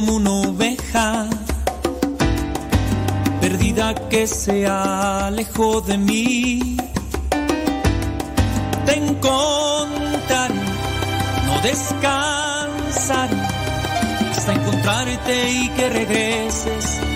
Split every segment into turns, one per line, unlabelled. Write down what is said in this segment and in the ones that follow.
como una oveja perdida que se alejó de mí. Te encontraré, no descansaré hasta encontrarte y que regreses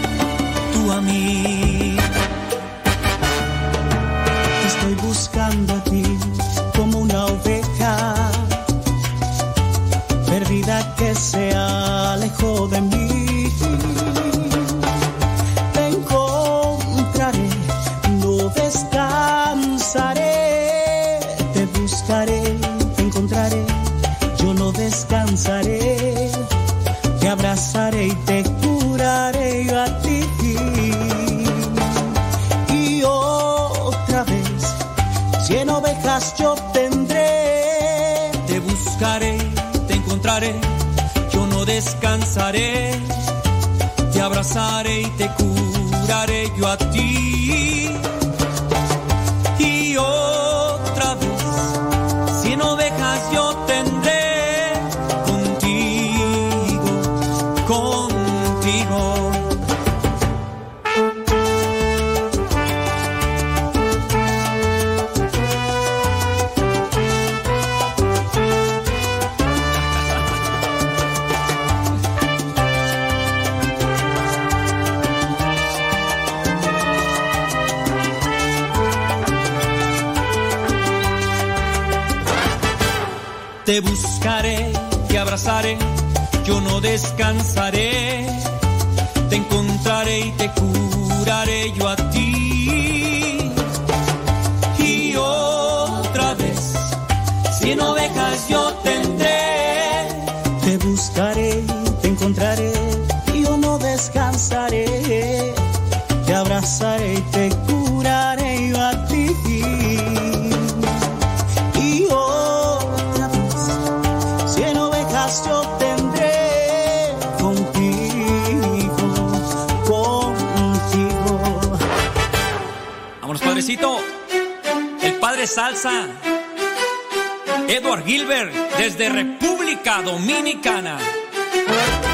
Dominicana.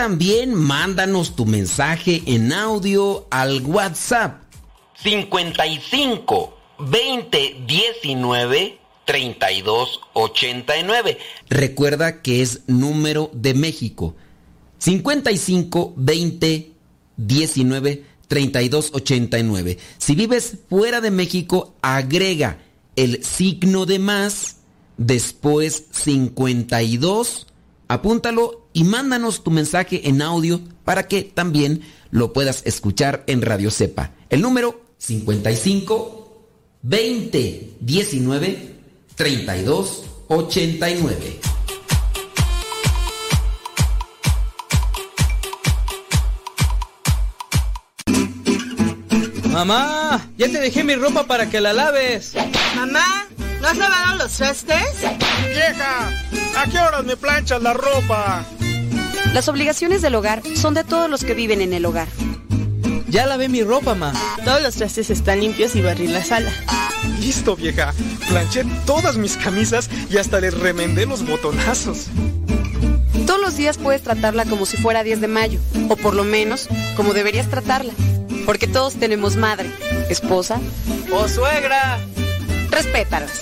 También mándanos tu mensaje en audio al WhatsApp 55 20 19 32 89. Recuerda que es número de México. 55 20 19 32 89. Si vives fuera de México, agrega el signo de más después 52 apúntalo y mándanos tu mensaje en audio para que también lo puedas escuchar en Radio Cepa. El número 55 20 19 32 89.
Mamá, ya te dejé mi ropa para que la laves.
Mamá, ¿no has lavado los trastes?
Vieja, ¿a qué horas me planchas la ropa?
Las obligaciones del hogar son de todos los que viven en el hogar.
Ya lavé mi ropa, mamá.
Todos los trastes están limpios y barrí la sala.
Listo, vieja. Planché todas mis camisas y hasta les remendé los botonazos.
Todos los días puedes tratarla como si fuera 10 de mayo, o por lo menos como deberías tratarla. Porque todos tenemos madre, esposa
o suegra.
Respétalas.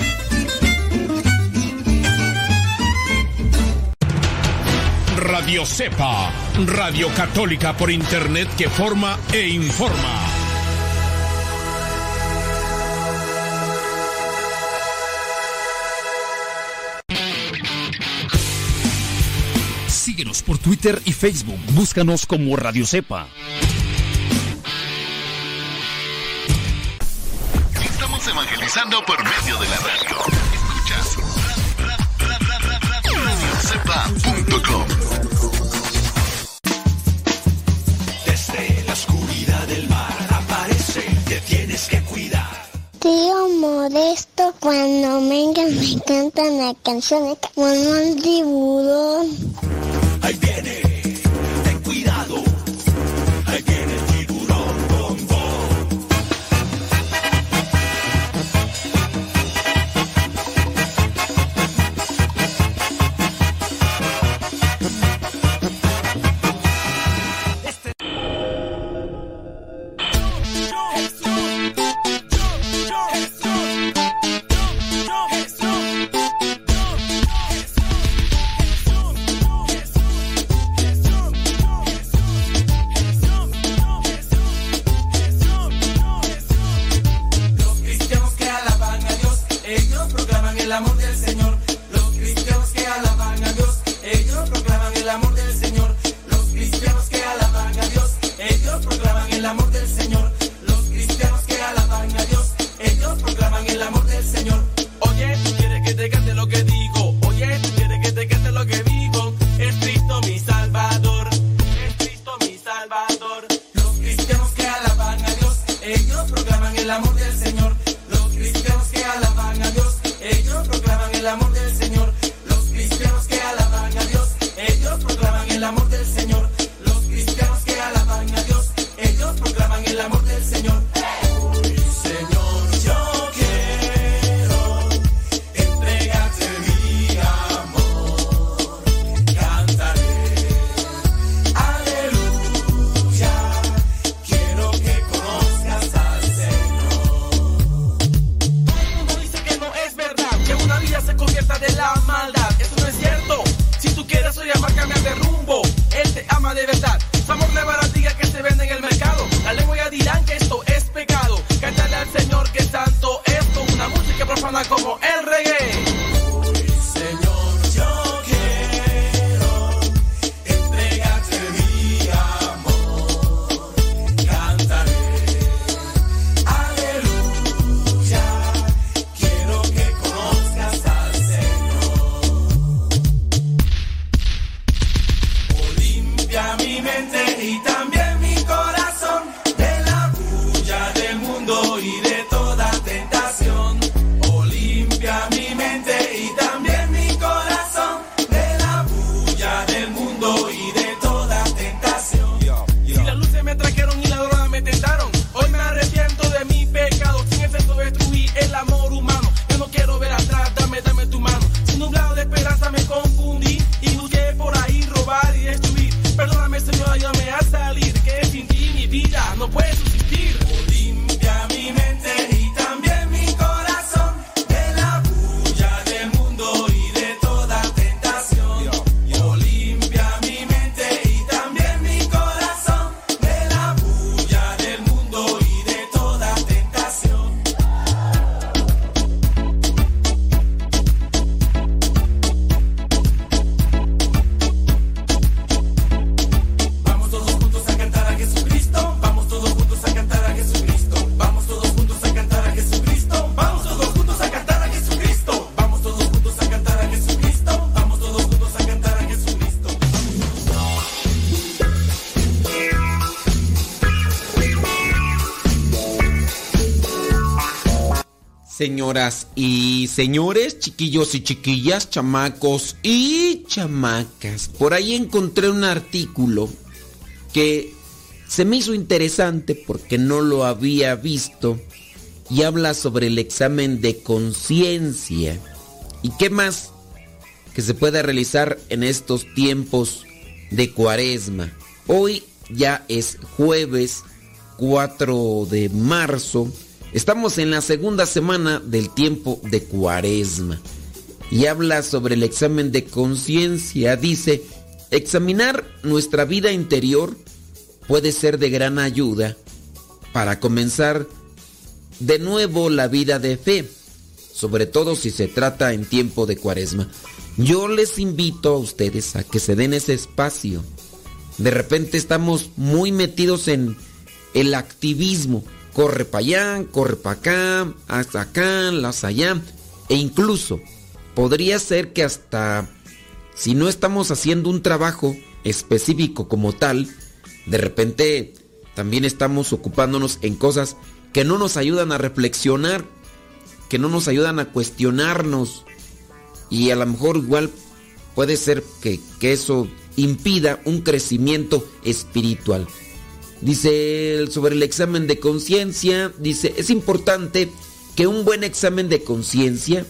Radio Cepa, Radio Católica por Internet que forma e informa. Síguenos por Twitter y Facebook. Búscanos como Radio Cepa.
evangelizando por medio de la radio.
Desde la oscuridad del mar aparece, te tienes que cuidar.
Tío Modesto, cuando vengan me cantan la canción como el tiburón.
Ahí viene como
Señoras y señores, chiquillos y chiquillas, chamacos y chamacas, por ahí encontré un artículo que se me hizo interesante porque no lo había visto y habla sobre el examen de conciencia. ¿Y qué más que se puede realizar en estos tiempos de cuaresma? Hoy ya es jueves 4 de marzo. Estamos en la segunda semana del tiempo de cuaresma y habla sobre el examen de conciencia. Dice, examinar nuestra vida interior puede ser de gran ayuda para comenzar de nuevo la vida de fe, sobre todo si se trata en tiempo de cuaresma. Yo les invito a ustedes a que se den ese espacio. De repente estamos muy metidos en el activismo corre para allá, corre para acá, hasta acá, las allá. E incluso podría ser que hasta si no estamos haciendo un trabajo específico como tal, de repente también estamos ocupándonos en cosas que no nos ayudan a reflexionar, que no nos ayudan a cuestionarnos. Y a lo mejor igual puede ser que, que eso impida un crecimiento espiritual. Dice sobre el examen de conciencia, dice, es importante que un buen examen de conciencia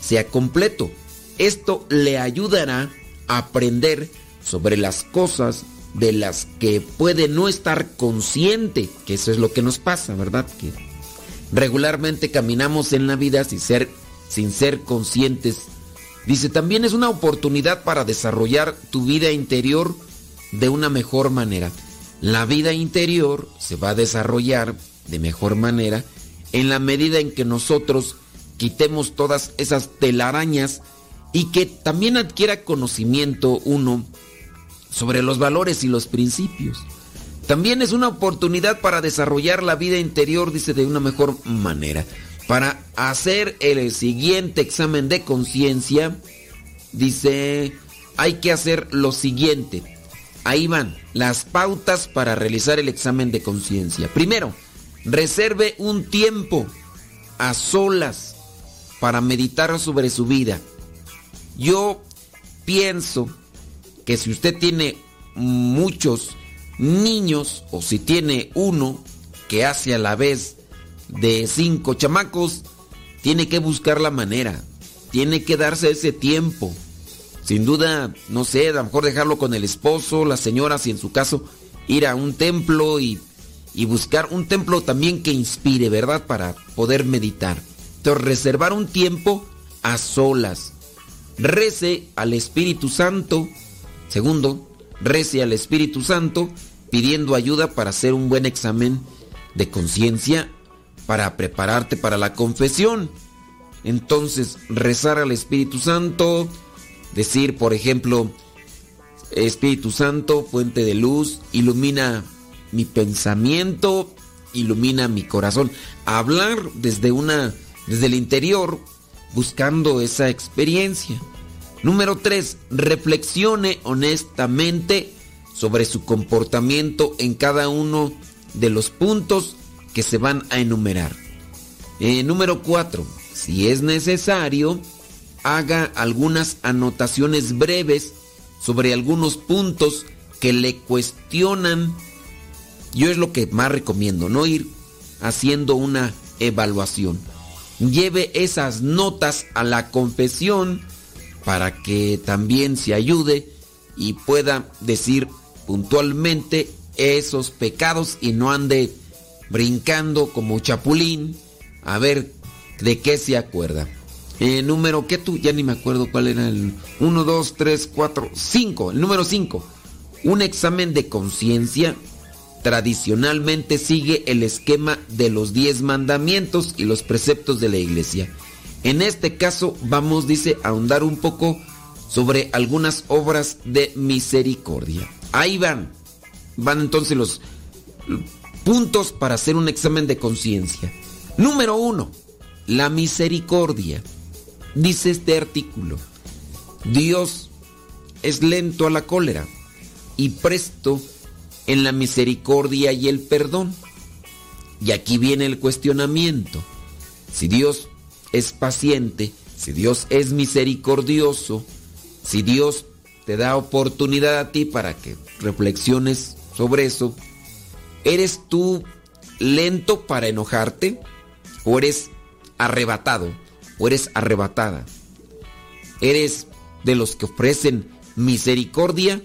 sea completo. Esto le ayudará a aprender sobre las cosas de las que puede no estar consciente, que eso es lo que nos pasa, ¿verdad? Que regularmente caminamos en la vida sin ser, sin ser conscientes. Dice, también es una oportunidad para desarrollar tu vida interior de una mejor manera. La vida interior se va a desarrollar de mejor manera en la medida en que nosotros quitemos todas esas telarañas y que también adquiera conocimiento uno sobre los valores y los principios. También es una oportunidad para desarrollar la vida interior, dice, de una mejor manera. Para hacer el siguiente examen de conciencia, dice, hay que hacer lo siguiente. Ahí van las pautas para realizar el examen de conciencia. Primero, reserve un tiempo a solas para meditar sobre su vida. Yo pienso que si usted tiene muchos niños o si tiene uno que hace a la vez de cinco chamacos, tiene que buscar la manera, tiene que darse ese tiempo. Sin duda, no sé, a lo mejor dejarlo con el esposo, la señora, si en su caso, ir a un templo y, y buscar un templo también que inspire, ¿verdad? Para poder meditar. Entonces, reservar un tiempo a solas. Rece al Espíritu Santo. Segundo, rece al Espíritu Santo pidiendo ayuda para hacer un buen examen de conciencia, para prepararte para la confesión. entonces rezar al Espíritu Santo, decir, por ejemplo, Espíritu Santo, fuente de luz, ilumina mi pensamiento, ilumina mi corazón. Hablar desde una desde el interior buscando esa experiencia. Número 3. Reflexione honestamente sobre su comportamiento en cada uno de los puntos que se van a enumerar. Eh, número 4. Si es necesario, haga algunas anotaciones breves sobre algunos puntos que le cuestionan. Yo es lo que más recomiendo, no ir haciendo una evaluación. Lleve esas notas a la confesión para que también se ayude y pueda decir puntualmente esos pecados y no ande brincando como chapulín a ver de qué se acuerda. Eh, número que tú, ya ni me acuerdo cuál era el 1, 2, 3, 4, 5, el número 5. Un examen de conciencia tradicionalmente sigue el esquema de los 10 mandamientos y los preceptos de la iglesia. En este caso vamos, dice, a ahondar un poco sobre algunas obras de misericordia. Ahí van. Van entonces los puntos para hacer un examen de conciencia. Número uno, la misericordia. Dice este artículo, Dios es lento a la cólera y presto en la misericordia y el perdón. Y aquí viene el cuestionamiento. Si Dios es paciente, si Dios es misericordioso, si Dios te da oportunidad a ti para que reflexiones sobre eso, ¿eres tú lento para enojarte? ¿O eres arrebatado? ¿O eres arrebatada? ¿Eres de los que ofrecen misericordia?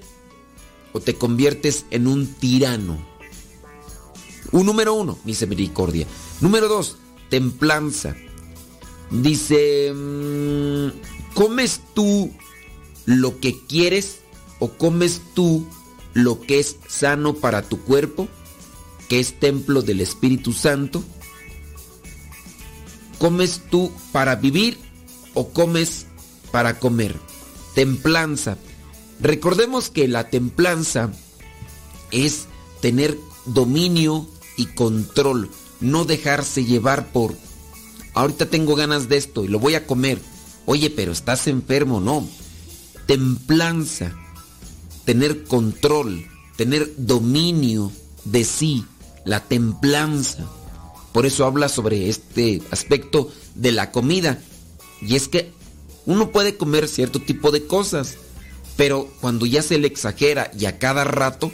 ¿O te conviertes en un tirano? Un número uno, misericordia. Número dos, templanza. Dice, mm, ¿comes tú lo que quieres o comes tú lo que es sano para tu cuerpo, que es templo del Espíritu Santo? ¿Comes tú para vivir o comes para comer? Templanza. Recordemos que la templanza es tener dominio y control, no dejarse llevar por, ahorita tengo ganas de esto y lo voy a comer. Oye, pero estás enfermo, no. Templanza, tener control, tener dominio de sí, la templanza. Por eso habla sobre este aspecto de la comida. Y es que uno puede comer cierto tipo de cosas, pero cuando ya se le exagera y a cada rato,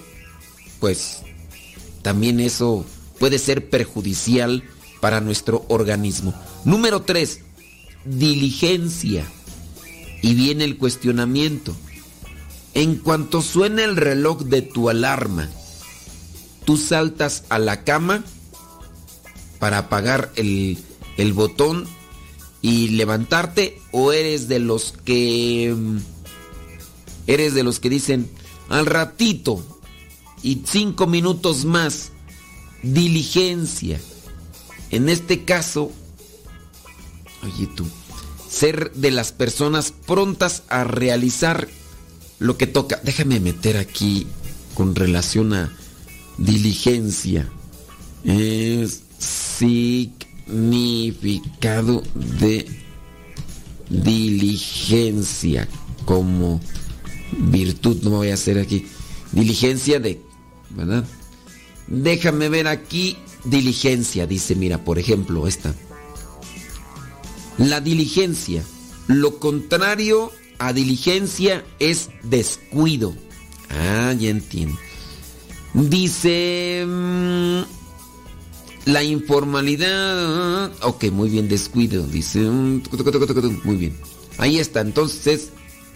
pues también eso puede ser perjudicial para nuestro organismo. Número 3, diligencia. Y viene el cuestionamiento. En cuanto suena el reloj de tu alarma, tú saltas a la cama para apagar el, el botón y levantarte o eres de los que eres de los que dicen al ratito y cinco minutos más diligencia en este caso oye tú ser de las personas prontas a realizar lo que toca. Déjame meter aquí con relación a diligencia. Es significado de diligencia como virtud, no me voy a hacer aquí. Diligencia de, ¿verdad? Déjame ver aquí diligencia, dice, mira, por ejemplo, esta. La diligencia, lo contrario a diligencia es descuido. Ah, ya entiendo. Dice... Mm, la informalidad. Ok, muy bien, descuido. Dice. Mm, muy bien. Ahí está. Entonces,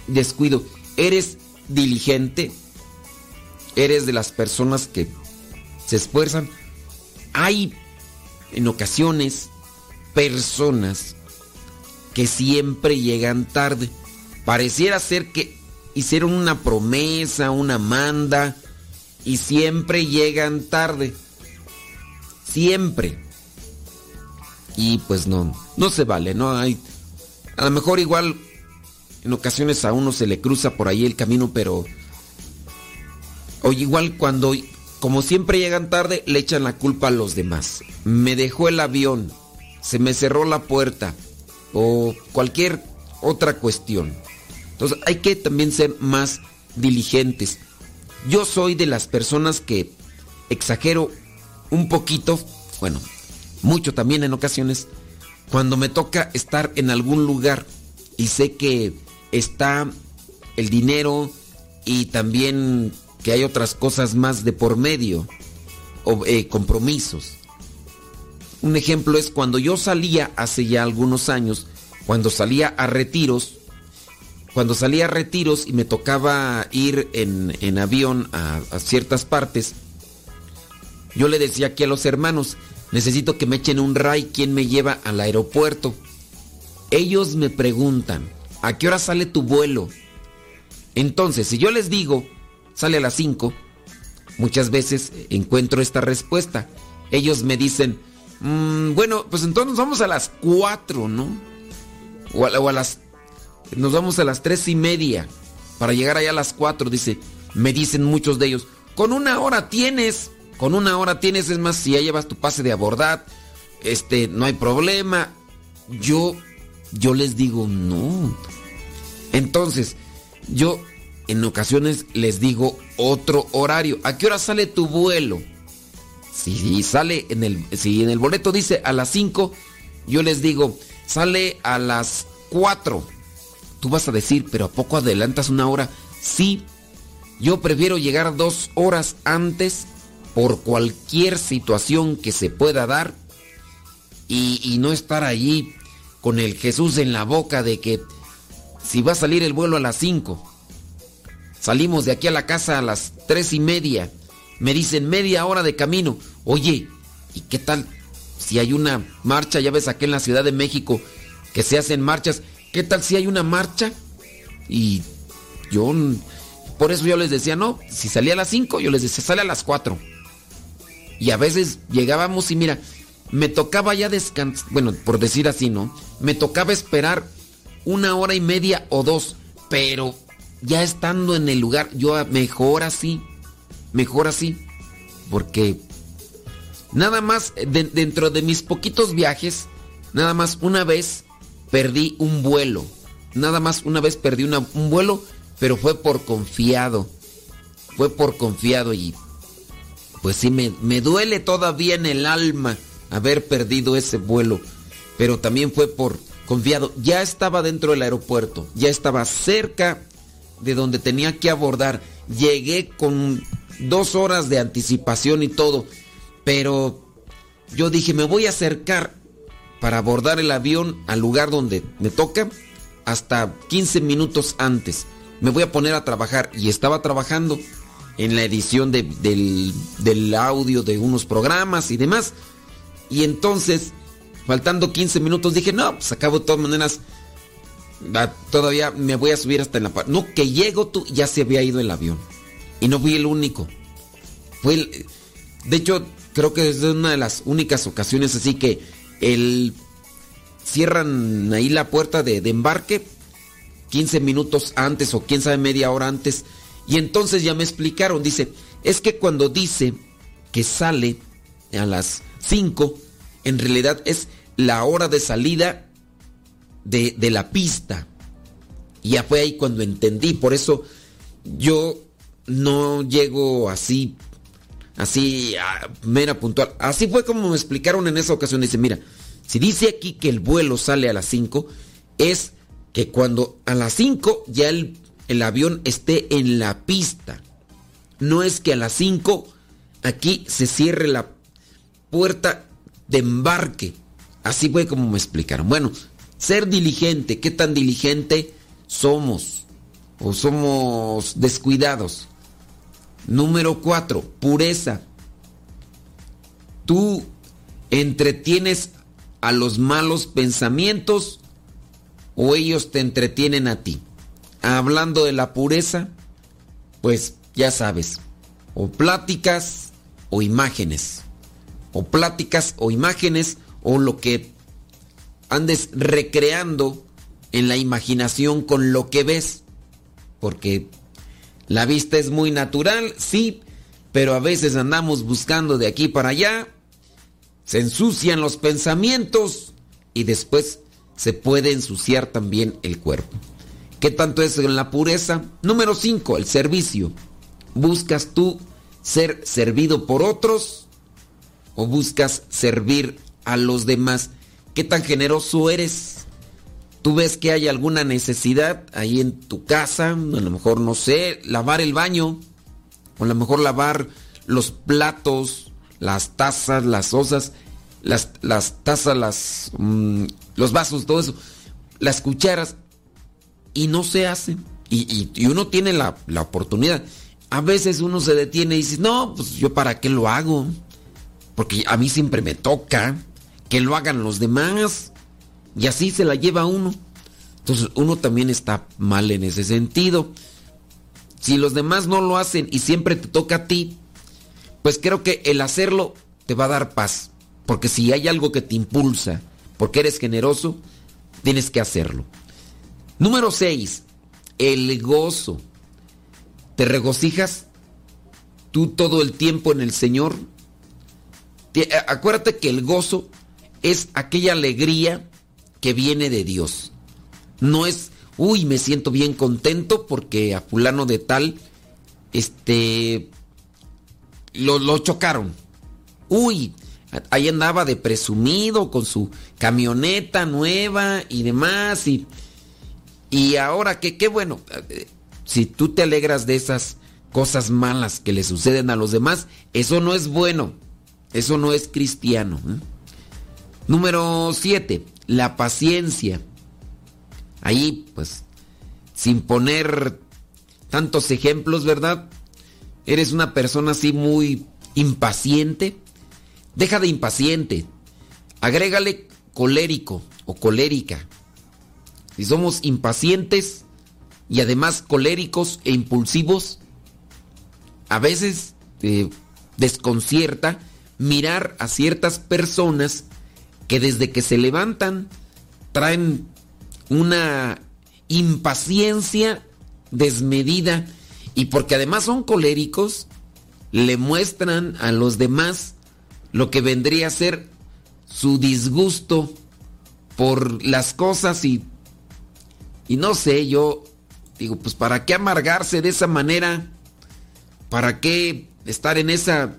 descuido. Eres diligente. Eres de las personas que se esfuerzan. Hay en ocasiones personas que siempre llegan tarde. Pareciera ser que hicieron una promesa, una manda y siempre llegan tarde. Siempre. Y pues no, no se vale, ¿no? Hay A lo mejor igual en ocasiones a uno se le cruza por ahí el camino, pero... O igual cuando, como siempre llegan tarde, le echan la culpa a los demás. Me dejó el avión, se me cerró la puerta o cualquier otra cuestión. Entonces hay que también ser más diligentes. Yo soy de las personas que exagero un poquito, bueno, mucho también en ocasiones, cuando me toca estar en algún lugar y sé que está el dinero y también que hay otras cosas más de por medio, o eh, compromisos. Un ejemplo es cuando yo salía hace ya algunos años, cuando salía a retiros, cuando salía a retiros y me tocaba ir en, avión a, a, ciertas partes, yo le decía aquí a los hermanos, necesito que me echen un ray, ¿quién me lleva al aeropuerto? Ellos me preguntan, ¿a qué hora sale tu vuelo? Entonces, si yo les digo, sale a las 5, muchas veces encuentro esta respuesta. Ellos me dicen, mm, bueno, pues entonces vamos a las 4, ¿no? O a, las... Nos vamos a las tres y media para llegar allá a las 4, dice. Me dicen muchos de ellos, con una hora tienes, con una hora tienes, es más, si ya llevas tu pase de abordar, este, no hay problema. Yo, yo les digo, no. Entonces, yo en ocasiones les digo otro horario. ¿A qué hora sale tu vuelo? Si sale en el, si en el boleto dice a las 5, yo les digo, sale a las 4. Tú vas a decir, pero ¿a poco adelantas una hora? Sí, yo prefiero llegar dos horas antes por cualquier situación que se pueda dar y, no estar allí con el Jesús en la boca de que si va a salir el vuelo a las 5 Salimos de aquí a la casa a las tres y media. Me dicen media hora de camino. Oye, ¿y qué tal si hay una marcha? Ya ves aquí en la Ciudad de México que se hacen marchas. ¿Qué tal si hay una marcha? Y yo, por eso yo les decía, no, si salía a las 5, yo les decía, sale a las 4. Y a veces llegábamos y mira, me tocaba ya descansar, bueno, por decir así, ¿no? Me tocaba esperar una hora y media o dos, pero ya estando en el lugar, yo mejor así, mejor así, porque nada más dentro de mis poquitos viajes, nada más una vez perdí un vuelo, nada más una vez perdí un vuelo, pero fue por confiado, fue por confiado y pues sí me, me duele todavía en el alma haber perdido ese vuelo, pero también fue por confiado, ya estaba dentro del aeropuerto, ya estaba cerca de donde tenía que abordar. Llegué con dos horas de anticipación y todo, pero yo dije, me voy a acercar para abordar el avión al lugar donde me toca hasta 15 minutos antes. Me voy a poner a trabajar y estaba trabajando en la edición del, del audio de unos programas y demás. Y entonces, faltando 15 minutos, dije, no, pues acabo de todas maneras todavía me voy a subir hasta en la parte. No, que llego tú, ya se había ido el avión. Y no fui el único. Fue de hecho, creo que es una de las únicas ocasiones así que el cierran ahí la puerta de embarque 15 minutos antes o quién sabe media hora antes. Y entonces ya me explicaron, dice, es que cuando dice que sale a las 5, en realidad es la hora de salida de, la pista. Y ya fue ahí cuando entendí. Por eso yo no llego así, así, a mera puntual. Así fue como me explicaron en esa ocasión. Dice, mira, si dice aquí que el vuelo sale a las 5, es que cuando a las 5 ya el, el, avión esté en la pista. No es que a las 5 aquí se cierre la puerta de embarque. Así fue como me explicaron. Bueno, ser diligente, ¿qué tan diligente somos? ¿O somos descuidados? Número cuatro, pureza. Tú entretienes a los malos pensamientos o ellos te entretienen a ti. Hablando de la pureza, pues ya sabes, o pláticas o imágenes, o pláticas o imágenes o lo que andes recreando en la imaginación con lo que ves. Porque la vista es muy natural, sí, pero a veces andamos buscando de aquí para allá, se ensucian los pensamientos y después se puede ensuciar también el cuerpo. ¿Qué tanto es la pureza? Número 5, el servicio. ¿Buscas tú ser servido por otros o buscas servir a los demás? ¿Qué tan generoso eres? Tú ves que hay alguna necesidad ahí en tu casa, a lo mejor no sé, lavar el baño, o a lo mejor lavar los platos, las tazas, las osas, las, tazas, mm, los vasos, todo eso, las cucharas, y no se hace. Y, y- y uno tiene la, la oportunidad. A veces uno se detiene y dice, no, pues yo para qué lo hago. Porque a mí siempre me toca que lo hagan los demás. Y así se la lleva uno. Entonces uno también está mal en ese sentido. Si los demás no lo hacen y siempre te toca a ti, pues creo que el hacerlo te va a dar paz. Porque si hay algo que te impulsa, porque eres generoso, tienes que hacerlo. Número 6. El gozo. ¿Te regocijas tú todo el tiempo en el Señor? Acuérdate que el gozo es aquella alegría que viene de Dios. No es, uy, me siento bien contento porque a fulano de tal, este, lo, lo chocaron. Uy, ahí andaba de presumido con su camioneta nueva y demás. Y, y ahora que, qué bueno, eh, si tú te alegras de esas cosas malas que le suceden a los demás, eso no es bueno. Eso no es cristiano. ¿eh? Número 7. La paciencia. Ahí, pues, sin poner tantos ejemplos, ¿verdad? Eres una persona así muy impaciente. Deja de impaciente. Agrégale colérico o colérica. Si somos impacientes y además coléricos e impulsivos, a veces te desconcierta mirar a ciertas personas que desde que se levantan traen una impaciencia desmedida y porque además son coléricos, le muestran a los demás lo que vendría a ser su disgusto por las cosas y y no sé, yo digo, pues para qué amargarse de esa manera? ¿Para qué estar en esa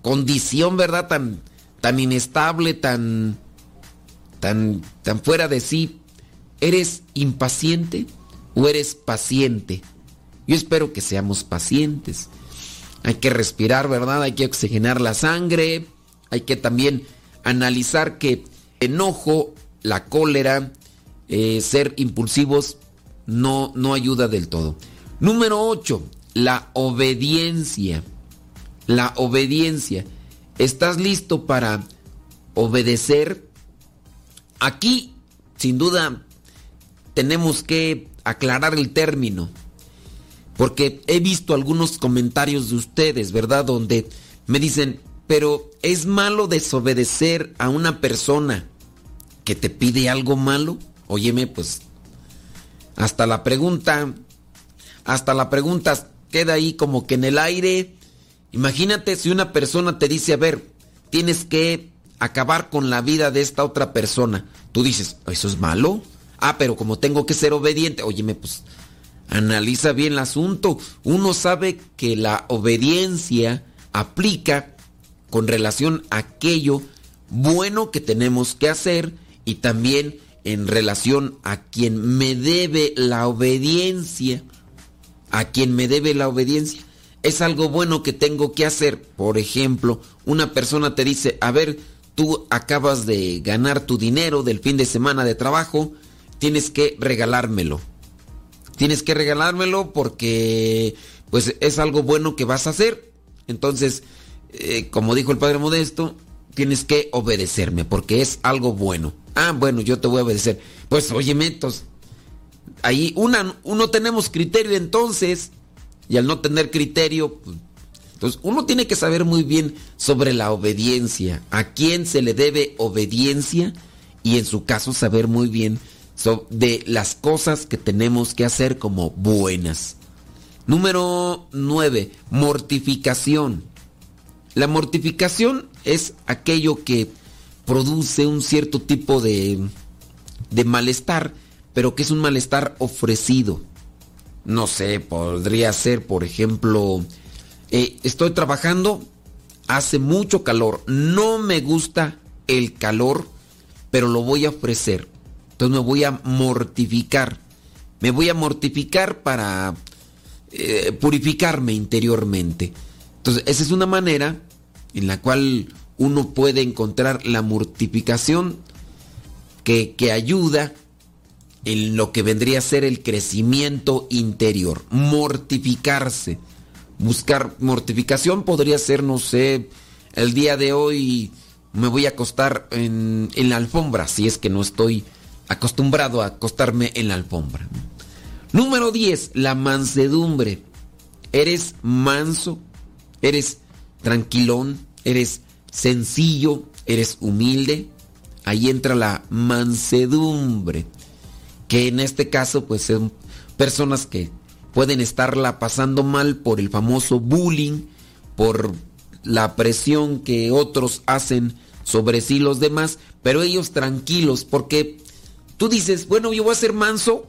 condición, verdad, tan tan inestable, tan tan tan fuera de sí? ¿Eres impaciente o eres paciente? Yo espero que seamos pacientes. Hay que respirar, ¿verdad? Hay que oxigenar la sangre. Hay que también analizar que enojo, la cólera, eh, ser impulsivos no, no ayuda del todo. Número 8, la obediencia. La obediencia. ¿Estás listo para obedecer? Aquí, sin duda, tenemos que aclarar el término. Porque he visto algunos comentarios de ustedes, ¿verdad? Donde me dicen, pero es malo desobedecer a una persona que te pide algo malo. Óyeme, pues hasta la pregunta, hasta la pregunta queda ahí como que en el aire. Imagínate si una persona te dice, a ver, tienes que acabar con la vida de esta otra persona. Tú dices, ¿eso es malo? Ah, pero como tengo que ser obediente, óyeme, pues analiza bien el asunto. Uno sabe que la obediencia aplica con relación a aquello bueno que tenemos que hacer y también en relación a quien me debe la obediencia. A quien me debe la obediencia. Es algo bueno que tengo que hacer. Por ejemplo, una persona te dice, a ver, tú acabas de ganar tu dinero del fin de semana de trabajo, tienes que regalármelo. Tienes que regalármelo porque pues es algo bueno que vas a hacer. Entonces, eh, como dijo el Padre Modesto, tienes que obedecerme porque es algo bueno. Ah, bueno, yo te voy a obedecer. Pues oye, entonces, ahí una, uno tenemos criterio entonces, y al no tener criterio, pues, entonces uno tiene que saber muy bien sobre la obediencia, a quién se le debe obediencia, y en su caso saber muy bien de las cosas que tenemos que hacer como buenas. Número 9. Mortificación. La mortificación es aquello que produce un cierto tipo de, de malestar, pero que es un malestar ofrecido. No sé, podría ser, por ejemplo, eh, estoy trabajando, hace mucho calor, no me gusta el calor, pero lo voy a ofrecer. Entonces me voy a mortificar. Me voy a mortificar para eh, purificarme interiormente. Entonces, esa es una manera en la cual uno puede encontrar la mortificación que, que ayuda en lo que vendría a ser el crecimiento interior. Mortificarse. Buscar mortificación podría ser, no sé, el día de hoy me voy a acostar en, en la alfombra, si es que no estoy acostumbrado a acostarme en la alfombra. Número 10, la mansedumbre. Eres manso, eres tranquilón, eres sencillo, eres humilde. Ahí entra la mansedumbre, que en este caso pues son personas que pueden estarla pasando mal por el famoso bullying, por la presión que otros hacen sobre sí los demás, pero ellos tranquilos porque tú dices, bueno, yo voy a ser manso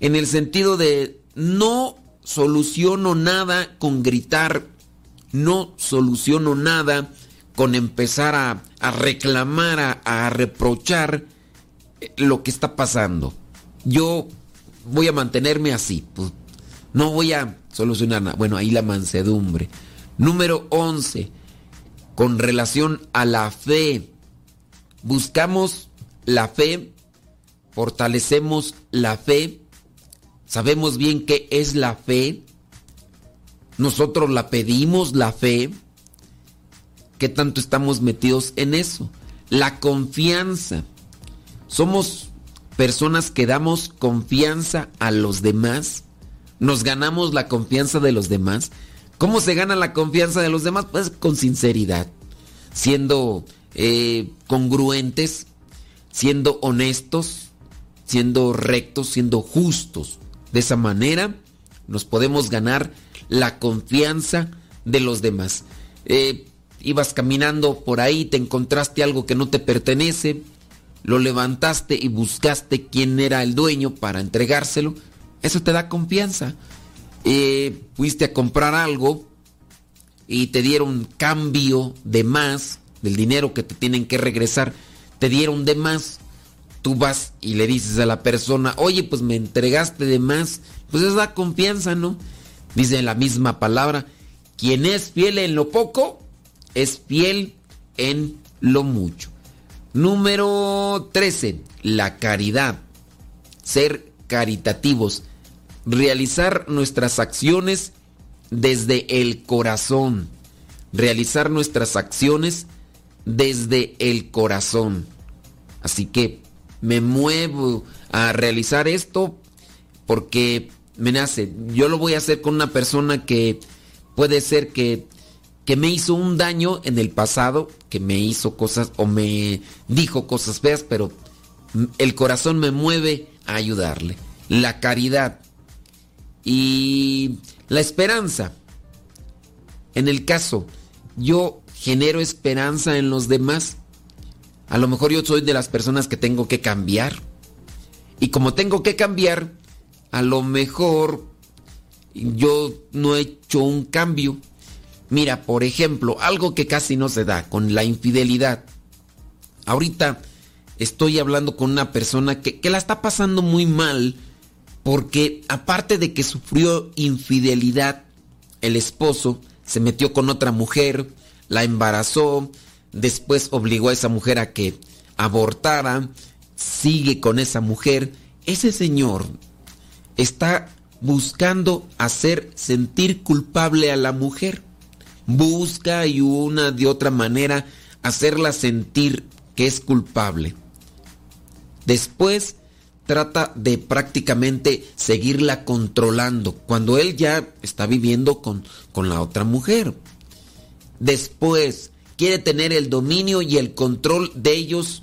en el sentido de no soluciono nada con gritar, no soluciono nada con empezar a, reclamar, a, reprochar lo que está pasando. Yo voy a mantenerme así, pues, no voy a solucionar nada. Bueno, ahí la mansedumbre. Número 11, con relación a la fe. Buscamos la fe, fortalecemos la fe, sabemos bien qué es la fe, nosotros la pedimos, la fe, ¿qué tanto estamos metidos en eso? La confianza. Somos personas que damos confianza a los demás, nos ganamos la confianza de los demás. ¿Cómo se gana la confianza de los demás? Pues con sinceridad, siendo eh, congruentes, siendo honestos, siendo rectos, siendo justos. De esa manera nos podemos ganar la confianza de los demás. Eh, ibas caminando por ahí, te encontraste algo que no te pertenece, lo levantaste y buscaste quién era el dueño para entregárselo. Eso te da confianza. Eh, fuiste a comprar algo y te dieron cambio de más del dinero que te tienen que regresar, te dieron de más. Tú vas y le dices a la persona, oye, pues me entregaste de más. Pues eso da confianza, ¿no? Dice la misma palabra, quien es fiel en lo poco, es fiel en lo mucho. Número 13, la caridad. Ser caritativos. Realizar nuestras acciones desde el corazón. Realizar nuestras acciones desde el corazón. Así que me muevo a realizar esto porque me nace. Yo lo voy a hacer con una persona que puede ser que, que me hizo un daño en el pasado, que me hizo cosas o me dijo cosas feas, pero el corazón me mueve a ayudarle. La caridad y la esperanza. En el caso, yo genero esperanza en los demás. A lo mejor yo soy de las personas que tengo que cambiar. Y como tengo que cambiar, a lo mejor yo no he hecho un cambio. Mira, por ejemplo, algo que casi no se da con la infidelidad. Ahorita estoy hablando con una persona que, que la está pasando muy mal porque aparte de que sufrió infidelidad, el esposo se metió con otra mujer, la embarazó, después obligó a esa mujer a que abortara, sigue con esa mujer. Ese señor está buscando hacer sentir culpable a la mujer. Busca y una de otra manera hacerla sentir que es culpable. Después trata de prácticamente seguirla controlando cuando él ya está viviendo con, con la otra mujer. Después quiere tener el dominio y el control de ellos,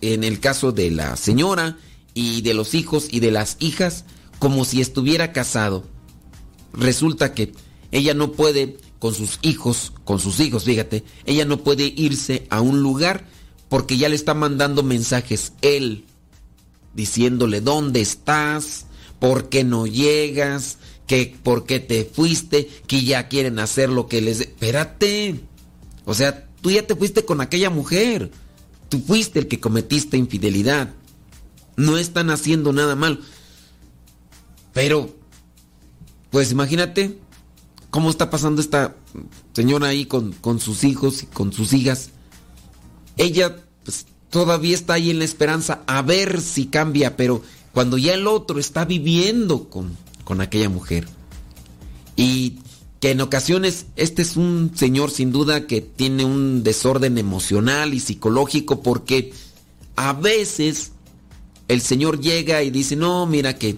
en el caso de la señora, y de los hijos y de las hijas como si estuviera casado. Resulta que ella no puede con sus hijos, con sus hijos, fíjate, ella no puede irse a un lugar porque ya le está mandando mensajes él, diciéndole dónde estás, por qué no llegas, que por qué te fuiste, que ya quieren hacer lo que les... Espérate. O sea, tú ya te fuiste con aquella mujer. Tú fuiste el que cometiste infidelidad. No están haciendo nada mal. Pero, pues imagínate cómo está pasando esta señora ahí con, con sus hijos y con sus hijas. Ella pues, todavía está ahí en la esperanza a ver si cambia, pero cuando ya el otro está viviendo con, con aquella mujer. Y que en ocasiones este es un señor sin duda que tiene un desorden emocional y psicológico porque a veces el señor llega y dice, no, mira que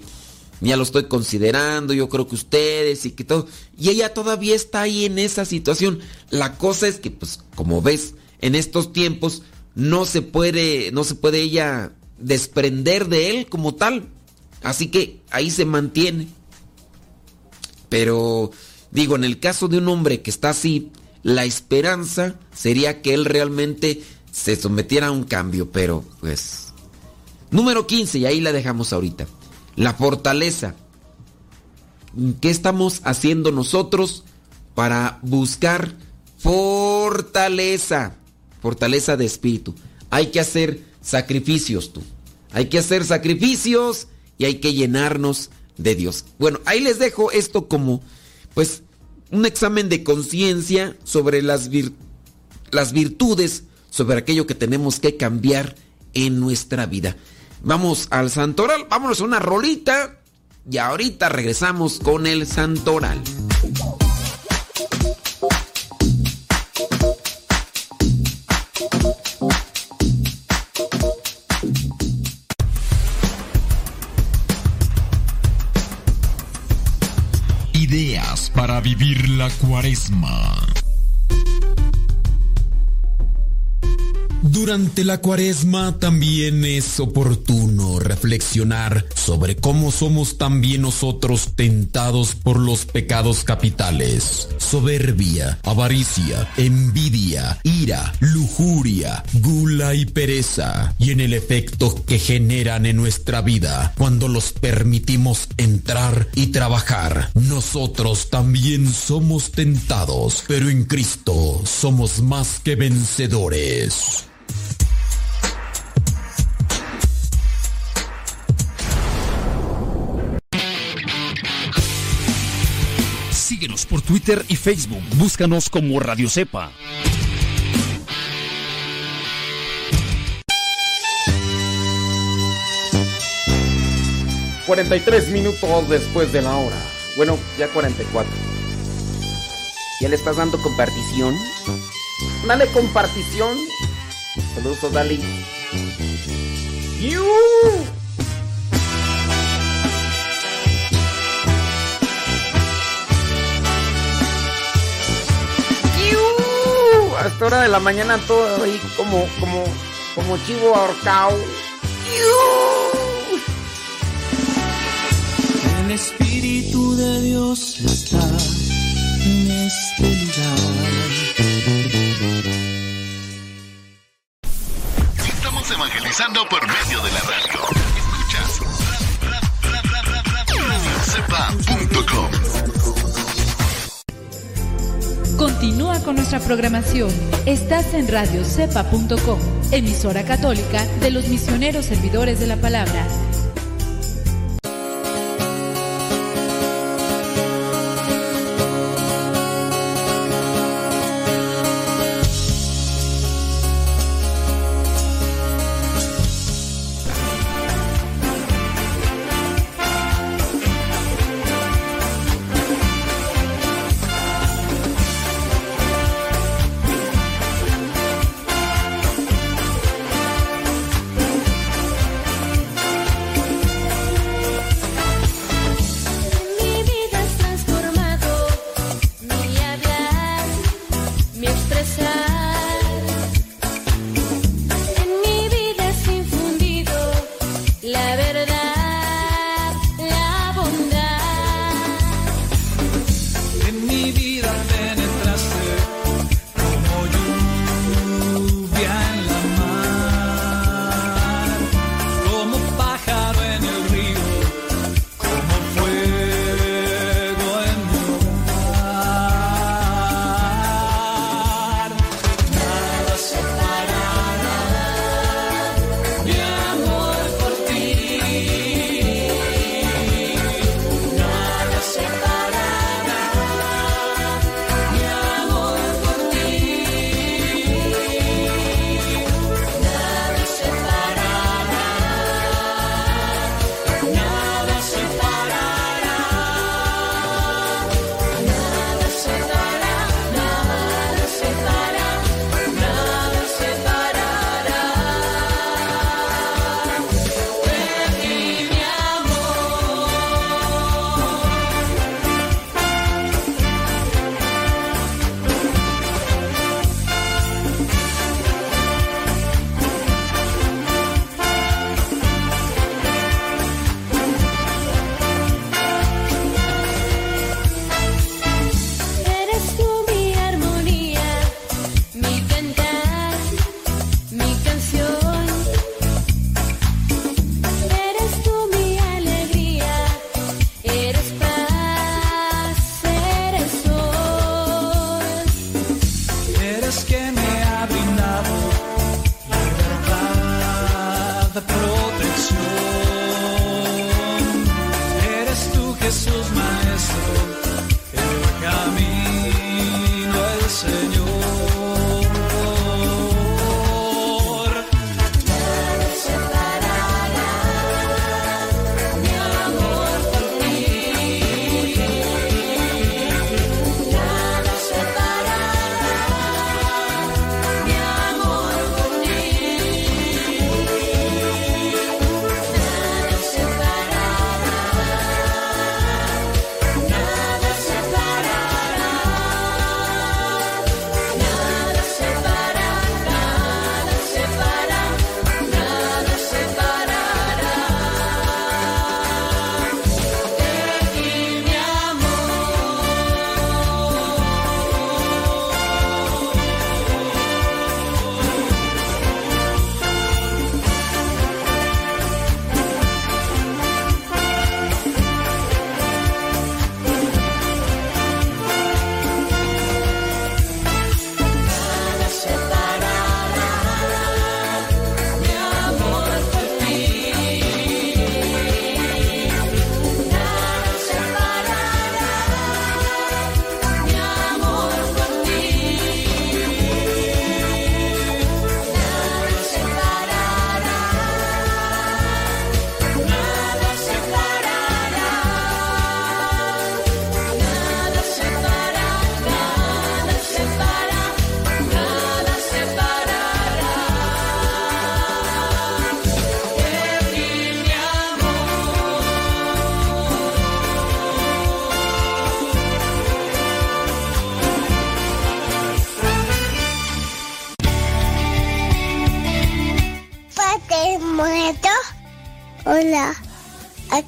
ya lo estoy considerando, yo creo que ustedes y que todo. Y ella todavía está ahí en esa situación. La cosa es que, pues, como ves, en estos tiempos no se puede, no se puede ella desprender de él como tal. Así que ahí se mantiene. Pero digo, en el caso de un hombre que está así, la esperanza sería que él realmente se sometiera a un cambio, pero pues... Número 15, y ahí la dejamos ahorita. La fortaleza. ¿Qué estamos haciendo nosotros para buscar fortaleza? Fortaleza de espíritu. Hay que hacer sacrificios tú. Hay que hacer sacrificios y hay que llenarnos de Dios. Bueno, ahí les dejo esto como, pues, un examen de conciencia sobre las, las virtudes, sobre aquello que tenemos que cambiar en nuestra vida. Vamos al santoral, vámonos a una rolita y ahorita regresamos con el santoral.
Ideas para vivir la cuaresma. Durante la cuaresma también es oportuno reflexionar sobre cómo somos también nosotros tentados por los pecados capitales. Soberbia, avaricia, envidia, ira, lujuria, gula y pereza. Y en el efecto que generan en nuestra vida cuando los permitimos entrar y trabajar. Nosotros también somos tentados, pero en Cristo somos más que vencedores.
Twitter y Facebook. Búscanos como Radio Cepa.
...43 minutos después de la hora... ...bueno, ya 44... ¿Ya le estás dando compartición? Dale compartición. Saludos, Dali. A esta hora de la mañana todo ahí como, como, como chivo ahorcado.
El Espíritu de Dios está en este lugar.
Estamos evangelizando por medio de la radio. Escuchas.
Continúa con nuestra programación. Estás en radiocepa.com, emisora católica de los misioneros servidores de la palabra.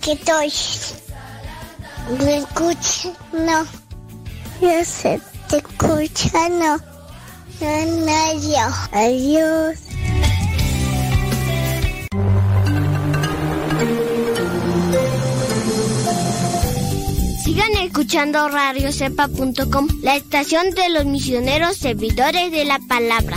Aquí estoy. ¿Me escucha? No. Yo sé, te escucha, no. No, yo. Adiós.
Sigan escuchando radiocepa.com, la estación de los misioneros servidores de la palabra.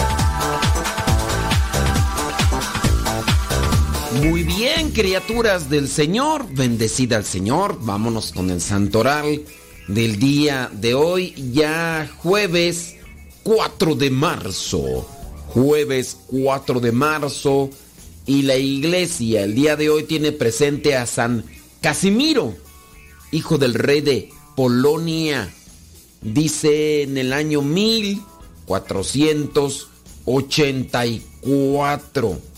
Muy bien, criaturas del Señor, bendecida al Señor. Vámonos con el santoral del día de hoy, ya jueves 4 de marzo. Jueves 4 de marzo. Y la iglesia el día de hoy tiene presente a San Casimiro, hijo del rey de Polonia. Dice en el año 1484.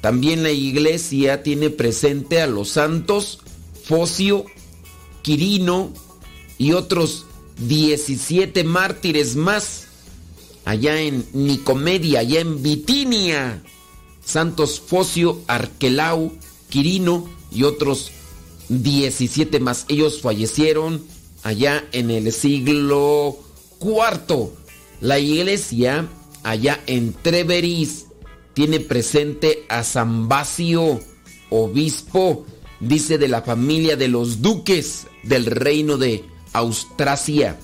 También la iglesia tiene presente a los santos Focio, Quirino y otros 17 mártires más allá en Nicomedia, allá en Bitinia. Santos Focio, Arquelau, Quirino y otros 17 más. Ellos fallecieron allá en el siglo IV. La iglesia allá en Treveris tiene presente a San Bacio, obispo, dice de la familia de los duques del reino de Austrasia.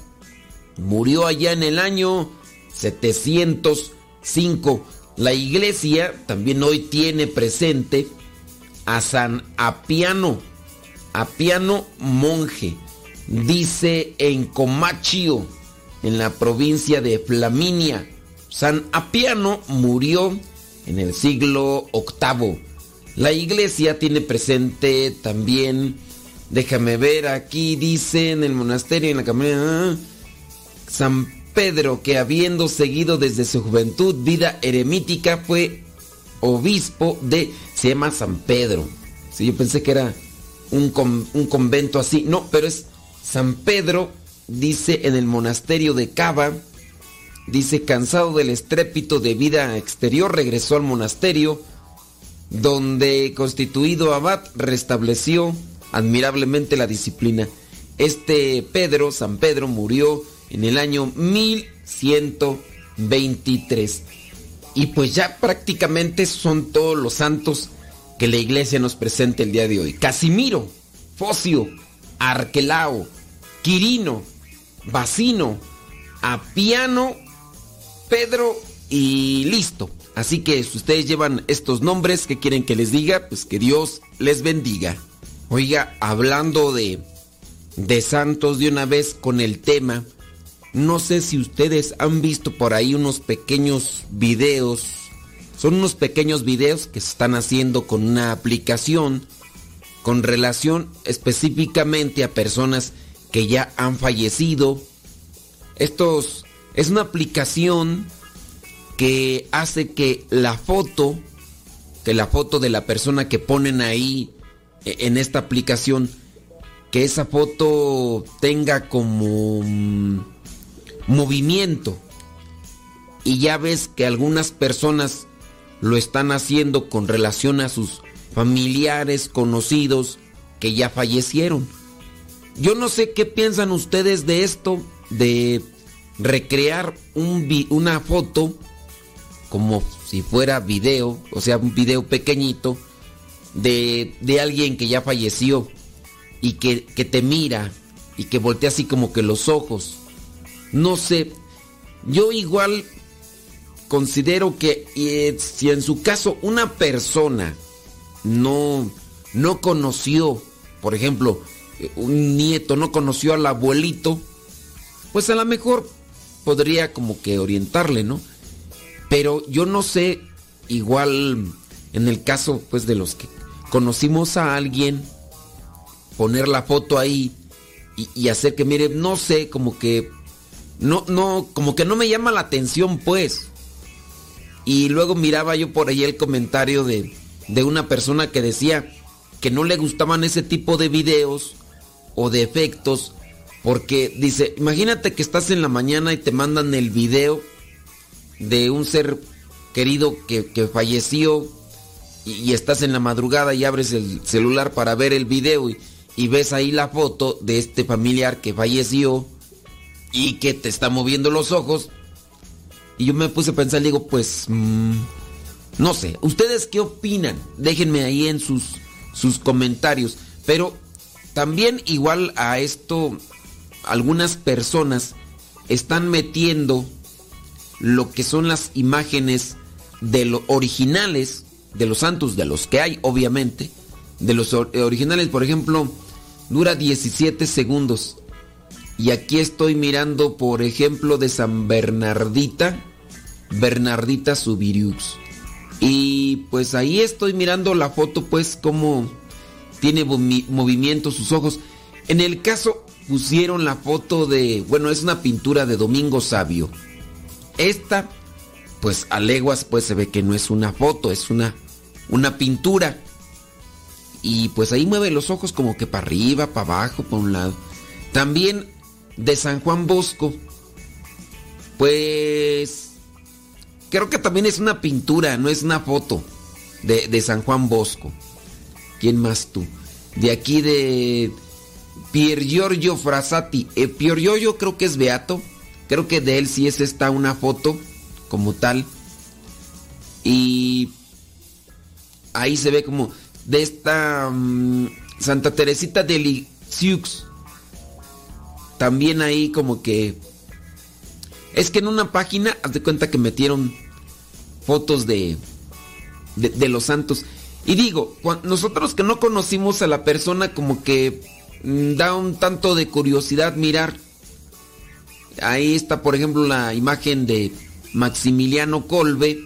Murió allá en el año 705. La iglesia también hoy tiene presente a San Apiano, Apiano monje, dice en Comachio, en la provincia de Flaminia. San Apiano murió en el siglo VIII. La iglesia tiene presente también, déjame ver, aquí dice en el monasterio, en la cámara, San Pedro, que habiendo seguido desde su juventud vida eremítica, fue obispo de, se llama San Pedro. Sí, yo pensé que era un, con- un convento así, no, pero es San Pedro, dice en el monasterio de Cava, Dice, cansado del estrépito de vida exterior, regresó al monasterio donde constituido abad restableció admirablemente la disciplina. Este Pedro, San Pedro, murió en el año 1123. Y pues ya prácticamente son todos los santos que la iglesia nos presenta el día de hoy. Casimiro, Focio, Arquelao, Quirino, Bacino, Apiano, Pedro y listo. Así que si ustedes llevan estos nombres que quieren que les diga, pues que Dios les bendiga. Oiga, hablando de, de santos de una vez con el tema, no sé si ustedes han visto por ahí unos pequeños videos. Son unos pequeños videos que se están haciendo con una aplicación con relación específicamente a personas que ya han fallecido. Estos es una aplicación que hace que la foto, que la foto de la persona que ponen ahí e, en esta aplicación, que esa foto tenga como mm, movimiento. Y ya ves que algunas personas lo están haciendo con relación a sus familiares, conocidos que ya fallecieron. Yo no sé qué piensan ustedes de esto, de recrear un una foto como si fuera video, o sea, un video pequeñito de, de alguien que ya falleció y que, que, te mira y que voltea así como que los ojos. No sé, yo igual considero que eh, si en su caso una persona no, no conoció, por ejemplo, un nieto no conoció al abuelito, pues a lo mejor podría como que orientarle, ¿no? Pero yo no sé, igual en el caso pues de los que conocimos a alguien, poner la foto ahí y, hacer que mire, no sé, como que no, no, como que no me llama la atención pues. Y luego miraba yo por ahí el comentario de, de una persona que decía que no le gustaban ese tipo de videos o de efectos porque dice, imagínate que estás en la mañana y te mandan el video de un ser querido que, falleció y, estás en la madrugada y abres el celular para ver el video y, ves ahí la foto de este familiar que falleció y que te está moviendo los ojos. Y yo me puse a pensar, digo, pues, mm, no sé, ¿ustedes qué opinan? Déjenme ahí en sus, sus comentarios. Pero también igual a esto, algunas personas están metiendo lo que son las imágenes de los originales de los santos, de los que hay, obviamente. De los originales, por ejemplo, dura 17 segundos. Y aquí estoy mirando, por ejemplo, de San Bernardita, Bernardita Subiriux. Y pues ahí estoy mirando la foto, pues, como tiene movimiento sus ojos. En el caso, pusieron la foto de, bueno, es una pintura de Domingo Sabio. Esta, pues a leguas, pues se ve que no es una foto, es una, una pintura. Y pues ahí mueve los ojos como que para arriba, para abajo, para un lado. También de San Juan Bosco, pues creo que también es una pintura, no es una foto de, de San Juan Bosco. ¿Quién más tú? De aquí de Pier Giorgio Frassati. Eh, Pier Giorgio creo que es beato. Creo que de él sí es esta una foto como tal. Y ahí se ve como de esta mm, Santa Teresita de Lisieux. También ahí como que... Es que en una página, haz de cuenta que metieron fotos de, de, los santos. Y digo, nosotros que no conocimos a la persona como que da un tanto de curiosidad mirar Ahí está, por ejemplo, la imagen de Maximiliano Colbe.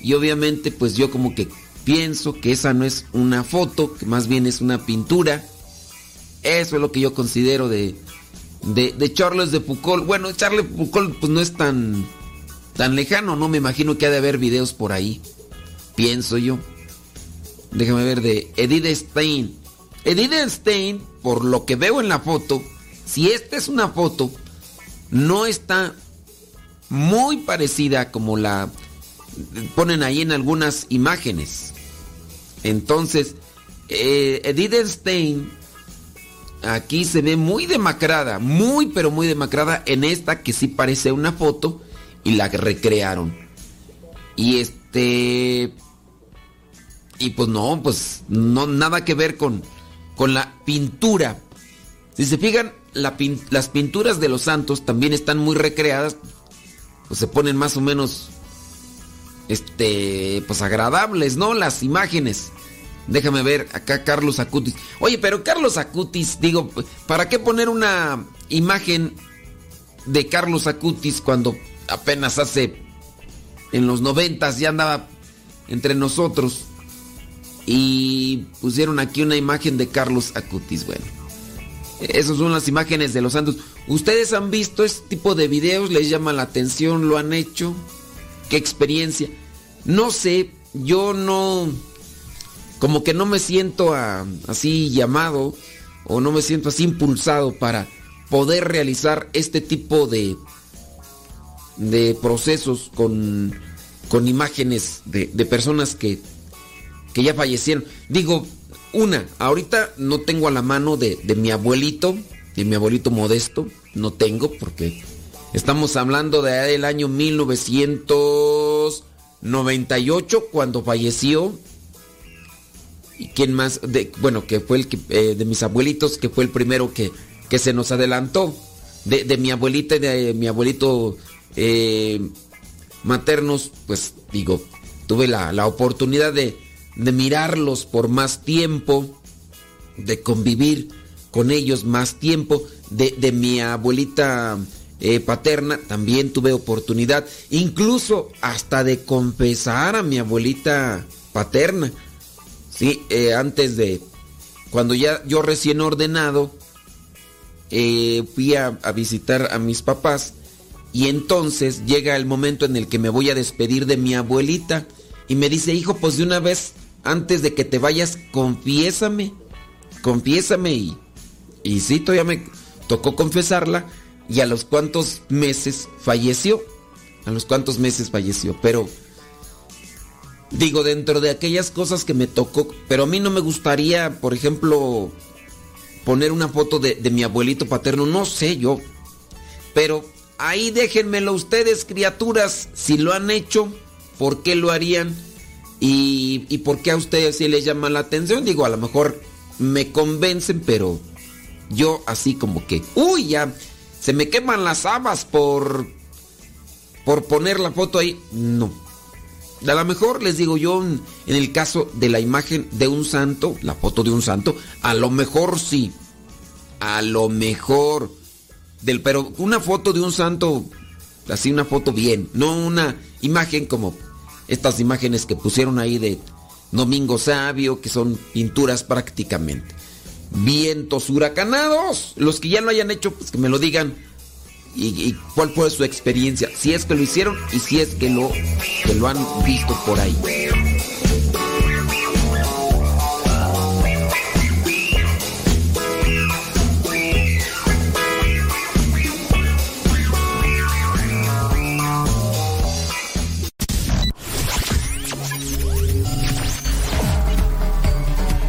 Y obviamente, pues yo como que pienso que esa no es una foto, que más bien es una pintura. Eso es lo que yo considero de, de, Charles de Foucault. Bueno, Charles Foucault pues no es tan, tan lejano, ¿no? Me imagino que ha de haber videos por ahí. Pienso yo. Déjame ver de Edith Stein. Edith Stein, por lo que veo en la foto, si esta es una foto, no está muy parecida como la ponen ahí en algunas imágenes. Entonces, eh, Edith Stein aquí se ve muy demacrada, muy pero muy demacrada en esta que sí parece una foto y la recrearon. Y este y pues no, pues no nada que ver con con la pintura. Si se fijan, las pinturas de los santos también están muy recreadas, pues se ponen más o menos este pues agradables, ¿no? Las imágenes. Déjame ver acá Carlos Acutis. Oye, pero Carlos Acutis, digo, ¿para qué poner una imagen de Carlos Acutis cuando apenas hace en los noventas ya andaba entre nosotros? Y pusieron aquí una imagen de Carlos Acutis. Bueno, esas son las imágenes de los santos. ¿Ustedes han visto este tipo de videos? ¿Les llama la atención? ¿Lo han hecho? ¿Qué experiencia? No sé, yo no como que no me siento así llamado o no me siento así impulsado para poder realizar este tipo de, de procesos con, con imágenes de, personas que, que, ya fallecieron. Digo, una, ahorita no tengo a la mano de, de mi abuelito, de mi abuelito modesto, no tengo porque estamos hablando del año 1998 cuando falleció y quién más, de, bueno, que fue el que, eh, de mis abuelitos, que fue el primero que, que se nos adelantó. De, mi abuelita y de mi abuelito eh, maternos, pues digo, tuve la, oportunidad de, de, mirarlos por más tiempo, de convivir con ellos más tiempo. De, de mi abuelita eh, paterna también tuve oportunidad, incluso hasta de confesar a mi abuelita paterna Sí, eh, antes de. Cuando ya yo recién ordenado, eh, fui a, visitar a mis papás. Y entonces llega el momento en el que me voy a despedir de mi abuelita. Y me dice, hijo, pues de una vez, antes de que te vayas, confiésame. Confiésame. Y, y sí, todavía me tocó confesarla. Y a los cuantos meses falleció. A los cuantos meses falleció. Pero Digo, dentro de aquellas cosas que me tocó, pero a mí no me gustaría, por ejemplo, poner una foto de, mi abuelito paterno, no sé yo, pero ahí déjenmelo ustedes, criaturas, si lo han hecho, por qué lo harían y, y por qué a ustedes sí les llama la atención. Digo, a lo mejor me convencen, pero yo así como que, uy, ya se me queman las habas por, por poner la foto ahí. No. A lo mejor les digo yo, en, el caso de la imagen de un santo, la foto de un santo, a lo mejor sí. A lo mejor. Del, pero una foto de un santo, así una foto bien, no una imagen como estas imágenes que pusieron ahí de Domingo Sabio, que son pinturas prácticamente. Vientos huracanados. Los que ya lo hayan hecho, pues que me lo digan y, cuál fue su experiencia, si es que lo hicieron y si es que lo, que lo han visto por ahí.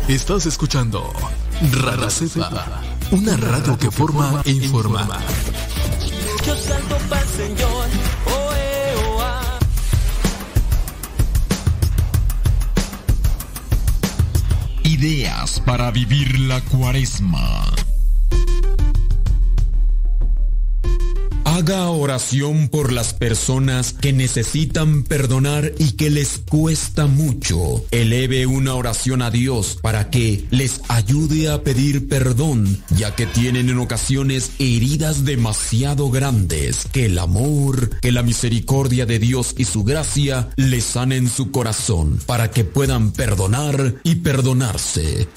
Estás escuchando Radio Cepa, una radio que forma e informa. Señor. Oh, eh, oh, ah. Ideas para vivir la cuaresma. Haga oración por las personas que necesitan perdonar y que les cuesta mucho. Eleve una oración a Dios para que les ayude a pedir perdón, ya que tienen en ocasiones heridas demasiado grandes. Que el amor, que la misericordia de Dios y su gracia les sanen su corazón para que puedan perdonar y perdonarse.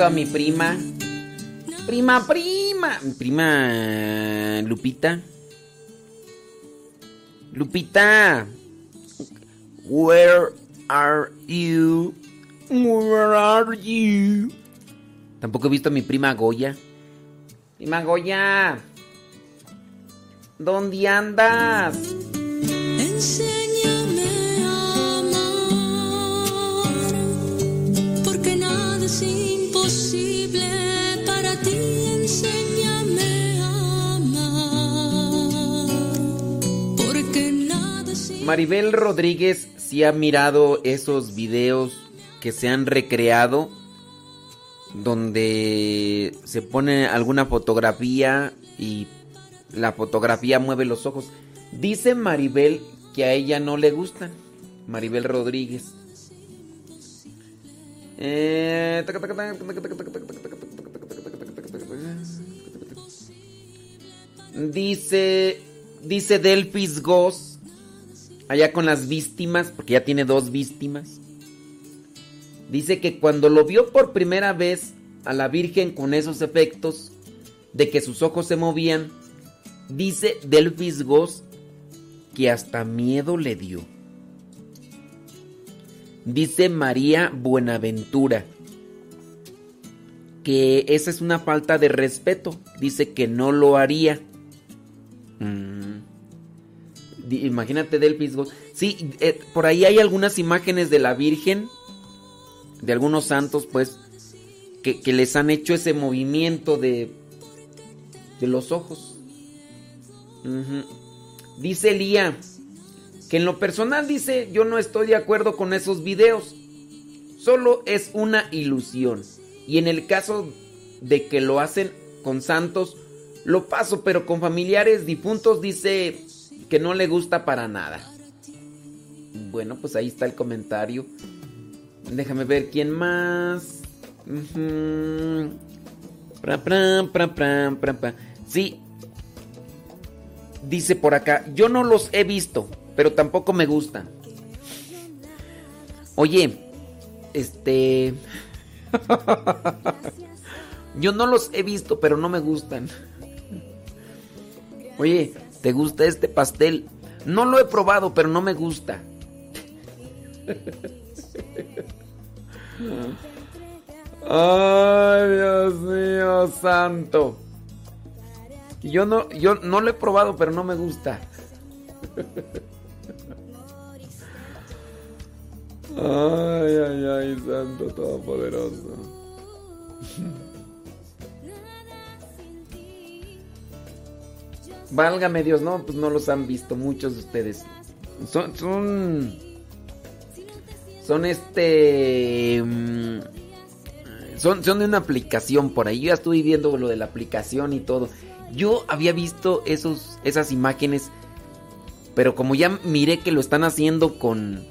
A mi prima. Prima, prima. Mi prima Lupita. Lupita. Where are you? Where are you? Tampoco he visto a mi prima Goya. Prima Goya. ¿Dónde andas? Maribel Rodríguez sí ha mirado esos videos que se han recreado donde se pone alguna fotografía y la fotografía mueve los ojos. Dice Maribel que a ella no le gustan. Maribel Rodríguez. Eh, Dice, dice Delphis Goss, allá con las víctimas, porque ya tiene dos víctimas. Dice que cuando lo vio por primera vez a la Virgen con esos efectos de que sus ojos se movían, dice Delphis Goss que hasta miedo le dio. Dice María Buenaventura que esa es una falta de respeto. Dice que no lo haría. Imagínate Delphis Goss. Sí, eh, por ahí hay algunas imágenes de la Virgen, de algunos santos, pues, que, les han hecho ese movimiento de, de los ojos. Dice Lía que en lo personal dice, yo no estoy de acuerdo con esos videos. Solo es una ilusión. Y en el caso de que lo hacen con santos, lo paso, pero con familiares difuntos dice que no le gusta para nada. Bueno, pues ahí está el comentario. Déjame ver quién más. Pra, pra, pra, pra, pra. Sí. Dice por acá, yo no los he visto, pero tampoco me gustan. Oye, este... yo no los he visto, pero no me gustan. Oye, ¿te gusta este pastel? No lo he probado, pero no me gusta. Ay, Dios mío, santo. Yo no, yo no lo he probado, pero no me gusta. Ay, ay, ay, santo todopoderoso. Válgame Dios, no, pues no los han visto muchos de ustedes. Son, son, son este, mm, son, son de una aplicación por ahí. Yo ya estuve viendo lo de la aplicación y todo. Yo había visto esos, esas imágenes, pero como ya miré que lo están haciendo con,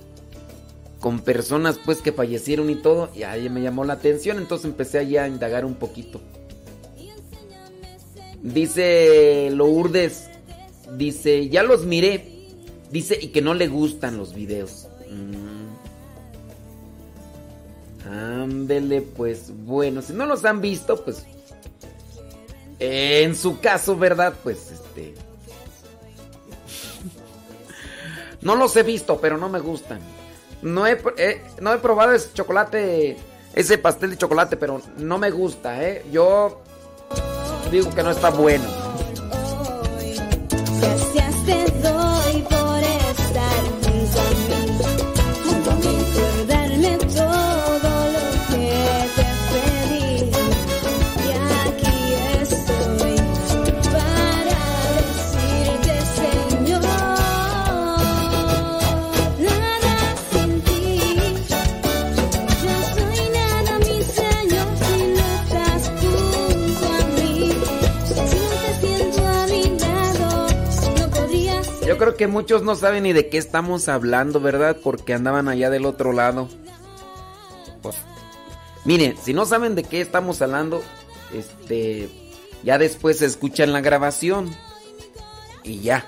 con personas pues que fallecieron y todo, y ahí me llamó la atención, entonces empecé allá a indagar un poquito. Dice Lourdes, dice, ya los miré, dice, y que no le gustan los videos. Mm. Ándele, pues bueno, si no los han visto, pues en su caso, ¿verdad? Pues este. No los he visto, pero no me gustan. No he, eh, no he probado ese chocolate, ese pastel de chocolate, pero no me gusta, ¿eh? Yo digo que no está bueno.
Que
muchos no saben ni de qué estamos hablando, ¿verdad? Porque andaban allá del otro lado. Pues, miren, si no saben de qué estamos hablando, este, ya después escuchan la grabación y ya.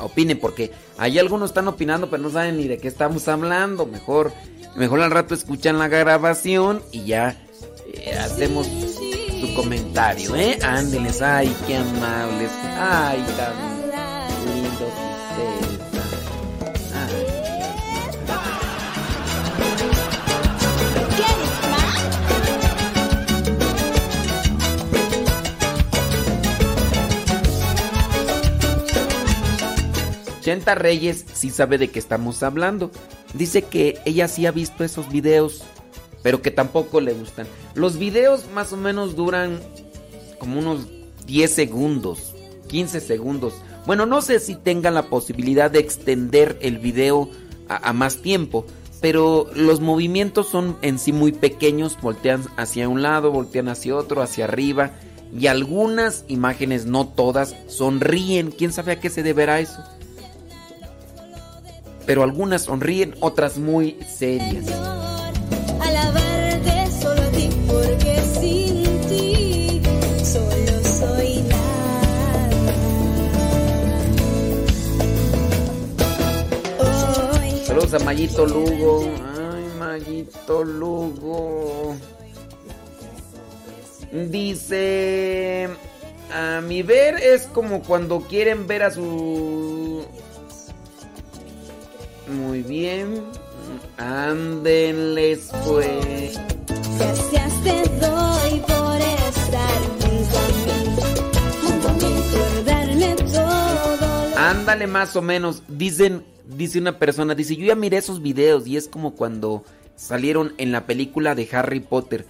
opinen, porque ahí algunos están opinando, pero no saben ni de qué estamos hablando. Mejor, mejor al rato escuchan la grabación y ya eh, hacemos su comentario, ¿eh? Ándeles, ay, qué amables, ay, tan 80 Reyes sí sabe de qué estamos hablando. Dice que ella sí ha visto esos videos, pero que tampoco le gustan. Los videos más o menos duran como unos 10 segundos, 15 segundos. Bueno, no sé si tengan la posibilidad de extender el video a, más tiempo, pero los movimientos son en sí muy pequeños, voltean hacia un lado, voltean hacia otro, hacia arriba y algunas imágenes, no todas, sonríen. ¿Quién sabe a qué se deberá eso? Pero algunas sonríen, otras muy serias. Saludos a Mayito Lugo. Ay, Mayito Lugo. Dice, a mi ver es como cuando quieren ver a su... Muy bien. Ándenles pues.
gracias te doy por estar todo.
Ándale más o menos. Dicen, dice una persona, dice, yo ya miré esos videos y es como cuando salieron en la película de Harry Potter.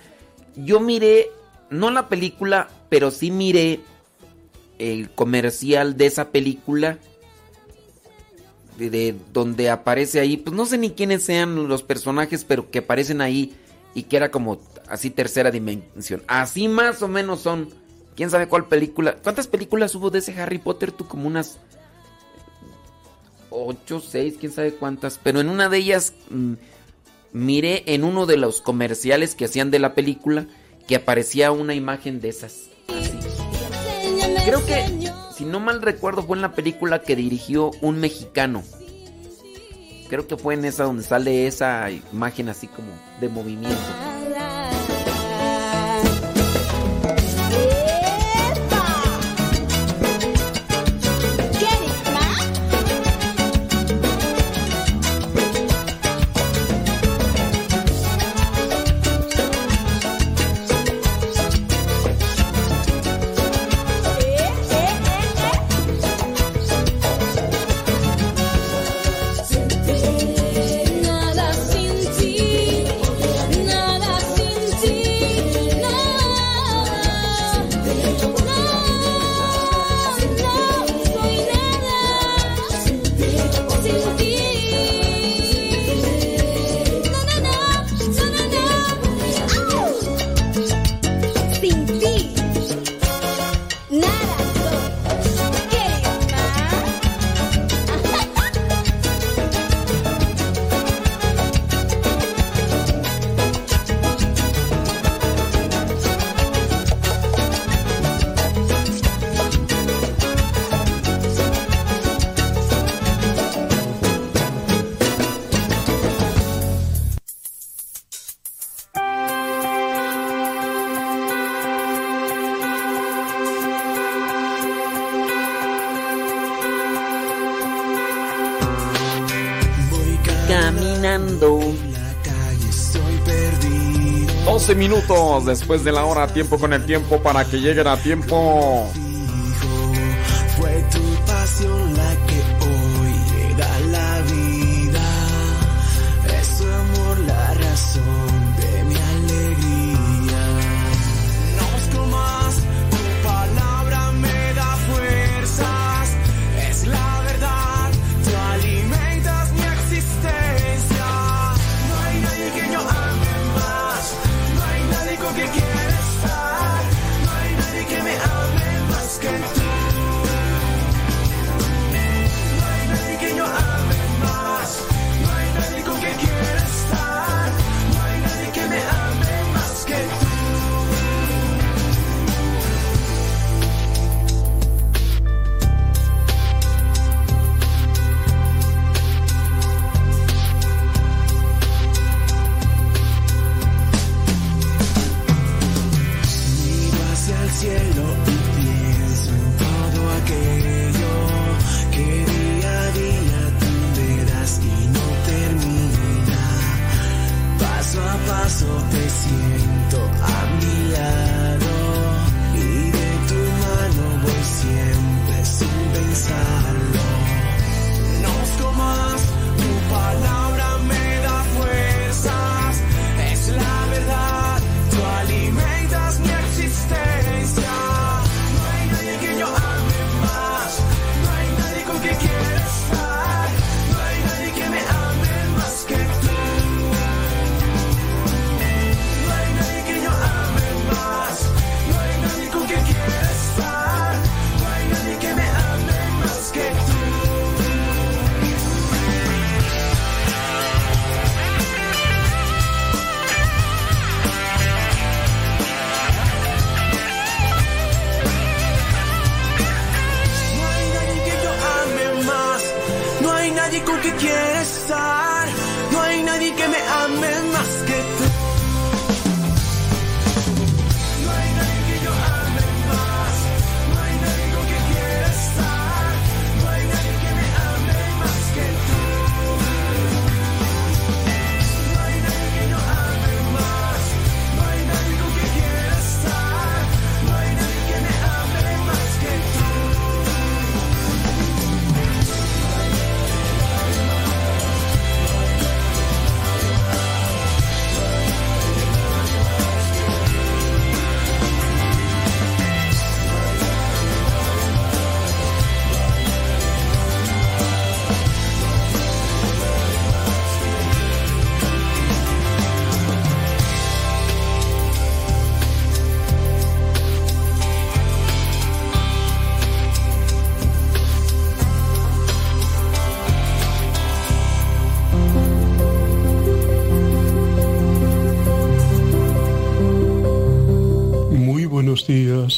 Yo miré, no la película, pero sí miré el comercial de esa película. De, de donde aparece ahí, pues no sé ni quiénes sean los personajes, pero que aparecen ahí y que era como así tercera dimensión. Así más o menos son. ¿Quién sabe cuál película? ¿Cuántas películas hubo de ese Harry Potter? Tú como unas 8, 6, quién sabe cuántas. Pero en una de ellas mm, miré en uno de los comerciales que hacían de la película que aparecía una imagen de esas. Creo que, no mal recuerdo, fue en la película que dirigió un mexicano. Creo que fue en esa donde sale esa imagen así como de movimiento.
Minutos después de la hora, tiempo con el tiempo para que lleguen a tiempo.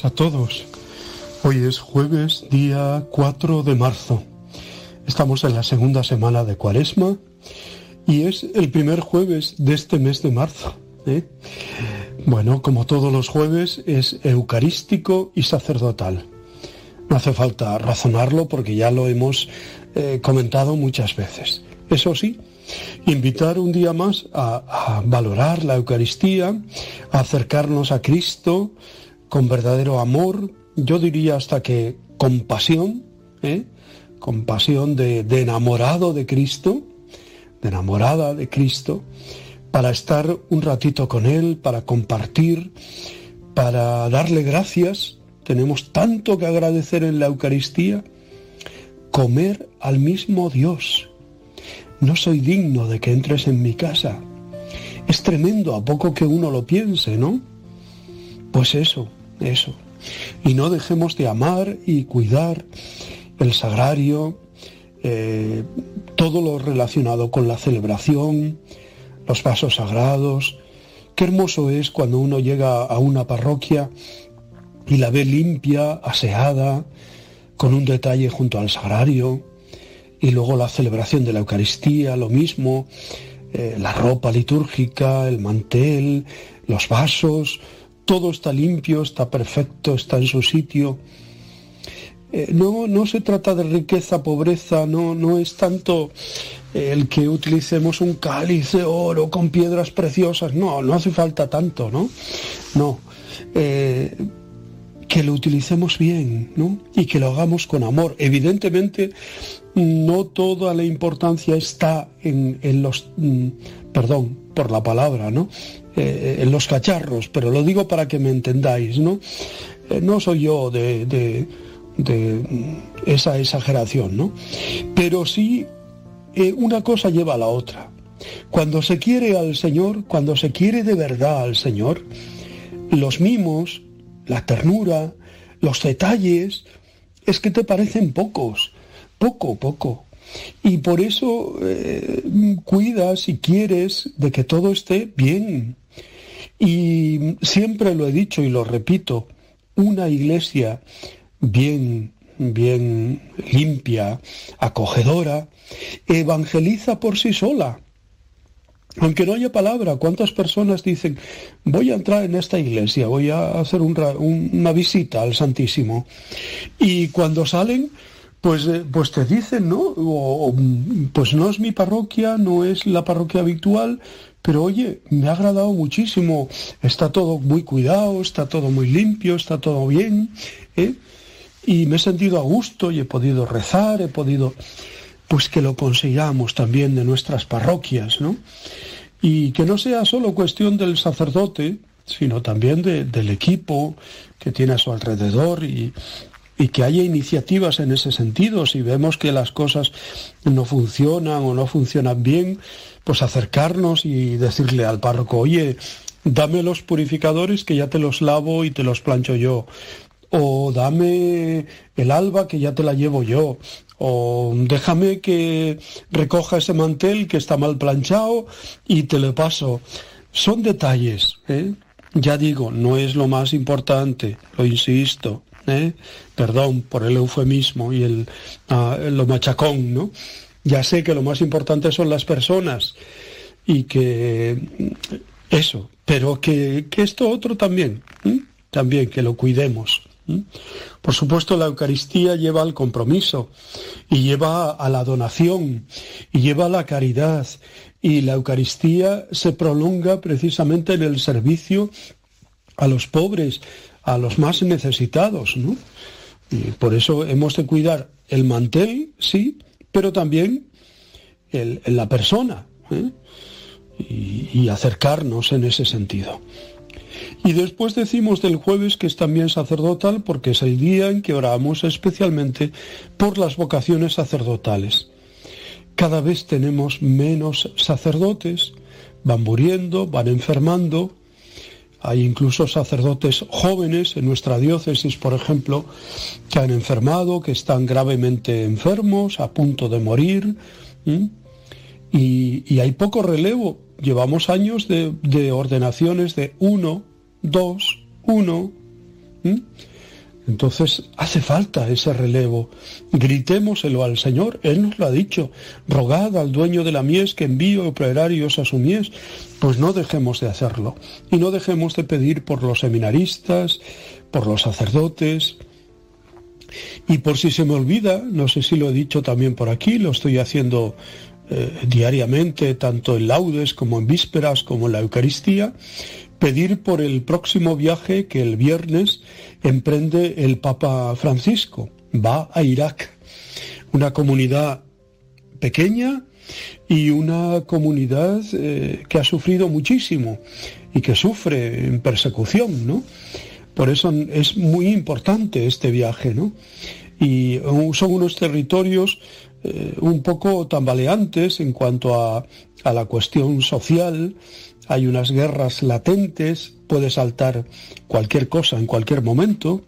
A
todos. Hoy es jueves, día 4 de marzo. Estamos en la segunda semana de Cuaresma y es el primer jueves de este mes de marzo. ¿eh? Bueno, como todos los jueves, es eucarístico y sacerdotal. No hace falta razonarlo porque ya lo hemos eh, comentado muchas veces. Eso sí, invitar un día más a, a valorar la Eucaristía, a acercarnos a Cristo con verdadero amor, yo diría hasta que con pasión, ¿eh? con pasión de, de enamorado de Cristo, de enamorada de Cristo, para estar un ratito con Él, para compartir, para darle gracias. Tenemos tanto que agradecer en la Eucaristía. Comer al mismo Dios. No soy digno de que entres en mi casa. Es tremendo a poco que uno lo piense, ¿no? Pues eso, eso. Y no dejemos de amar y cuidar el sagrario, eh, todo lo relacionado con la celebración, los vasos sagrados. Qué hermoso es cuando uno llega a una parroquia y la ve limpia, aseada, con un detalle junto al sagrario, y luego la celebración de la Eucaristía, lo mismo, eh, la ropa litúrgica, el mantel, los vasos, todo está limpio, está perfecto, está en su sitio. Eh, no, no se trata de riqueza, pobreza, no, no es tanto eh, el que utilicemos un cáliz de oro con piedras preciosas, no, no hace falta tanto, ¿no? No. Eh, que lo utilicemos bien, ¿no? Y que lo hagamos con amor. Evidentemente, no toda la importancia está en, los, mm, perdón por la palabra, ¿no? Eh, en los cacharros, pero lo digo para que me entendáis, ¿no? Eh, no soy yo de, mm, esa exageración, ¿no? Pero sí eh, una cosa lleva a la otra. Cuando se quiere al Señor, cuando se quiere de verdad al Señor, los mimos, la ternura, los detalles, es que te parecen pocos, poco, poco. Y por eso eh, cuidas y quieres de que todo esté bien. Y siempre lo he dicho y lo repito, una iglesia bien, bien limpia, acogedora, evangeliza por sí sola. Aunque no haya palabra, ¿cuántas personas dicen, voy a entrar en esta iglesia, voy a hacer una visita al Santísimo? Y cuando salen, pues, eh, pues te dicen, ¿no? O- pues no es mi parroquia, no es la parroquia habitual, pero oye, me ha agradado muchísimo, está todo muy cuidado, está todo muy limpio, está todo bien, ¿eh? y me he sentido a gusto y he podido rezar, he podido, pues que lo consigamos también de nuestras parroquias, ¿no? Y que no sea solo cuestión del sacerdote, sino también del equipo que tiene a su alrededor y, y que haya iniciativas en ese sentido. Si vemos que las cosas no funcionan o no funcionan bien, pues acercarnos y decirle al párroco, oye, dame los purificadores que ya te los lavo y te los plancho yo. O dame el alba que ya te la llevo yo. O déjame que recoja ese mantel que está mal planchado y te lo paso. Son detalles, ¿eh? Ya digo, no es lo más importante, lo insisto, ¿eh? perdón por el eufemismo y el, ah, lo machacón, ¿no? Ya sé que lo más importante son las personas y que eso, pero que, esto otro también, también que lo cuidemos. Por supuesto, la Eucaristía lleva al compromiso y lleva a la donación y lleva a la caridad y la Eucaristía se prolonga precisamente en el servicio a los pobres, a los más necesitados, ¿no? Y por eso hemos de cuidar el mantel, sí, pero también el, la persona ¿eh? y, acercarnos en ese sentido. Y después decimos del jueves que es también sacerdotal porque es el día en que oramos especialmente por las vocaciones sacerdotales. Cada vez tenemos menos sacerdotes, van muriendo, van enfermando, hay incluso sacerdotes jóvenes en nuestra diócesis, por ejemplo, que han enfermado, que están gravemente enfermos, a punto de morir. Y, hay poco relevo. Llevamos años de, ordenaciones de uno, dos, uno. Entonces hace falta ese relevo. Gritémoselo al Señor, Él nos lo ha dicho. Rogad al dueño de la mies que envíe operarios a su mies. Pues no dejemos de hacerlo. Y no dejemos de pedir por los seminaristas, por los sacerdotes. Y por si se me olvida, no sé si lo he dicho también por aquí, lo estoy haciendo eh, diariamente, tanto en laudes como en vísperas, como en la Eucaristía, pedir por el próximo viaje que el viernes emprende el Papa Francisco. Va a Irak, una comunidad pequeña y una comunidad eh, que ha sufrido muchísimo y que sufre en persecución, ¿no? Por eso es muy importante este viaje, ¿no? Y son unos territorios eh, un poco tambaleantes en cuanto a, a la cuestión social, hay unas guerras latentes, puede saltar cualquier cosa en cualquier momento.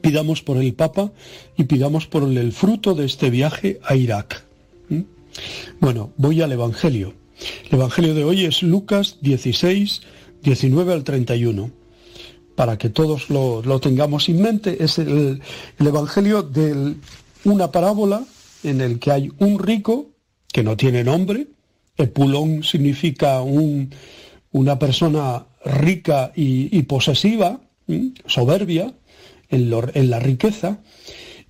Pidamos por el Papa y pidamos por el fruto de este viaje a Irak. Bueno, voy al Evangelio. El Evangelio de hoy es Lucas 16, 19 al 31. Para que todos lo, tengamos en mente, es el, el Evangelio de una parábola en el que hay un rico que no tiene nombre, Epulón significa una persona rica y, posesiva, soberbia en, la riqueza,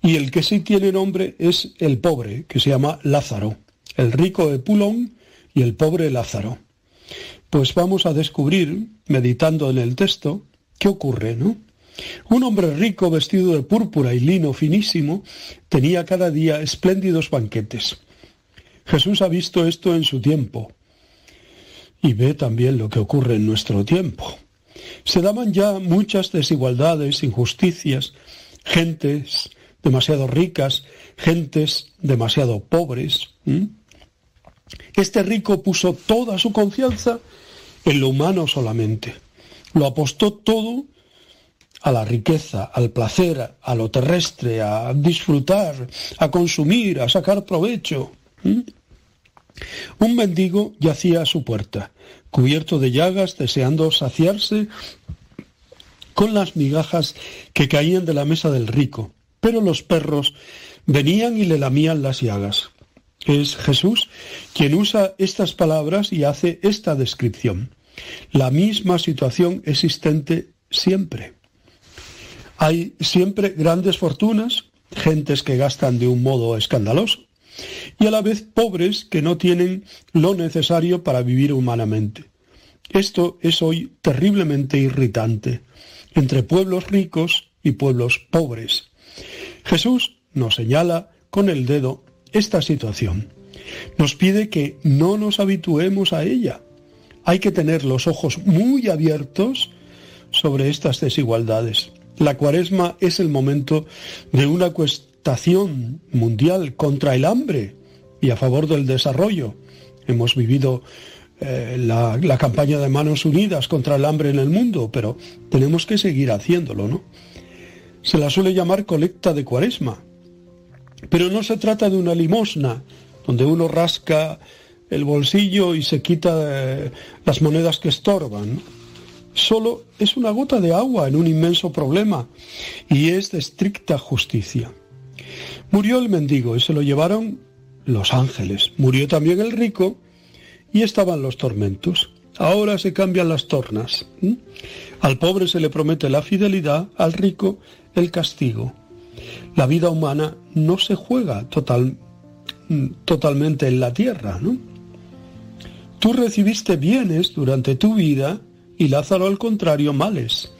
y el que sí tiene nombre es el pobre, que se llama Lázaro. El rico Epulón y el pobre Lázaro. Pues vamos a descubrir, meditando en el texto, qué ocurre, ¿no? Un hombre rico vestido de púrpura y lino finísimo tenía cada día espléndidos banquetes. Jesús ha visto esto en su tiempo y ve también lo que ocurre en nuestro tiempo. Se daban ya muchas desigualdades, injusticias, gentes demasiado ricas, gentes demasiado pobres. Este rico puso toda su confianza en lo humano solamente. Lo apostó todo a la riqueza, al placer, a lo terrestre, a disfrutar, a consumir, a sacar provecho. Un mendigo yacía a su puerta, cubierto de llagas, deseando saciarse con las migajas que caían de la mesa del rico, pero los perros venían y le lamían las llagas. Es Jesús quien usa estas palabras y hace esta descripción. La misma situación existente siempre. Hay siempre grandes fortunas, gentes que gastan de un modo escandaloso, y a la vez pobres que no tienen lo necesario para vivir humanamente. Esto es hoy terriblemente irritante entre pueblos ricos y pueblos pobres. Jesús nos señala con el dedo esta situación. Nos pide que no nos habituemos a ella. Hay que tener los ojos muy abiertos sobre estas desigualdades. La cuaresma es el momento de una mundial contra el hambre y a favor del desarrollo. Hemos vivido eh, la, campaña de manos unidas contra el hambre en el mundo, pero tenemos que seguir haciéndolo, ¿no? Se la suele llamar colecta de cuaresma, pero no se trata de una limosna, donde uno rasca el bolsillo y se quita eh, las monedas que estorban. Solo es una gota de agua en un inmenso problema y es de estricta justicia. Murió el mendigo y se lo llevaron los ángeles. Murió también el rico y estaban los tormentos. Ahora se cambian las tornas. Al pobre se le promete la fidelidad, al rico el castigo. La vida humana no se juega total, totalmente en la tierra, ¿no? Tú recibiste bienes durante tu vida y Lázaro al contrario males.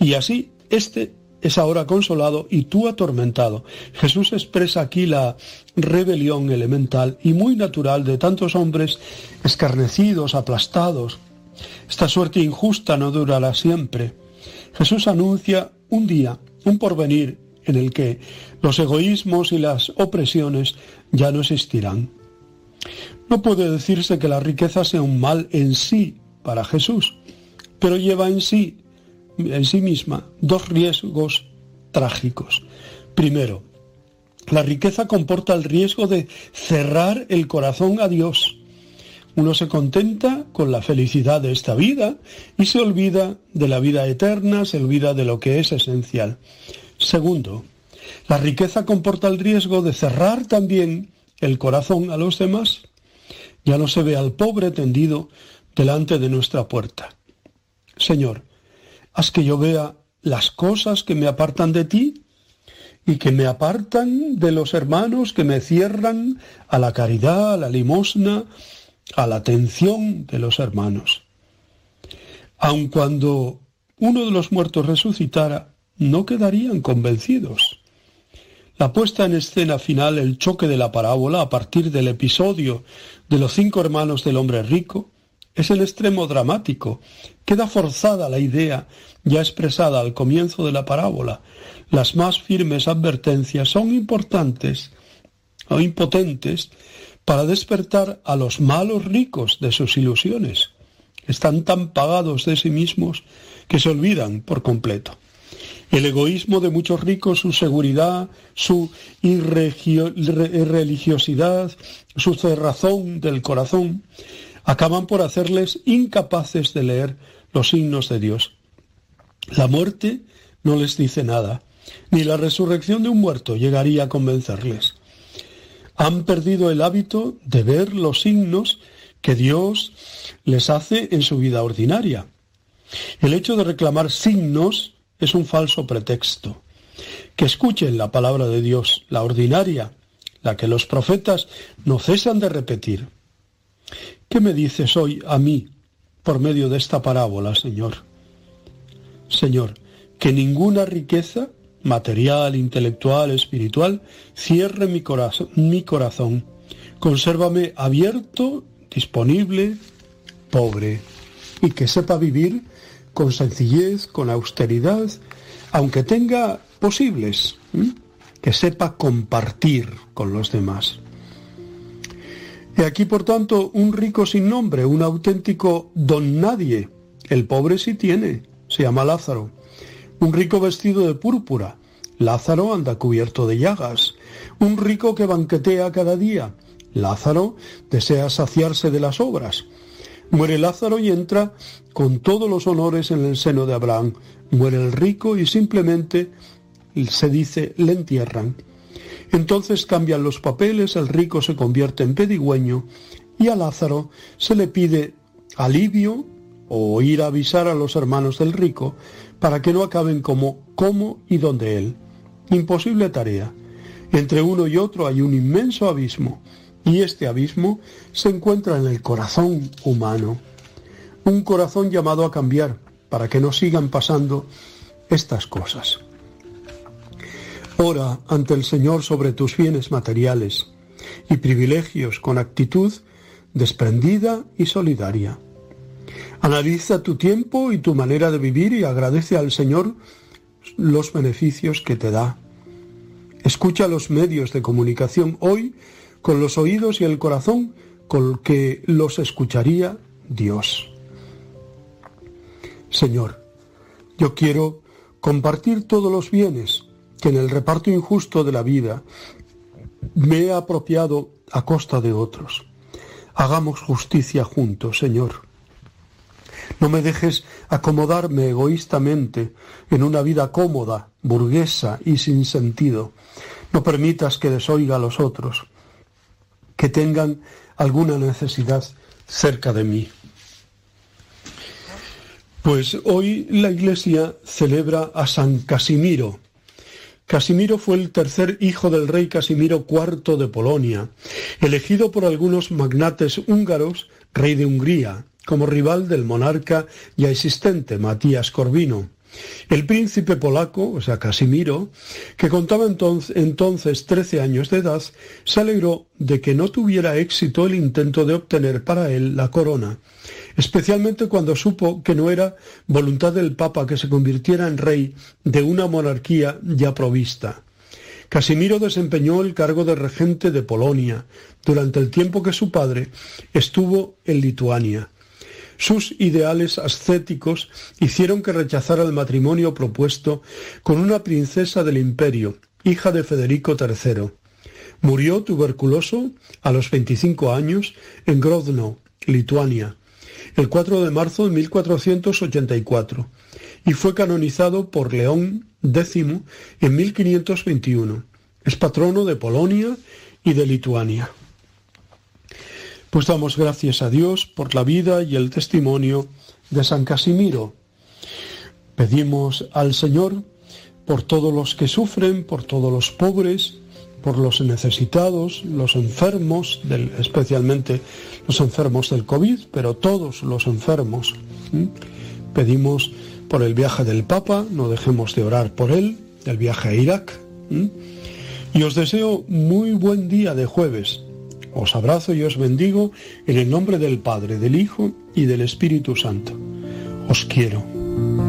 Y así, este es ahora consolado y tú atormentado. Jesús expresa aquí la rebelión elemental y muy natural de tantos hombres escarnecidos, aplastados. Esta suerte injusta no durará siempre. Jesús anuncia un día, un porvenir en el que los egoísmos y las opresiones ya no existirán. No puede decirse que la riqueza sea un mal en sí para Jesús, pero lleva en sí, en sí misma, dos riesgos trágicos. Primero, la riqueza comporta el riesgo de cerrar el corazón a Dios. Uno se contenta con la felicidad de esta vida y se olvida de la vida eterna, se olvida de lo que es esencial. Segundo, la riqueza comporta el riesgo de cerrar también el corazón a los demás. Ya no se ve al pobre tendido delante de nuestra puerta. Señor, haz que yo vea las cosas que me apartan de ti y que me apartan de los hermanos que me cierran a la caridad, a la limosna, a la atención de los hermanos. Aun cuando uno de los muertos resucitara, no quedarían convencidos. La puesta en escena final, el choque de la parábola a partir del episodio de los cinco hermanos del hombre rico, es el extremo dramático. Queda forzada la idea ya expresada al comienzo de la parábola. Las más firmes advertencias son importantes o impotentes para despertar a los malos ricos de sus ilusiones. Están tan pagados de sí mismos que se olvidan por completo. El egoísmo de muchos ricos, su seguridad, su irreligiosidad, su cerrazón del corazón, acaban por hacerles incapaces de leer los signos de Dios. La muerte no les dice nada, ni la resurrección de un muerto llegaría a convencerles. Han perdido el hábito de ver los signos que Dios les hace en su vida ordinaria. El hecho de reclamar signos es un falso pretexto. Que escuchen la palabra de Dios, la ordinaria, la que los profetas no cesan de repetir. ¿Qué me dices hoy a mí por medio de esta parábola, Señor? Señor, que ninguna riqueza material, intelectual, espiritual, cierre mi corazón, mi corazón. Consérvame abierto, disponible, pobre, y que sepa vivir con sencillez, con austeridad, aunque tenga posibles, que sepa compartir con los demás. Y aquí, por tanto, un rico sin nombre, un auténtico don nadie. El pobre sí tiene, se llama Lázaro. Un rico vestido de púrpura. Lázaro anda cubierto de llagas. Un rico que banquetea cada día. Lázaro desea saciarse de las obras. Muere Lázaro y entra con todos los honores en el seno de Abraham. Muere el rico y simplemente se dice le entierran. Entonces cambian los papeles, el rico se convierte en pedigüeño y a Lázaro se le pide alivio o ir a avisar a los hermanos del rico para que no acaben como cómo y donde él. Imposible tarea. Entre uno y otro hay un inmenso abismo, y este abismo se encuentra en el corazón humano. Un corazón llamado a cambiar para que no sigan pasando estas cosas. Ora ante el Señor sobre tus bienes materiales y privilegios con actitud desprendida y solidaria. Analiza tu tiempo y tu manera de vivir y agradece al Señor los beneficios que te da. Escucha los medios de comunicación hoy con los oídos y el corazón con que los escucharía Dios. Señor, yo quiero compartir todos los bienes que en el reparto injusto de la vida me he apropiado a costa de otros. Hagamos justicia juntos, Señor. No me dejes acomodarme egoístamente en una vida cómoda, burguesa y sin sentido. No permitas que desoiga a los otros, que tengan alguna necesidad cerca de mí. Pues hoy la Iglesia celebra a San Casimiro. Casimiro fue el tercer hijo del rey Casimiro IV de Polonia, elegido por algunos magnates húngaros, rey de Hungría, como rival del monarca ya existente, Matías Corvino. El príncipe polaco, o sea, Casimiro, que contaba entonces, entonces 13 años de edad, se alegró de que no tuviera éxito el intento de obtener para él la corona, especialmente cuando supo que no era voluntad del Papa que se convirtiera en rey de una monarquía ya provista. Casimiro desempeñó el cargo de regente de Polonia durante el tiempo que su padre estuvo en Lituania. Sus ideales ascéticos hicieron que rechazara el matrimonio propuesto con una princesa del imperio, hija de Federico III. Murió tuberculoso a los 25 años en Grodno, Lituania, el 4 de marzo de 1484, y fue canonizado por León X en 1521. Es patrono de Polonia y de Lituania. Pues damos gracias a Dios por la vida y el testimonio de San Casimiro. Pedimos al Señor por todos los que sufren, por todos los pobres, por los necesitados, los enfermos, del, especialmente los enfermos del COVID, pero todos los enfermos. Pedimos por el viaje del Papa, no dejemos de orar por él, el viaje a Irak. Y os deseo muy buen día de jueves. Os abrazo y os bendigo en el nombre del Padre, del Hijo y del Espíritu Santo. Os quiero.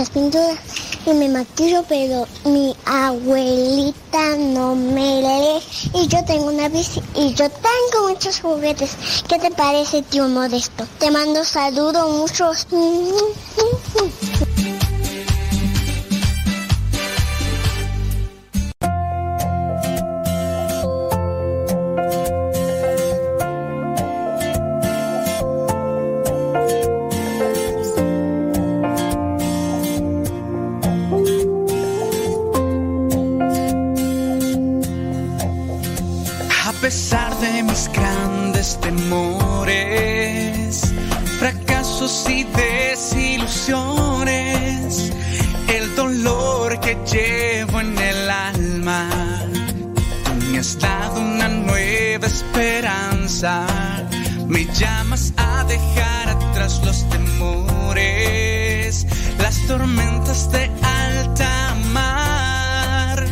Muchas pinturas y me maquillo, pero mi abuelita no me lee y yo tengo una bici y yo tengo muchos juguetes. ¿Qué te parece, tío Modesto? Te mando saludos muchos.
A pesar de mis grandes temores, fracasos y desilusiones, el dolor que llevo en el alma, tú me has dado una nueva esperanza. Me llamas a dejar atrás los temores, las tormentas de alta mar,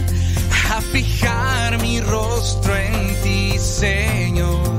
a fijar mi rostro en Señor,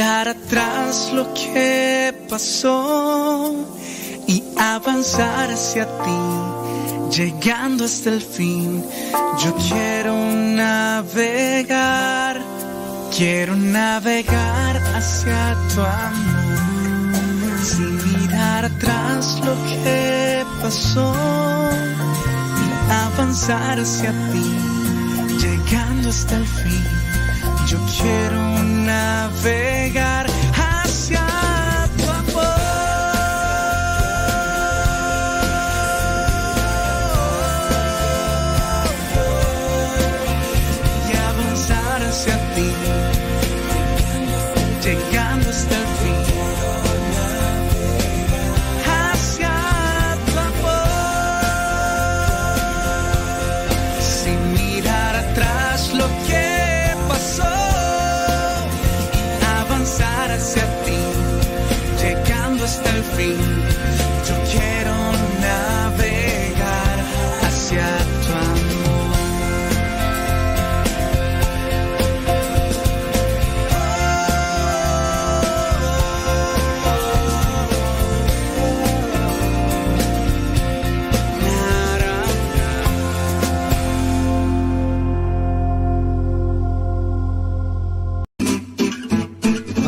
mirar atrás lo que pasó y avanzar hacia ti, llegando hasta el fin. Yo quiero navegar, quiero navegar hacia tu amor, sin mirar atrás lo que pasó y avanzar hacia ti, llegando hasta el fin. Yo quiero navegar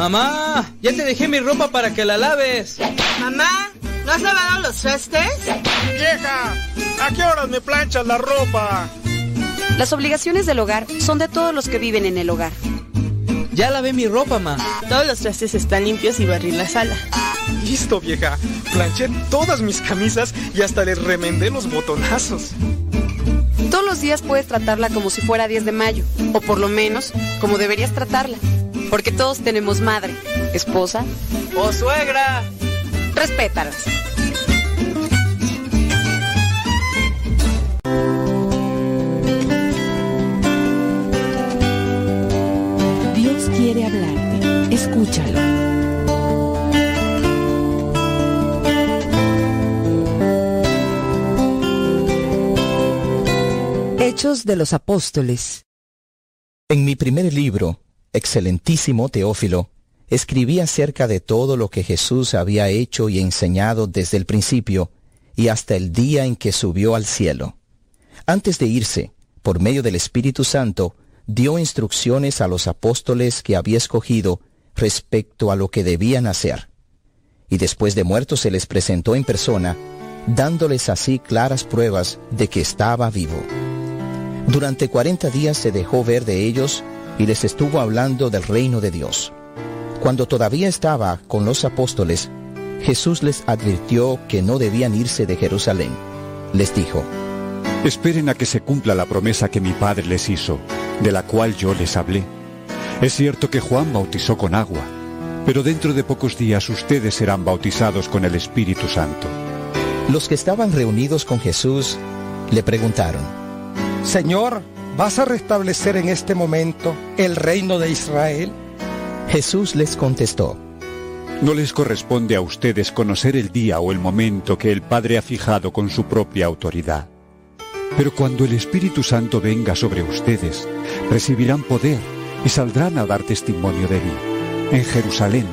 Mamá, ya te dejé mi ropa para que la laves.
Mamá, ¿no has lavado los trastes?
Vieja, ¿a qué horas me planchas la ropa?
Las obligaciones del hogar son de todos los que viven en el hogar.
Ya lavé mi ropa, ma.
Todos los trastes están limpios y barrí la sala.
Listo, vieja. Planché todas mis camisas y hasta les remendé los botonazos.
Todos los días puedes tratarla como si fuera 10 de mayo, o por lo menos como deberías tratarla. Porque todos tenemos madre, esposa
¡Oh, suegra!
Respétalas.
Dios quiere hablarte. Escúchalo.
Hechos de los Apóstoles.
En mi primer libro, excelentísimo Teófilo, escribí acerca de todo lo que Jesús había hecho y enseñado desde el principio y hasta el día en que subió al cielo. Antes de irse, por medio del Espíritu Santo, dio instrucciones a los apóstoles que había escogido respecto a lo que debían hacer. Y después de muerto se les presentó en persona, dándoles así claras pruebas de que estaba vivo. Durante cuarenta días se dejó ver de ellos y les estuvo hablando del reino de Dios. Cuando todavía estaba con los apóstoles, Jesús les advirtió que no debían irse de Jerusalén. Les dijo,
Esperen a que se cumpla la promesa que mi Padre les hizo, de la cual yo les hablé. Es cierto que Juan bautizó con agua, pero dentro de pocos días ustedes serán bautizados con el Espíritu Santo.
Los que estaban reunidos con Jesús le preguntaron,
Señor, ¿vas a restablecer en este momento el reino de Israel?
Jesús les contestó,
No les corresponde a ustedes conocer el día o el momento que el Padre ha fijado con su propia autoridad. Pero cuando el Espíritu Santo venga sobre ustedes, recibirán poder y saldrán a dar testimonio de mí, en Jerusalén,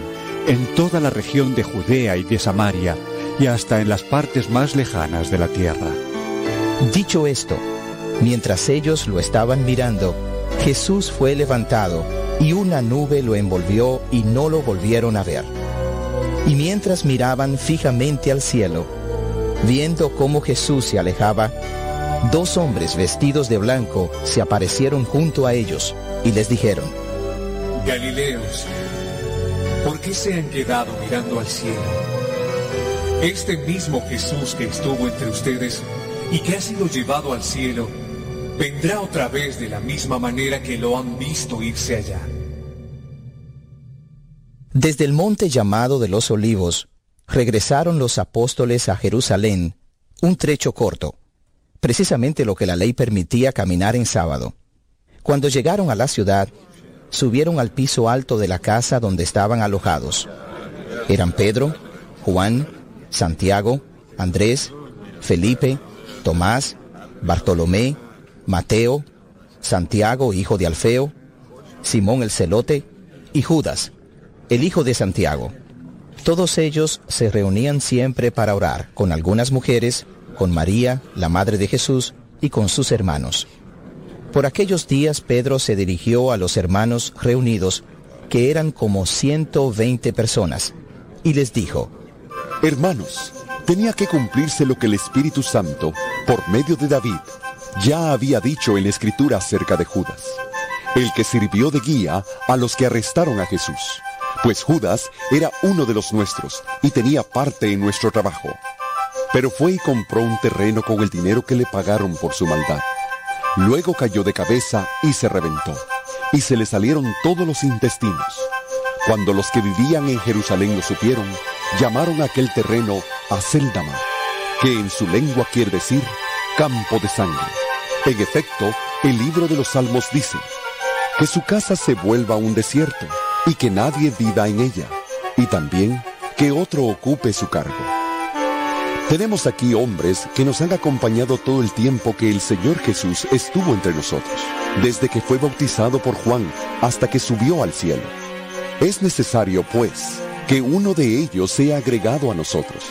en toda la región de Judea y de Samaria, y hasta en las partes más lejanas de la tierra.
Dicho esto, mientras ellos lo estaban mirando, Jesús fue levantado y una nube lo envolvió y no lo volvieron a ver. Y mientras miraban fijamente al cielo, viendo cómo Jesús se alejaba, dos hombres vestidos de blanco se aparecieron junto a ellos y les dijeron,
Galileos, ¿por qué se han quedado mirando al cielo? Este mismo Jesús que estuvo entre ustedes y que ha sido llevado al cielo, vendrá otra vez de la misma manera que lo han visto irse allá.
Desde el monte llamado de los olivos, regresaron los apóstoles a Jerusalén, un trecho corto, precisamente lo que la ley permitía caminar en sábado. Cuando llegaron a la ciudad, subieron al piso alto de la casa donde estaban alojados. Eran Pedro, Juan, Santiago, Andrés, Felipe, Tomás, Bartolomé, Mateo, Santiago, hijo de Alfeo, Simón el celote y Judas, el hijo de Santiago. Todos ellos se reunían siempre para orar con algunas mujeres, con María, la madre de Jesús, y con sus hermanos. Por aquellos días Pedro se dirigió a los hermanos reunidos, que eran como 120 personas, y les dijo,
Hermanos, tenía que cumplirse lo que el Espíritu Santo, por medio de David, ya había dicho en la Escritura acerca de Judas, el que sirvió de guía a los que arrestaron a Jesús, pues Judas era uno de los nuestros y tenía parte en nuestro trabajo. Pero fue y compró un terreno con el dinero que le pagaron por su maldad. Luego cayó de cabeza y se reventó, y se le salieron todos los intestinos. Cuando los que vivían en Jerusalén lo supieron, llamaron a aquel terreno Aceldama, que en su lengua quiere decir campo de sangre. En efecto, el libro de los Salmos dice, que su casa se vuelva un desierto y que nadie viva en ella, y también que otro ocupe su cargo. Tenemos aquí hombres que nos han acompañado todo el tiempo que el Señor Jesús estuvo entre nosotros, desde que fue bautizado por Juan hasta que subió al cielo. Es necesario, pues, que uno de ellos sea agregado a nosotros,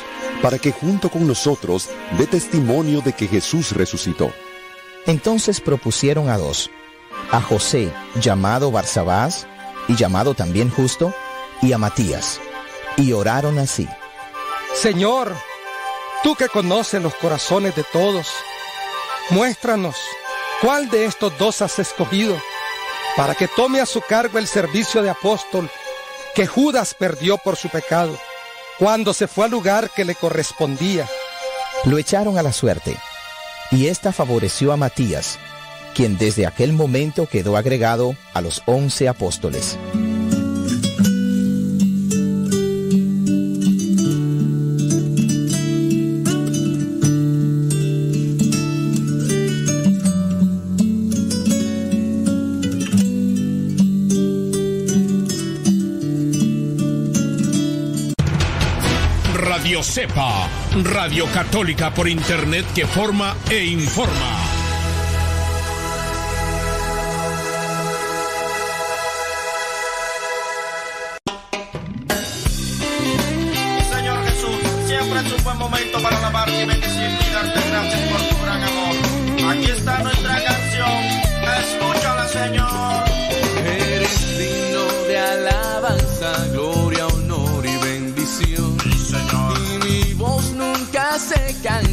para que junto con nosotros dé testimonio de que Jesús resucitó.
Entonces propusieron a dos, a José, llamado Barsabás, y llamado también Justo, y a Matías, y oraron así.
Señor, tú que conoces los corazones de todos, muéstranos cuál de estos dos has escogido para que tome a su cargo el servicio de apóstol que Judas perdió por su pecado, cuando se fue al lugar que le correspondía.
Lo echaron a la suerte, y ésta favoreció a Matías, quien desde aquel momento quedó agregado a los once apóstoles.
sepa, Radio Católica por Internet que forma e informa.
Señor Jesús, siempre es un buen momento para alabarte y bendecirte y darte gracias por tu gran amor. Aquí está nuestra canción, escúchala Señor.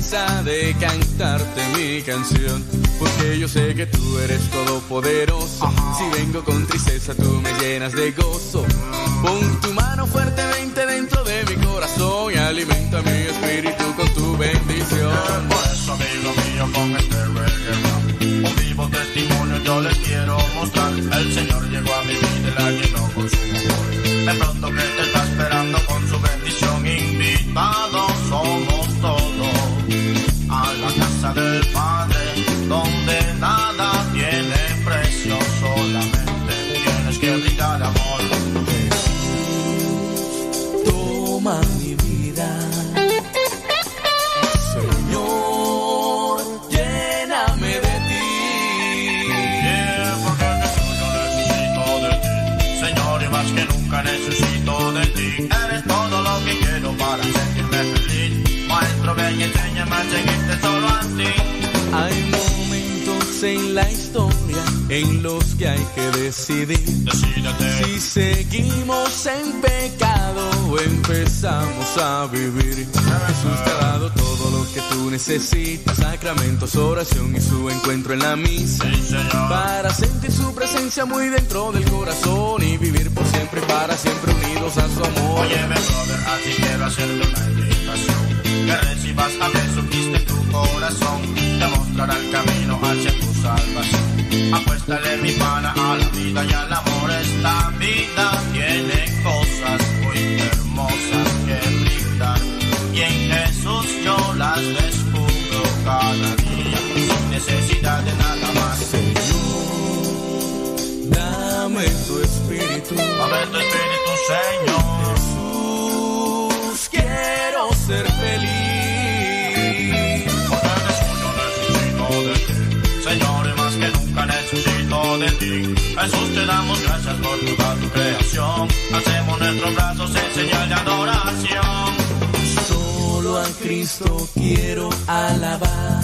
Cansa de cantarte mi canción. Porque yo sé que tú eres todopoderoso. Si vengo con tristeza, tú me llenas de gozo. Pon tu mano fuertemente dentro de mi corazón y alimenta mi espíritu con tu bendición.
Por eso, amigo mío, con este reggae un vivo testimonio yo les quiero mostrar. El Señor llegó a mi vida
en los que hay que decidir si seguimos en pecado o empezamos a vivir. Jesús te ha dado todo lo que tú necesitas, sacramentos, oración y su encuentro en la misa. Para sentir su presencia muy dentro del corazón y vivir por siempre y para siempre unidos a su amor.
Óyeme, brother, a ti quiero hacerte una invitación. Que recibas a Jesucristo en tu corazón. Te mostrará el camino hacia tu salvación. Apuéstale mi pana a la vida y al amor. Esta vida tiene cosas muy hermosas que brindar. Y en Jesús yo las descubro cada día. Sin necesidad de nada más.
Dame tu espíritu.
Dame tu espíritu, Señor.
Jesús,
te damos gracias por toda tu creación. Hacemos nuestros brazos en señal de adoración.
Solo a Cristo quiero alabar.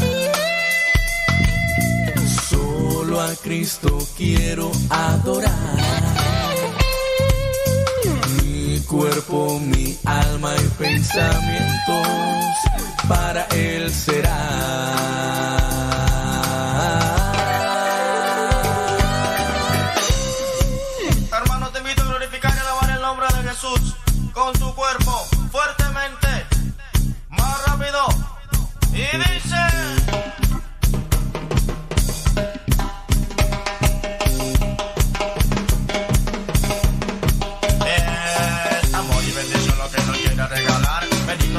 Solo a Cristo quiero adorar. Mi cuerpo, mi alma y pensamientos para Él será.
Con tu cuerpo fuertemente. Más rápido. Y dice.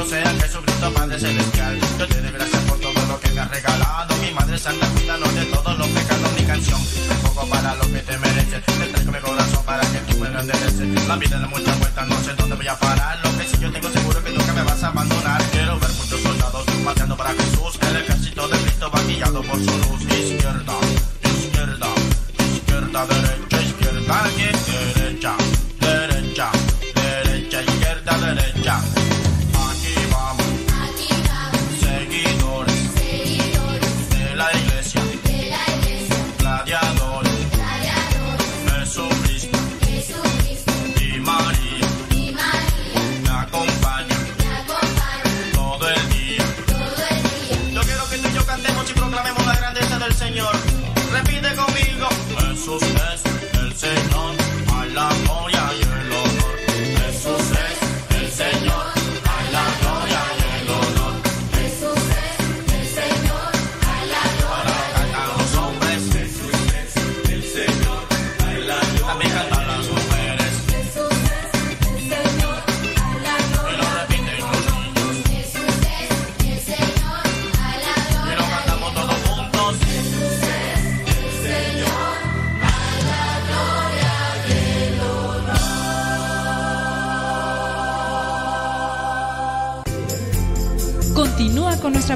Sea Jesucristo, Padre Celestial. Yo te doy gracias por todo lo que me has regalado. Mi Madre Santa, cuídanos de todos los pecados. Mi canción, un poco para lo que te mereces. Lo endereces. La vida da muchas vueltas, no sé dónde voy a parar. Lo que sí yo tengo seguro que nunca me vas a abandonar. Quiero ver muchos soldados marchando para Jesús. El ejército de Cristo va guiado por su luz. Izquierda,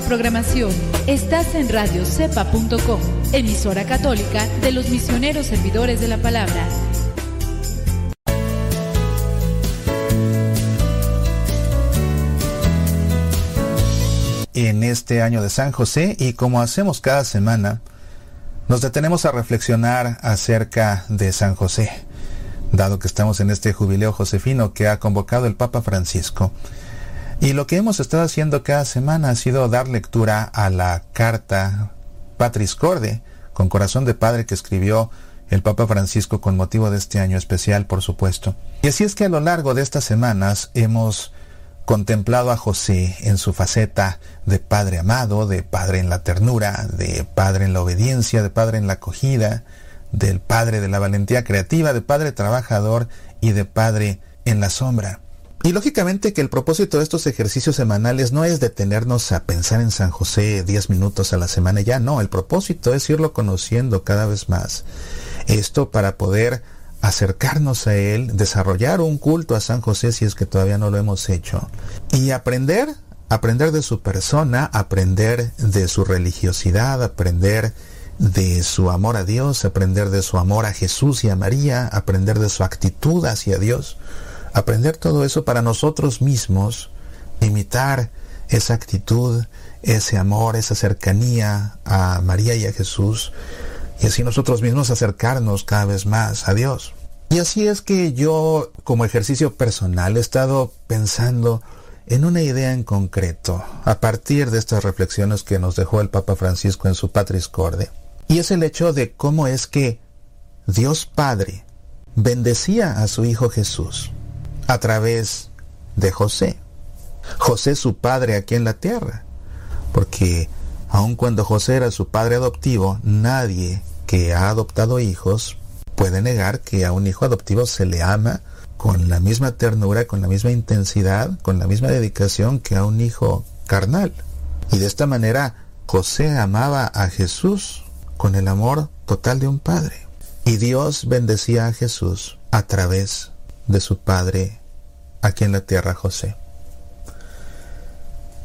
programación. Estás en radiocepa.com, emisora católica de los misioneros servidores de la palabra.
en este año de San José y como hacemos cada semana, nos detenemos a reflexionar acerca de San José, dado que estamos en este jubileo josefino que ha convocado el Papa Francisco. Y lo que hemos estado haciendo cada semana ha sido dar lectura a la carta Patris Corde, con corazón de padre que escribió el Papa Francisco con motivo de este año especial, por supuesto. Y así es que a lo largo de estas semanas hemos contemplado a José en su faceta de padre amado, de padre en la ternura, de padre en la obediencia, de padre en la acogida, del padre de la valentía creativa, de padre trabajador y de padre en la sombra. Y lógicamente que el propósito de estos ejercicios semanales no es detenernos a pensar en San José 10 minutos a la semana ya, no, el propósito es irlo conociendo cada vez más. Esto para poder acercarnos a Él, desarrollar un culto a San José si es que todavía no lo hemos hecho, y aprender, aprender de su persona, aprender de su religiosidad, aprender de su amor a Dios, aprender de su amor a Jesús y a María, aprender de su actitud hacia Dios, aprender todo eso para nosotros mismos, imitar esa actitud, ese amor, esa cercanía a María y a Jesús, y así nosotros mismos acercarnos cada vez más a Dios. Y así es que yo, como ejercicio personal, he estado pensando en una idea en concreto, a partir de estas reflexiones que nos dejó el Papa Francisco en su Patris Corde. Y es el hecho de cómo es que Dios Padre bendecía a su Hijo Jesús a través de José. José su padre aquí en la tierra. Porque aun cuando José era su padre adoptivo, nadie que ha adoptado hijos puede negar que a un hijo adoptivo se le ama con la misma ternura, con la misma intensidad, con la misma dedicación que a un hijo carnal. Y de esta manera José amaba a Jesús con el amor total de un padre. Y Dios bendecía a Jesús a través de su padre aquí en la tierra José.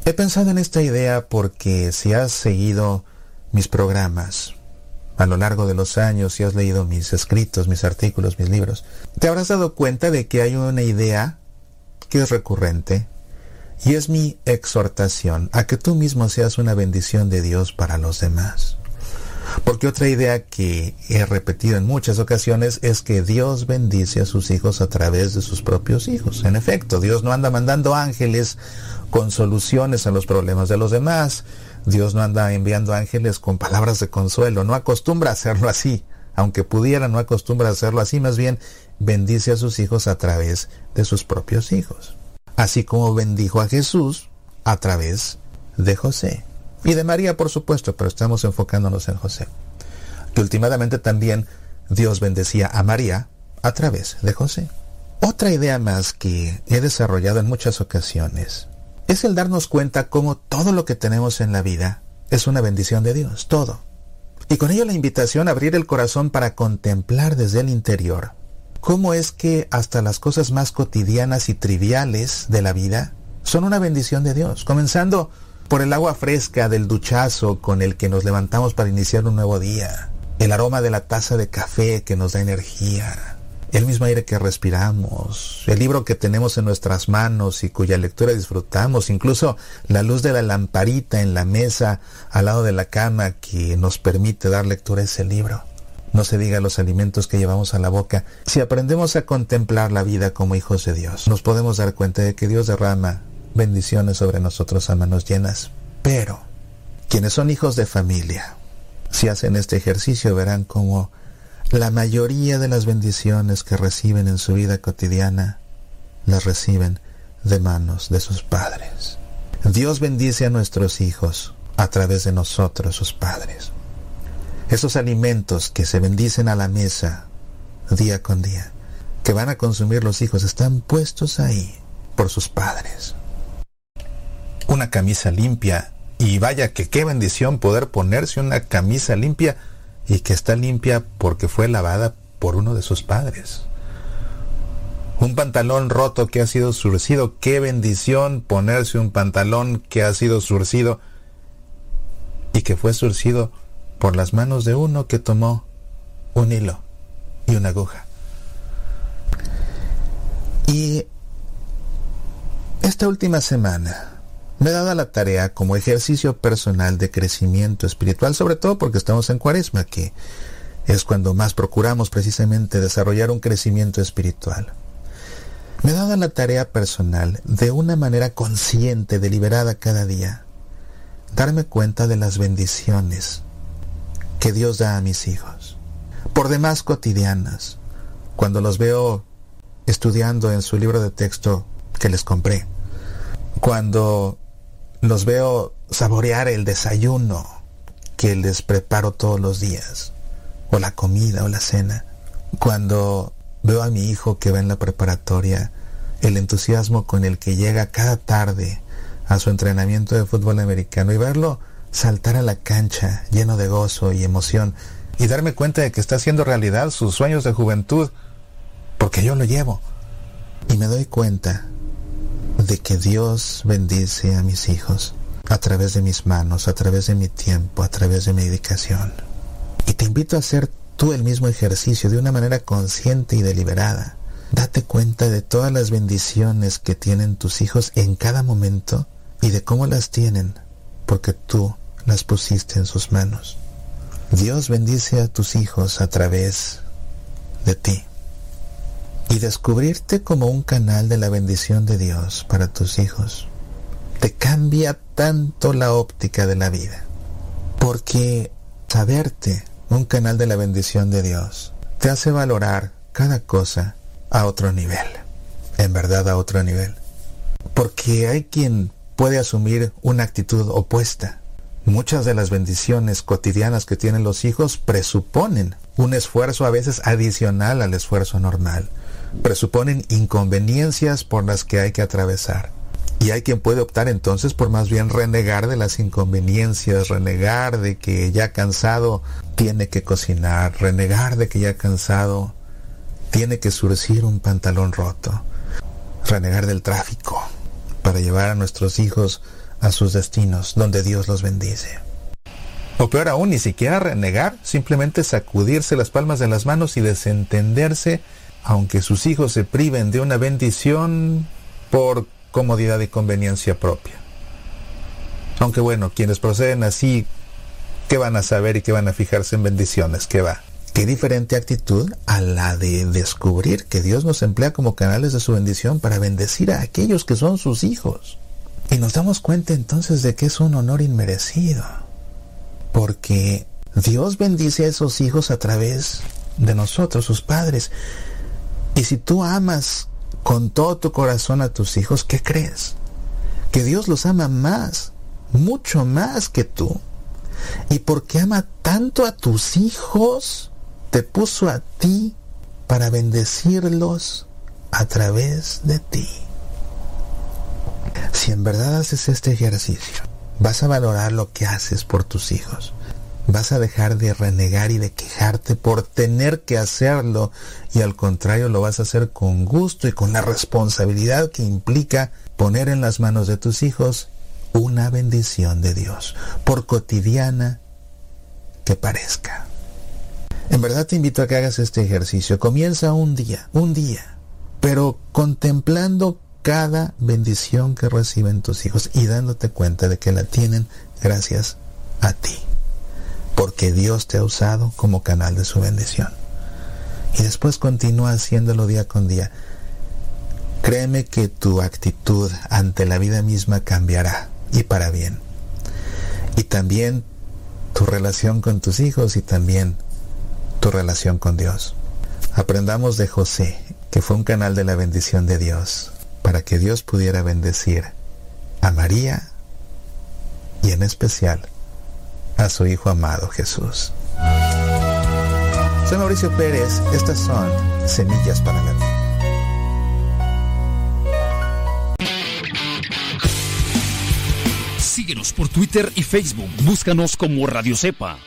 He pensado en esta idea porque si has seguido mis programas a lo largo de los años, si has leído mis escritos, mis artículos, mis libros, te habrás dado cuenta de que hay una idea que es recurrente y es mi exhortación a que tú mismo seas una bendición de Dios para los demás. Porque otra idea que he repetido en muchas ocasiones es que Dios bendice a sus hijos a través de sus propios hijos. En efecto, Dios no anda mandando ángeles con soluciones a los problemas de los demás. Dios no anda enviando ángeles con palabras de consuelo. No acostumbra a hacerlo así. Aunque pudiera, no acostumbra a hacerlo así. Más bien, bendice a sus hijos a través de sus propios hijos. Así como bendijo a Jesús a través de José. Y de María, por supuesto, pero estamos enfocándonos en José. Que últimamente también Dios bendecía a María a través de José. Otra idea más que he desarrollado en muchas ocasiones es el darnos cuenta cómo todo lo que tenemos en la vida es una bendición de Dios, todo. Y con ello la invitación a abrir el corazón para contemplar desde el interior cómo es que hasta las cosas más cotidianas y triviales de la vida son una bendición de Dios, comenzando por el agua fresca del duchazo con el que nos levantamos para iniciar un nuevo día, el aroma de la taza de café que nos da energía, el mismo aire que respiramos, el libro que tenemos en nuestras manos y cuya lectura disfrutamos, incluso la luz de la lamparita en la mesa al lado de la cama que nos permite dar lectura a ese libro. No se diga los alimentos que llevamos a la boca. Si aprendemos a contemplar la vida como hijos de Dios, nos podemos dar cuenta de que Dios derrama bendiciones sobre nosotros a manos llenas. Pero quienes son hijos de familia, si hacen este ejercicio verán cómo la mayoría de las bendiciones que reciben en su vida cotidiana las reciben de manos de sus padres. Dios bendice a nuestros hijos a través de nosotros, sus padres. Esos alimentos que se bendicen a la mesa día con día, que van a consumir los hijos, están puestos ahí por sus padres una camisa limpia. Y vaya que qué bendición poder ponerse una camisa limpia y que está limpia porque fue lavada por uno de sus padres. Un pantalón roto que ha sido surcido, qué bendición ponerse un pantalón que ha sido surcido y que fue surcido por las manos de uno que tomó un hilo y una aguja. Y esta última semana me he dado la tarea como ejercicio personal de crecimiento espiritual, sobre todo porque estamos en cuaresma, que es cuando más procuramos precisamente desarrollar un crecimiento espiritual. Me he dado la tarea personal de una manera consciente, deliberada cada día, darme cuenta de las bendiciones que Dios da a mis hijos, por demás cotidianas, cuando los veo estudiando en su libro de texto que les compré, cuando los veo saborear el desayuno que les preparo todos los días, o la comida o la cena, cuando veo a mi hijo que va en la preparatoria, el entusiasmo con el que llega cada tarde a su entrenamiento de fútbol americano y verlo saltar a la cancha lleno de gozo y emoción y darme cuenta de que está haciendo realidad sus sueños de juventud, porque yo lo llevo. Y me doy cuenta de que Dios bendice a mis hijos a través de mis manos, a través de mi tiempo, a través de mi dedicación. Y te invito a hacer tú el mismo ejercicio de una manera consciente y deliberada. Date cuenta de todas las bendiciones que tienen tus hijos en cada momento y de cómo las tienen, porque tú las pusiste en sus manos. Dios bendice a tus hijos a través de ti. Y descubrirte como un canal de la bendición de Dios para tus hijos te cambia tanto la óptica de la vida. Porque saberte un canal de la bendición de Dios te hace valorar cada cosa a otro nivel. En verdad a otro nivel. Porque hay quien puede asumir una actitud opuesta. Muchas de las bendiciones cotidianas que tienen los hijos presuponen un esfuerzo a veces adicional al esfuerzo normal. Presuponen inconveniencias por las que hay que atravesar. Y hay quien puede optar entonces por más bien renegar de las inconveniencias, renegar de que ya cansado tiene que cocinar, renegar de que ya cansado tiene que surcir un pantalón roto, renegar del tráfico para llevar a nuestros hijos a sus destinos donde Dios los bendice. O peor aún, ni siquiera renegar, simplemente sacudirse las palmas de las manos y desentenderse, aunque sus hijos se priven de una bendición por comodidad y conveniencia propia. Aunque bueno, quienes proceden así, ¿qué van a saber y qué van a fijarse en bendiciones? ¿Qué va? Qué diferente actitud a la de descubrir que Dios nos emplea como canales de su bendición para bendecir a aquellos que son sus hijos. Y nos damos cuenta entonces de que es un honor inmerecido. Porque Dios bendice a esos hijos a través de nosotros, sus padres. Y si tú amas con todo tu corazón a tus hijos, ¿qué crees? Que Dios los ama más, mucho más que tú. Y porque ama tanto a tus hijos, te puso a ti para bendecirlos a través de ti. Si en verdad haces este ejercicio, vas a valorar lo que haces por tus hijos. Vas a dejar de renegar y de quejarte por tener que hacerlo y al contrario lo vas a hacer con gusto y con la responsabilidad que implica poner en las manos de tus hijos una bendición de Dios, por cotidiana que parezca. En verdad te invito a que hagas este ejercicio. Comienza un día, un día, pero contemplando cada bendición que reciben tus hijos y dándote cuenta de que la tienen gracias a ti. Porque Dios te ha usado como canal de su bendición. Y después continúa haciéndolo día con día. Créeme que tu actitud ante la vida misma cambiará y para bien. Y también tu relación con tus hijos y también tu relación con Dios. Aprendamos de José, que fue un canal de la bendición de Dios, para que Dios pudiera bendecir a María y en especial a su Hijo amado Jesús. Soy Mauricio Pérez, estas son Semillas para la Vida.
Síguenos por Twitter y Facebook. Búscanos como Radio Cepa.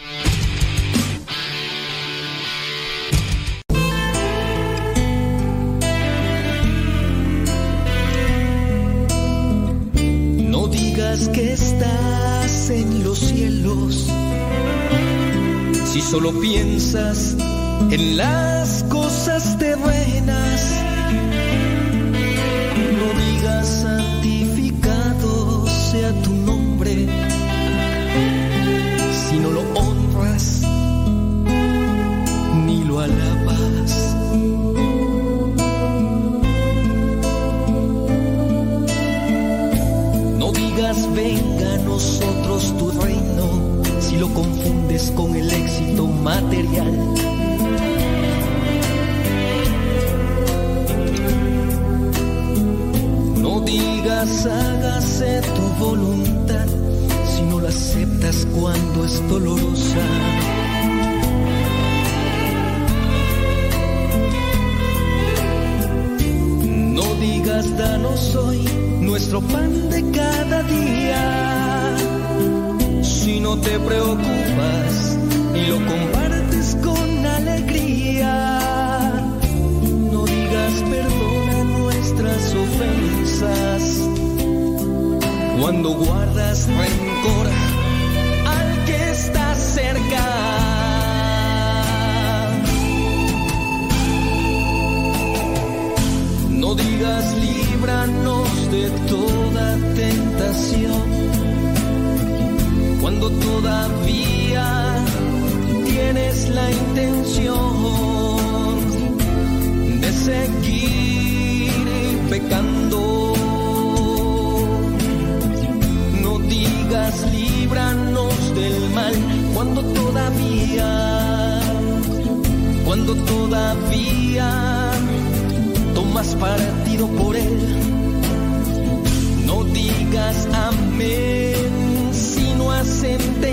Que estás en los cielos si solo piensas en las cosas terrenas. venga a nosotros tu reino, si lo confundes con el éxito
material. No digas hágase tu voluntad, si no la aceptas cuando es dolorosa. Digas danos hoy nuestro pan de cada día si no te preocupas y lo compartes con alegría. No digas perdona nuestras ofensas cuando guardas rencor No digas líbranos de toda tentación cuando todavía tienes la intención de seguir pecando. No digas líbranos del mal cuando todavía, cuando todavía tomas partido por él. No digas amén si no has entendido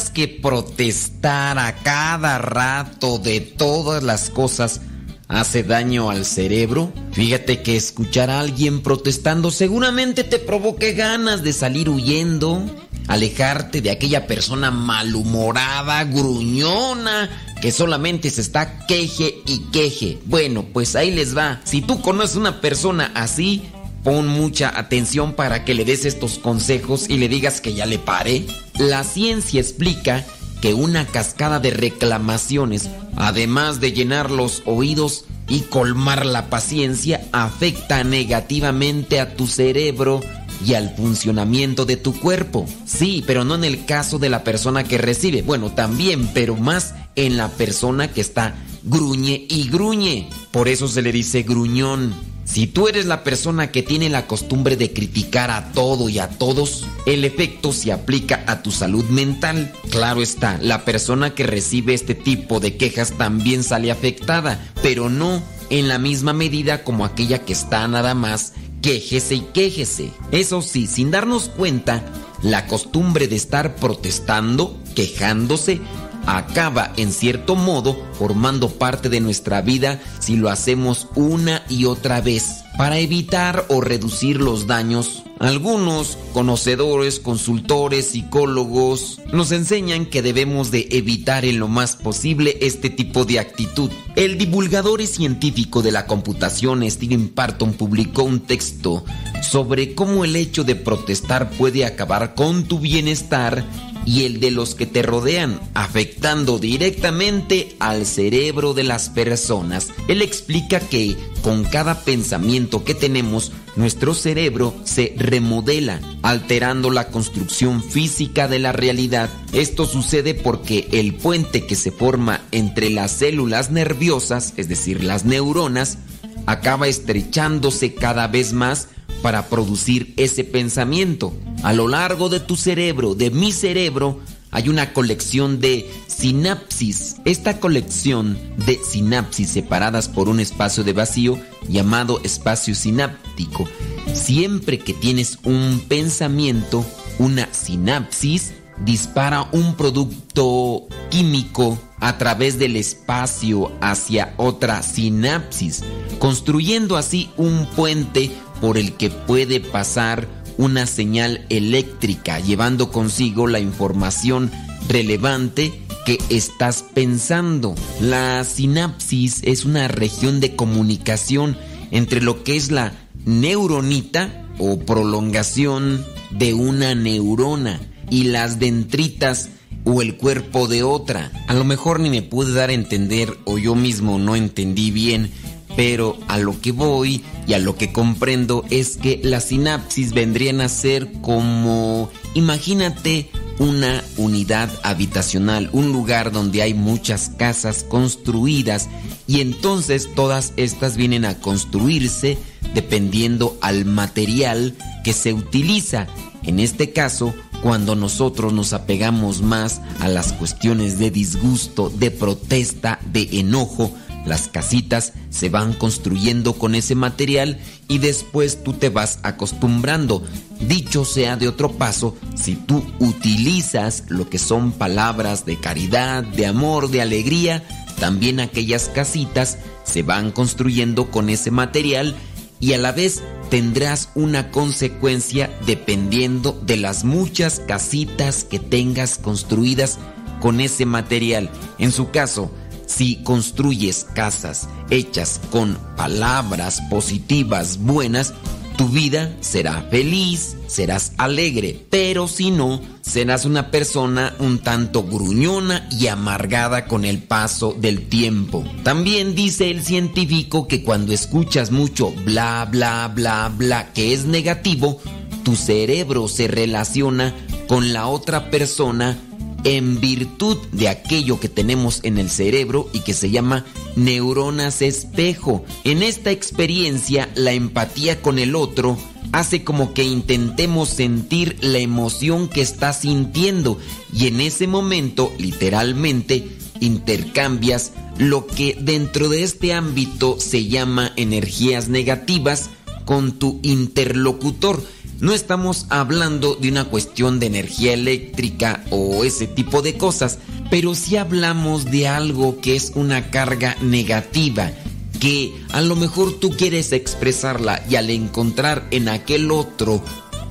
¿Sabías que protestar a cada rato de todas las cosas hace daño al cerebro? Fíjate que escuchar a alguien protestando seguramente te provoque ganas de salir huyendo, alejarte de aquella persona malhumorada, gruñona, que solamente se está queje y queje. Bueno, pues ahí les va. Si tú conoces una persona así, Pon mucha atención para que le des estos consejos y le digas que ya le pare. La ciencia explica que una cascada de reclamaciones, además de llenar los oídos y colmar la paciencia, afecta negativamente a tu cerebro y al funcionamiento de tu cuerpo. Sí, pero no en el caso de la persona que recibe. Bueno, también, pero más en la persona que está gruñe y gruñe. Por eso se le dice gruñón. Si tú eres la persona que tiene la costumbre de criticar a todo y a todos, el efecto se aplica a tu salud mental. Claro está, la persona que recibe este tipo de quejas también sale afectada, pero no en la misma medida como aquella que está nada más quéjese y quéjese. Eso sí, sin darnos cuenta, la costumbre de estar protestando, quejándose, acaba en cierto modo formando parte de nuestra vida si lo hacemos una y otra vez. Para evitar o reducir los daños, algunos conocedores, consultores, psicólogos nos enseñan que debemos de evitar en lo más posible este tipo de actitud. El divulgador y científico de la computación Steven Parton publicó un texto sobre cómo el hecho de protestar puede acabar con tu bienestar y el de los que te rodean, afectando directamente al cerebro de las personas. Él explica que con cada pensamiento que tenemos, nuestro cerebro se remodela, alterando la construcción física de la realidad. Esto sucede porque el puente que se forma entre las células nerviosas, es decir, las neuronas, acaba estrechándose cada vez más para producir ese pensamiento. A lo largo de tu cerebro, de mi cerebro, hay una colección de sinapsis. Esta colección de sinapsis separadas por un espacio de vacío llamado espacio sináptico. Siempre que tienes un pensamiento, una sinapsis, dispara un producto químico a través del espacio hacia otra sinapsis, construyendo así un puente por el que puede pasar una señal eléctrica, llevando consigo la información relevante que estás pensando. La sinapsis es una región de comunicación entre lo que es la neuronita o prolongación de una neurona y las dendritas o el cuerpo de otra. A lo mejor ni me pude dar a entender o yo mismo no entendí bien, pero a lo que voy y a lo que comprendo es que las sinapsis vendrían a ser como, imagínate, una unidad habitacional, un lugar donde hay muchas casas construidas y entonces todas estas vienen a construirse dependiendo al material que se utiliza. En este caso, cuando nosotros nos apegamos más a las cuestiones de disgusto, de protesta, de enojo, las casitas se van construyendo con ese material y después tú te vas acostumbrando. Dicho sea de otro paso, si tú utilizas lo que son palabras de caridad, de amor, de alegría, también aquellas casitas se van construyendo con ese material y a la vez tendrás una consecuencia dependiendo de las muchas casitas que tengas construidas con ese material. En su caso, si construyes casas hechas con palabras positivas buenas, tu vida será feliz, serás alegre, pero si no, serás una persona un tanto gruñona y amargada con el paso del tiempo. También dice el científico que cuando escuchas mucho bla bla bla bla que es negativo, tu cerebro se relaciona con la otra persona en virtud de aquello que tenemos en el cerebro y que se llama neuronas espejo. En esta experiencia, la empatía con el otro hace como que intentemos sentir la emoción que está sintiendo y en ese momento, literalmente, intercambias lo que dentro de este ámbito se llama energías negativas con tu interlocutor no estamos hablando de una cuestión de energía eléctrica o ese tipo de cosas, pero sí hablamos de algo que es una carga negativa, que a lo mejor tú quieres expresarla y al encontrar en aquel otro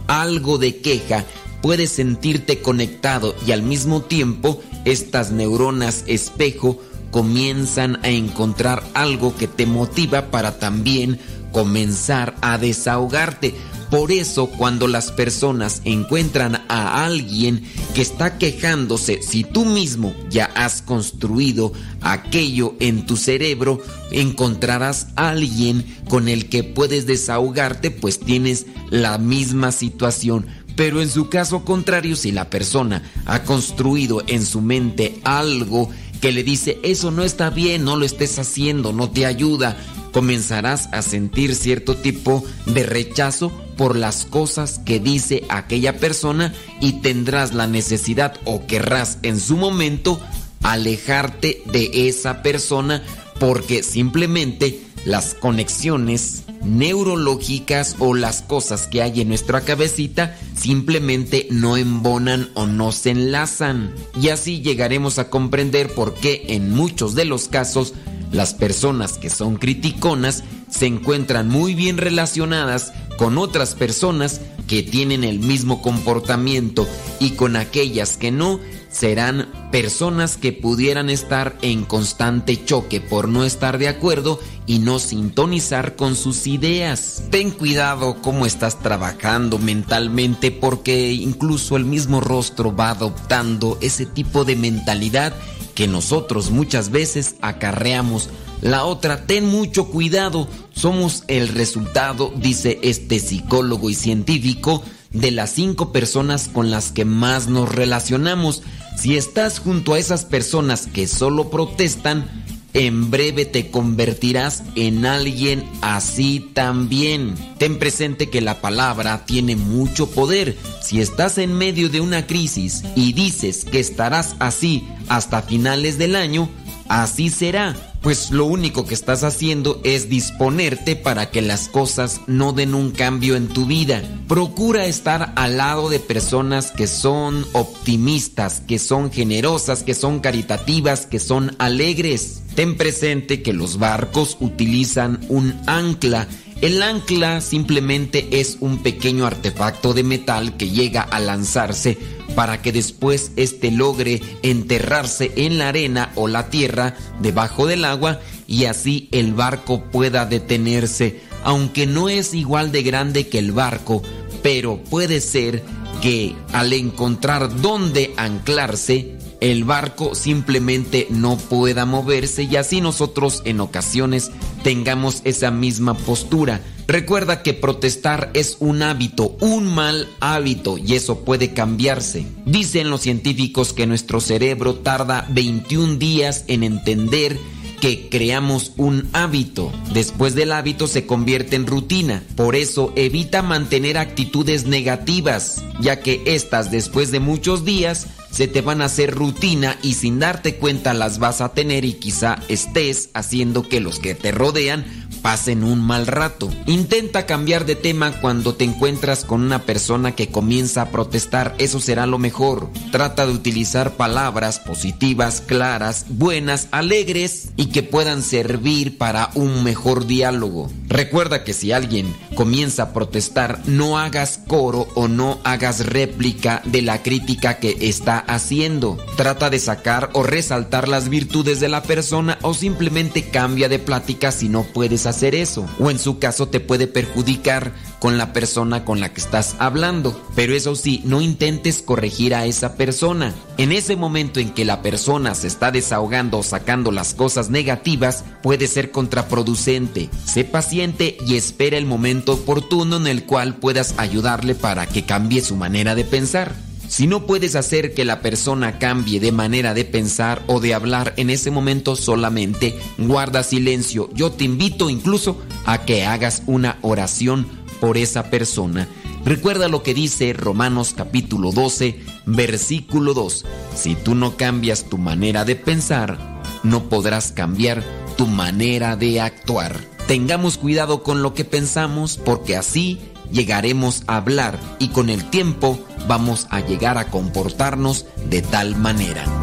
algo de queja, puedes sentirte conectado y al mismo tiempo estas neuronas espejo comienzan a encontrar algo que te motiva para también comenzar a desahogarte. Por eso cuando las personas encuentran a alguien que está quejándose, si tú mismo ya has construido aquello en tu cerebro, encontrarás a alguien con el que puedes desahogarte, pues tienes la misma situación. Pero en su caso contrario, si la persona ha construido en su mente algo que le dice, eso no está bien, no lo estés haciendo, no te ayuda, comenzarás a sentir cierto tipo de rechazo por las cosas que dice aquella persona y tendrás la necesidad o querrás en su momento alejarte de esa persona porque simplemente las conexiones neurológicas o las cosas que hay en nuestra cabecita simplemente no embonan o no se enlazan. Y así llegaremos a comprender por qué en muchos de los casos las personas que son criticonas se encuentran muy bien relacionadas con otras personas que tienen el mismo comportamiento y con aquellas que no serán personas que pudieran estar en constante choque por no estar de acuerdo y no sintonizar con sus ideas. Ten cuidado cómo estás trabajando mentalmente porque incluso el mismo rostro va adoptando ese tipo de mentalidad que nosotros muchas veces acarreamos. La otra, ten mucho cuidado, somos el resultado, dice este psicólogo y científico, de las cinco personas con las que más nos relacionamos. Si estás junto a esas personas que solo protestan, en breve te convertirás en alguien así también. Ten presente que la palabra tiene mucho poder. Si estás en medio de una crisis y dices que estarás así hasta finales del año, así será. Pues lo único que estás haciendo es disponerte para que las cosas no den un cambio en tu vida. Procura estar al lado de personas que son optimistas, que son generosas, que son caritativas, que son alegres. Ten presente que los barcos utilizan un ancla. El ancla simplemente es un pequeño artefacto de metal que llega a lanzarse para que después éste logre enterrarse en la arena o la tierra debajo del agua y así el barco pueda detenerse, aunque no es igual de grande que el barco, pero puede ser que al encontrar dónde anclarse, el barco simplemente no pueda moverse y así nosotros en ocasiones tengamos esa misma postura. Recuerda que protestar es un hábito, un mal hábito y eso puede cambiarse. Dicen los científicos que nuestro cerebro tarda 21 días en entender que creamos un hábito. Después del hábito se convierte en rutina. Por eso evita mantener actitudes negativas, ya que estas después de muchos días se te van a hacer rutina y sin darte cuenta las vas a tener y quizá estés haciendo que los que te rodean pasen un mal rato. Intenta cambiar de tema cuando te encuentras con una persona que comienza a protestar, eso será lo mejor. Trata de utilizar palabras positivas, claras, buenas, alegres y que puedan servir para un mejor diálogo. Recuerda que si alguien comienza a protestar, no hagas coro o no hagas réplica de la crítica que está haciendo. Trata de sacar o resaltar las virtudes de la persona o simplemente cambia de plática si no puedes hacer eso. O en su caso te puede perjudicar con la persona con la que estás hablando. Pero eso sí, no intentes corregir a esa persona. En ese momento en que la persona se está desahogando o sacando las cosas negativas, puede ser contraproducente. Sé paciente y espera el momento oportuno en el cual puedas ayudarle para que cambie su manera de pensar. Si no puedes hacer que la persona cambie de manera de pensar o de hablar en ese momento, solamente guarda silencio. Yo te invito incluso a que hagas una oración por esa persona. Recuerda lo que dice Romanos capítulo 12, versículo 2. Si tú no cambias tu manera de pensar, no podrás cambiar tu manera de actuar. Tengamos cuidado con lo que pensamos porque así llegaremos a hablar y con el tiempo vamos a llegar a comportarnos de tal manera.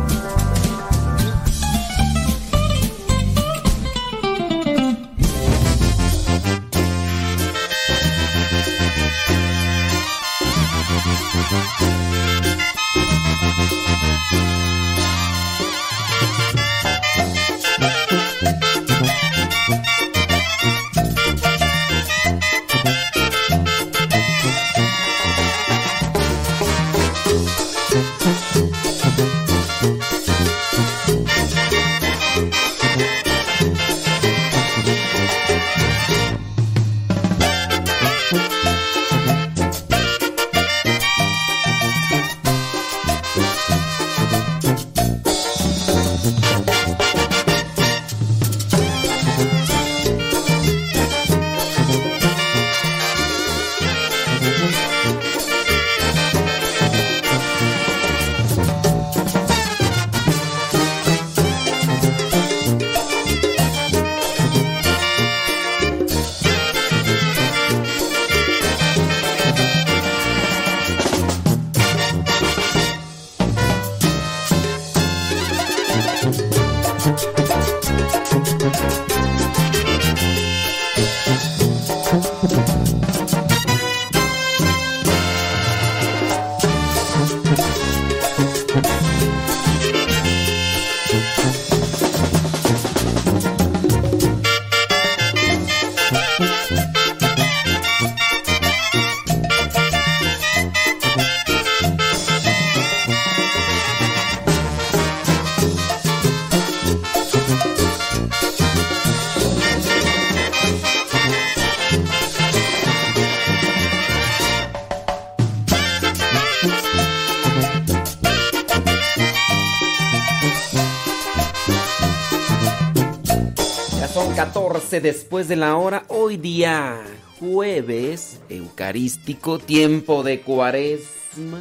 14 después de la hora, hoy día jueves eucarístico, tiempo de cuaresma.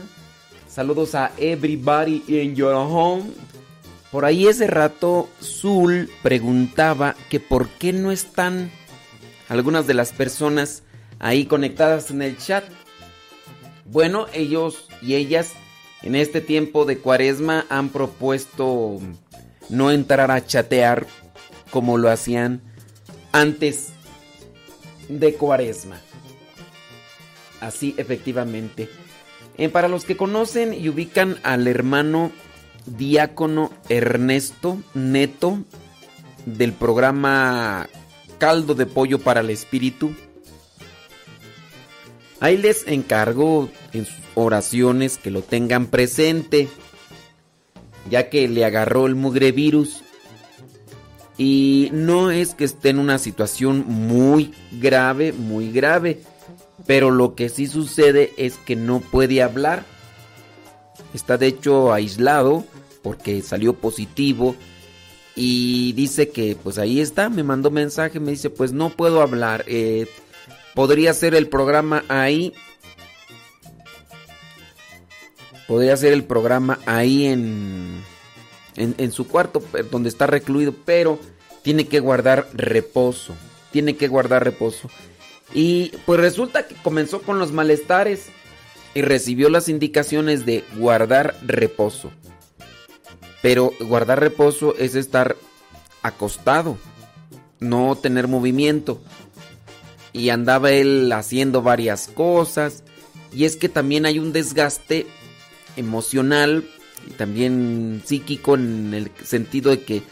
Saludos a everybody in your home. Por ahí ese rato Zul preguntaba que por qué no están algunas de las personas ahí conectadas en el chat. Bueno, ellos y ellas en este tiempo de cuaresma han propuesto no entrar a chatear como lo hacían antes de cuaresma. Así efectivamente. Para los que conocen y ubican al hermano diácono Ernesto Neto del programa Caldo de Pollo para el Espíritu, ahí les encargo en sus oraciones que lo tengan presente, ya que le agarró el mugre virus. Y no es que esté en una situación muy grave, muy grave. Pero lo que sí sucede es que no puede hablar. Está de hecho aislado porque salió positivo. Y dice que pues ahí está, me mandó mensaje, me dice pues no puedo hablar. Eh, podría ser el programa ahí. Podría ser el programa ahí en, en, su cuarto, donde está recluido, pero tiene que guardar reposo. Tiene que guardar reposo. Y pues resulta que comenzó con los malestares y recibió las indicaciones de guardar reposo. Pero guardar reposo es estar acostado, no tener movimiento. Y andaba él haciendo varias cosas. Y es que también hay un desgaste emocional y también psíquico en el sentido de que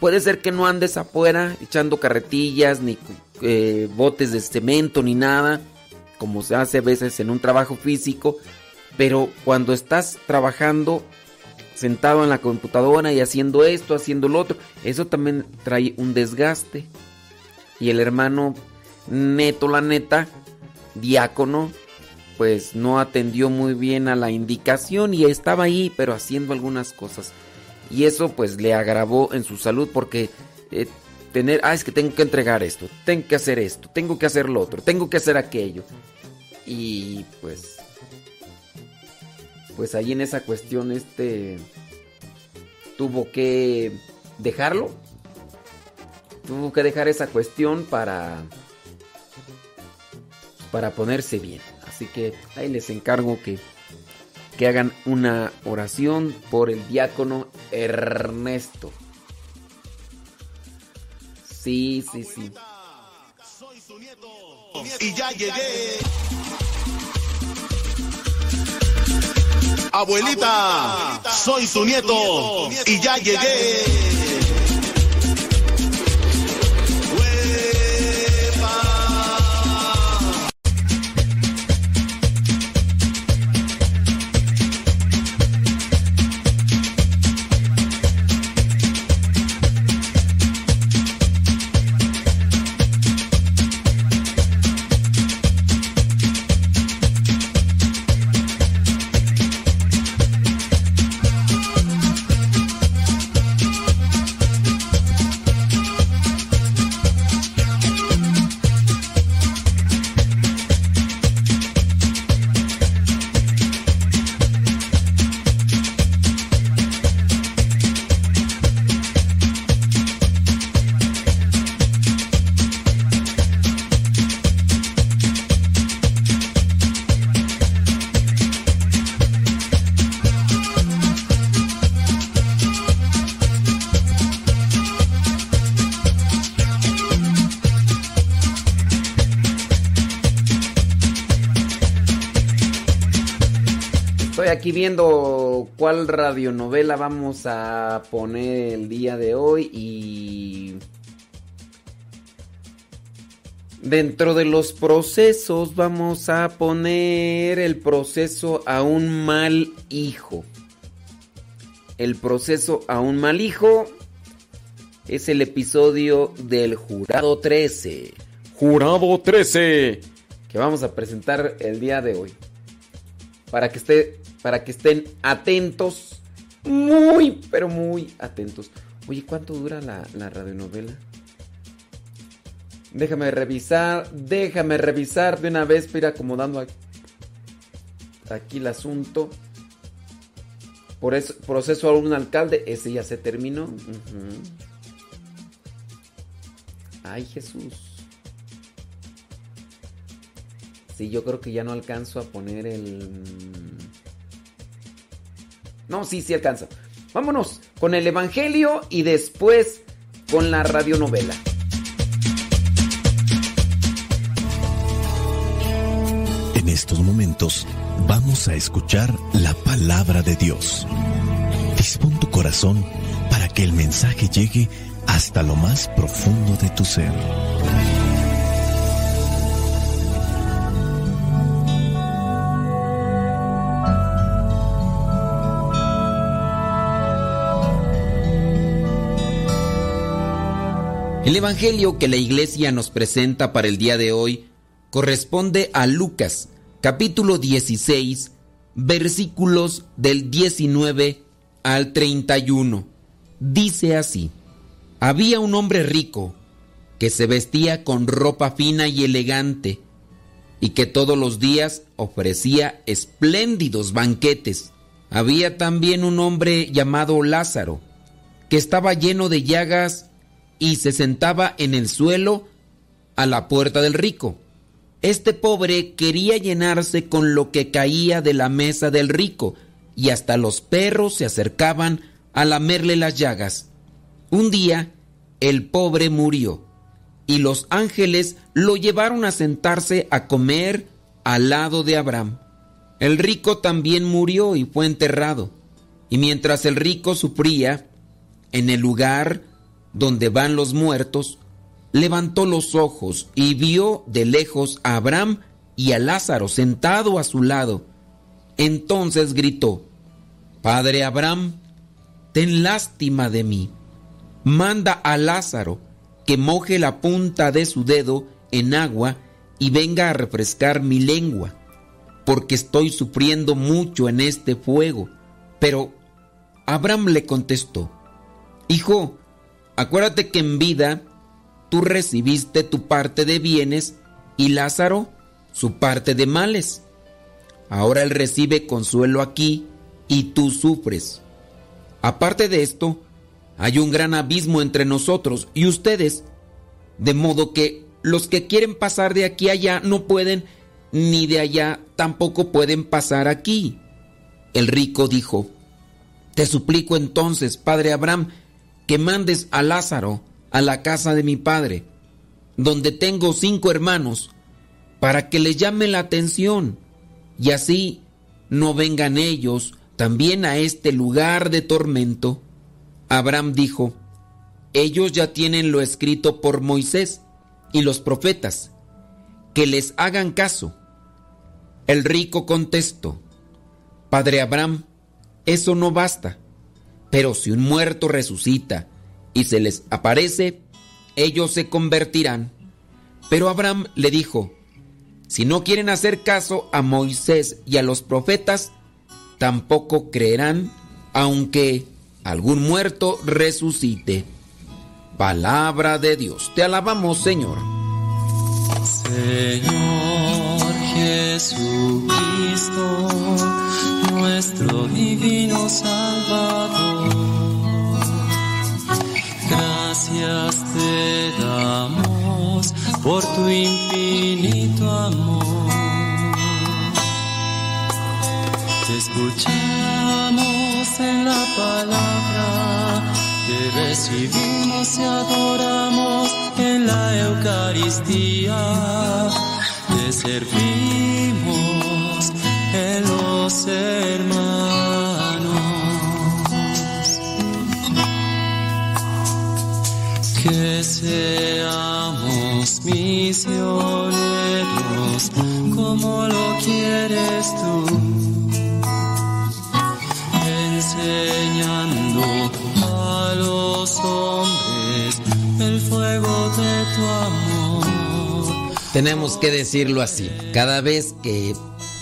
puede ser que no andes afuera echando carretillas ni eh, botes de cemento ni nada, como se hace a veces en un trabajo físico, pero cuando estás trabajando sentado en la computadora y haciendo esto, haciendo lo otro, eso también trae un desgaste. Y el hermano neto, la neta, diácono, pues no atendió muy bien a la indicación y estaba ahí, pero haciendo algunas cosas. Y eso pues le agravó en su salud porque eh, tener, ah, es que tengo que entregar esto, tengo que hacer esto, tengo que hacer lo otro, tengo que hacer aquello. Y pues, pues ahí en esa cuestión este tuvo que dejarlo. Tuvo que dejar esa cuestión para para ponerse bien. Así que ahí les encargo que, que hagan una oración por el diácono Ernesto. Sí, sí, sí.
Y ya llegué. Abuelita, soy su nieto y ya llegué.
Aquí viendo cuál radionovela vamos a poner el día de hoy y dentro de los procesos vamos a poner el proceso a un mal hijo. El proceso a un mal hijo es el episodio del Jurado 13. Jurado 13 que vamos a presentar el día de hoy. Para que esté para que estén atentos, muy, pero muy atentos. Oye, ¿cuánto dura la, la radionovela? Déjame revisar, déjame revisar de una vez para ir acomodando aquí el asunto. Por eso, proceso a un alcalde, ese ya se terminó. Ay, Jesús. Sí, yo creo que ya no alcanzo a poner el... No, sí, sí alcanza. Vámonos con el Evangelio y después con la radionovela.
En estos momentos vamos a escuchar la palabra de Dios. Dispón tu corazón para que el mensaje llegue hasta lo más profundo de tu ser.
El Evangelio que la iglesia nos presenta para el día de hoy corresponde a Lucas, capítulo 16, versículos del 19 al 31. Dice así, había un hombre rico que se vestía con ropa fina y elegante y que todos los días ofrecía espléndidos banquetes. Había también un hombre llamado Lázaro, que estaba lleno de llagas y se sentaba en el suelo a la puerta del rico. Este pobre quería llenarse con lo que caía de la mesa del rico, y hasta los perros se acercaban a lamerle las llagas. Un día, el pobre murió, y los ángeles lo llevaron a sentarse a comer al lado de Abraham. El rico también murió y fue enterrado, y mientras el rico sufría, en el lugar donde van los muertos, levantó los ojos y vio de lejos a Abraham y a Lázaro sentado a su lado. Entonces gritó, Padre Abraham, ten lástima de mí. Manda a Lázaro que moje la punta de su dedo en agua y venga a refrescar mi lengua, porque estoy sufriendo mucho en este fuego. Pero Abraham le contestó, Hijo, acuérdate que en vida tú recibiste tu parte de bienes y Lázaro su parte de males. Ahora él recibe consuelo aquí y tú sufres. Aparte de esto, hay un gran abismo entre nosotros y ustedes, de modo que los que quieren pasar de aquí a allá no pueden, ni de allá tampoco pueden pasar aquí. El rico dijo, Te suplico entonces, padre Abraham, que mandes a Lázaro a la casa de mi padre, donde tengo cinco hermanos, para que les llame la atención, y así no vengan ellos también a este lugar de tormento. Abraham dijo, ellos ya tienen lo escrito por Moisés y los profetas, que les hagan caso. El rico contestó, Padre Abraham, eso no basta, pero si un muerto resucita y se les aparece, ellos se convertirán. Pero Abraham le dijo, si no quieren hacer caso a Moisés y a los profetas, tampoco creerán, aunque algún muerto resucite. Palabra de Dios. Te alabamos, Señor.
Señor Jesucristo, nuestro divino Salvador, gracias te damos por tu infinito amor. Te escuchamos en la palabra que recibimos y adoramos en la Eucaristía. Te servimos hermanos. Que seamos misioneros como lo quieres tú enseñando a los hombres el fuego de tu amor.
Tenemos que decirlo así. Cada vez que,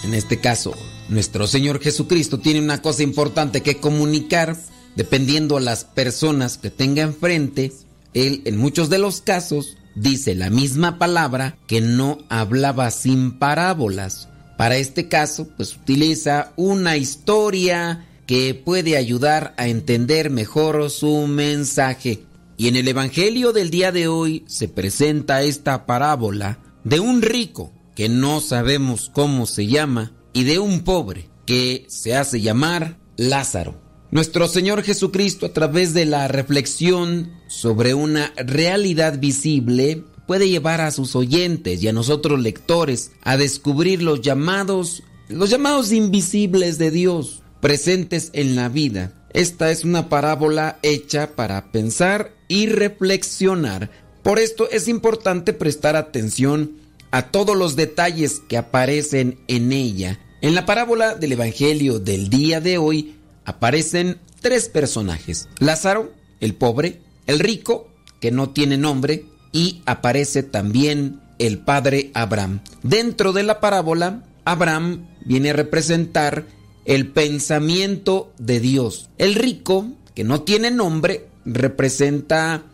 en este caso, nuestro Señor Jesucristo tiene una cosa importante que comunicar, dependiendo a las personas que tenga enfrente, Él en muchos de los casos dice la misma palabra que no hablaba sin parábolas. Para este caso, pues utiliza una historia que puede ayudar a entender mejor su mensaje. Y en el Evangelio del día de hoy se presenta esta parábola de un rico que no sabemos cómo se llama y de un pobre que se hace llamar Lázaro. Nuestro Señor Jesucristo a través de la reflexión sobre una realidad visible puede llevar a sus oyentes y a nosotros lectores a descubrir los llamados, los llamados invisibles de Dios presentes en la vida. Esta es una parábola hecha para pensar y reflexionar. Por esto es importante prestar atención a todos los detalles que aparecen en ella. En la parábola del Evangelio del día de hoy aparecen tres personajes. Lázaro, el pobre, el rico, que no tiene nombre, y aparece también el padre Abraham. Dentro de la parábola, Abraham viene a representar el pensamiento de Dios. El rico, que no tiene nombre, representa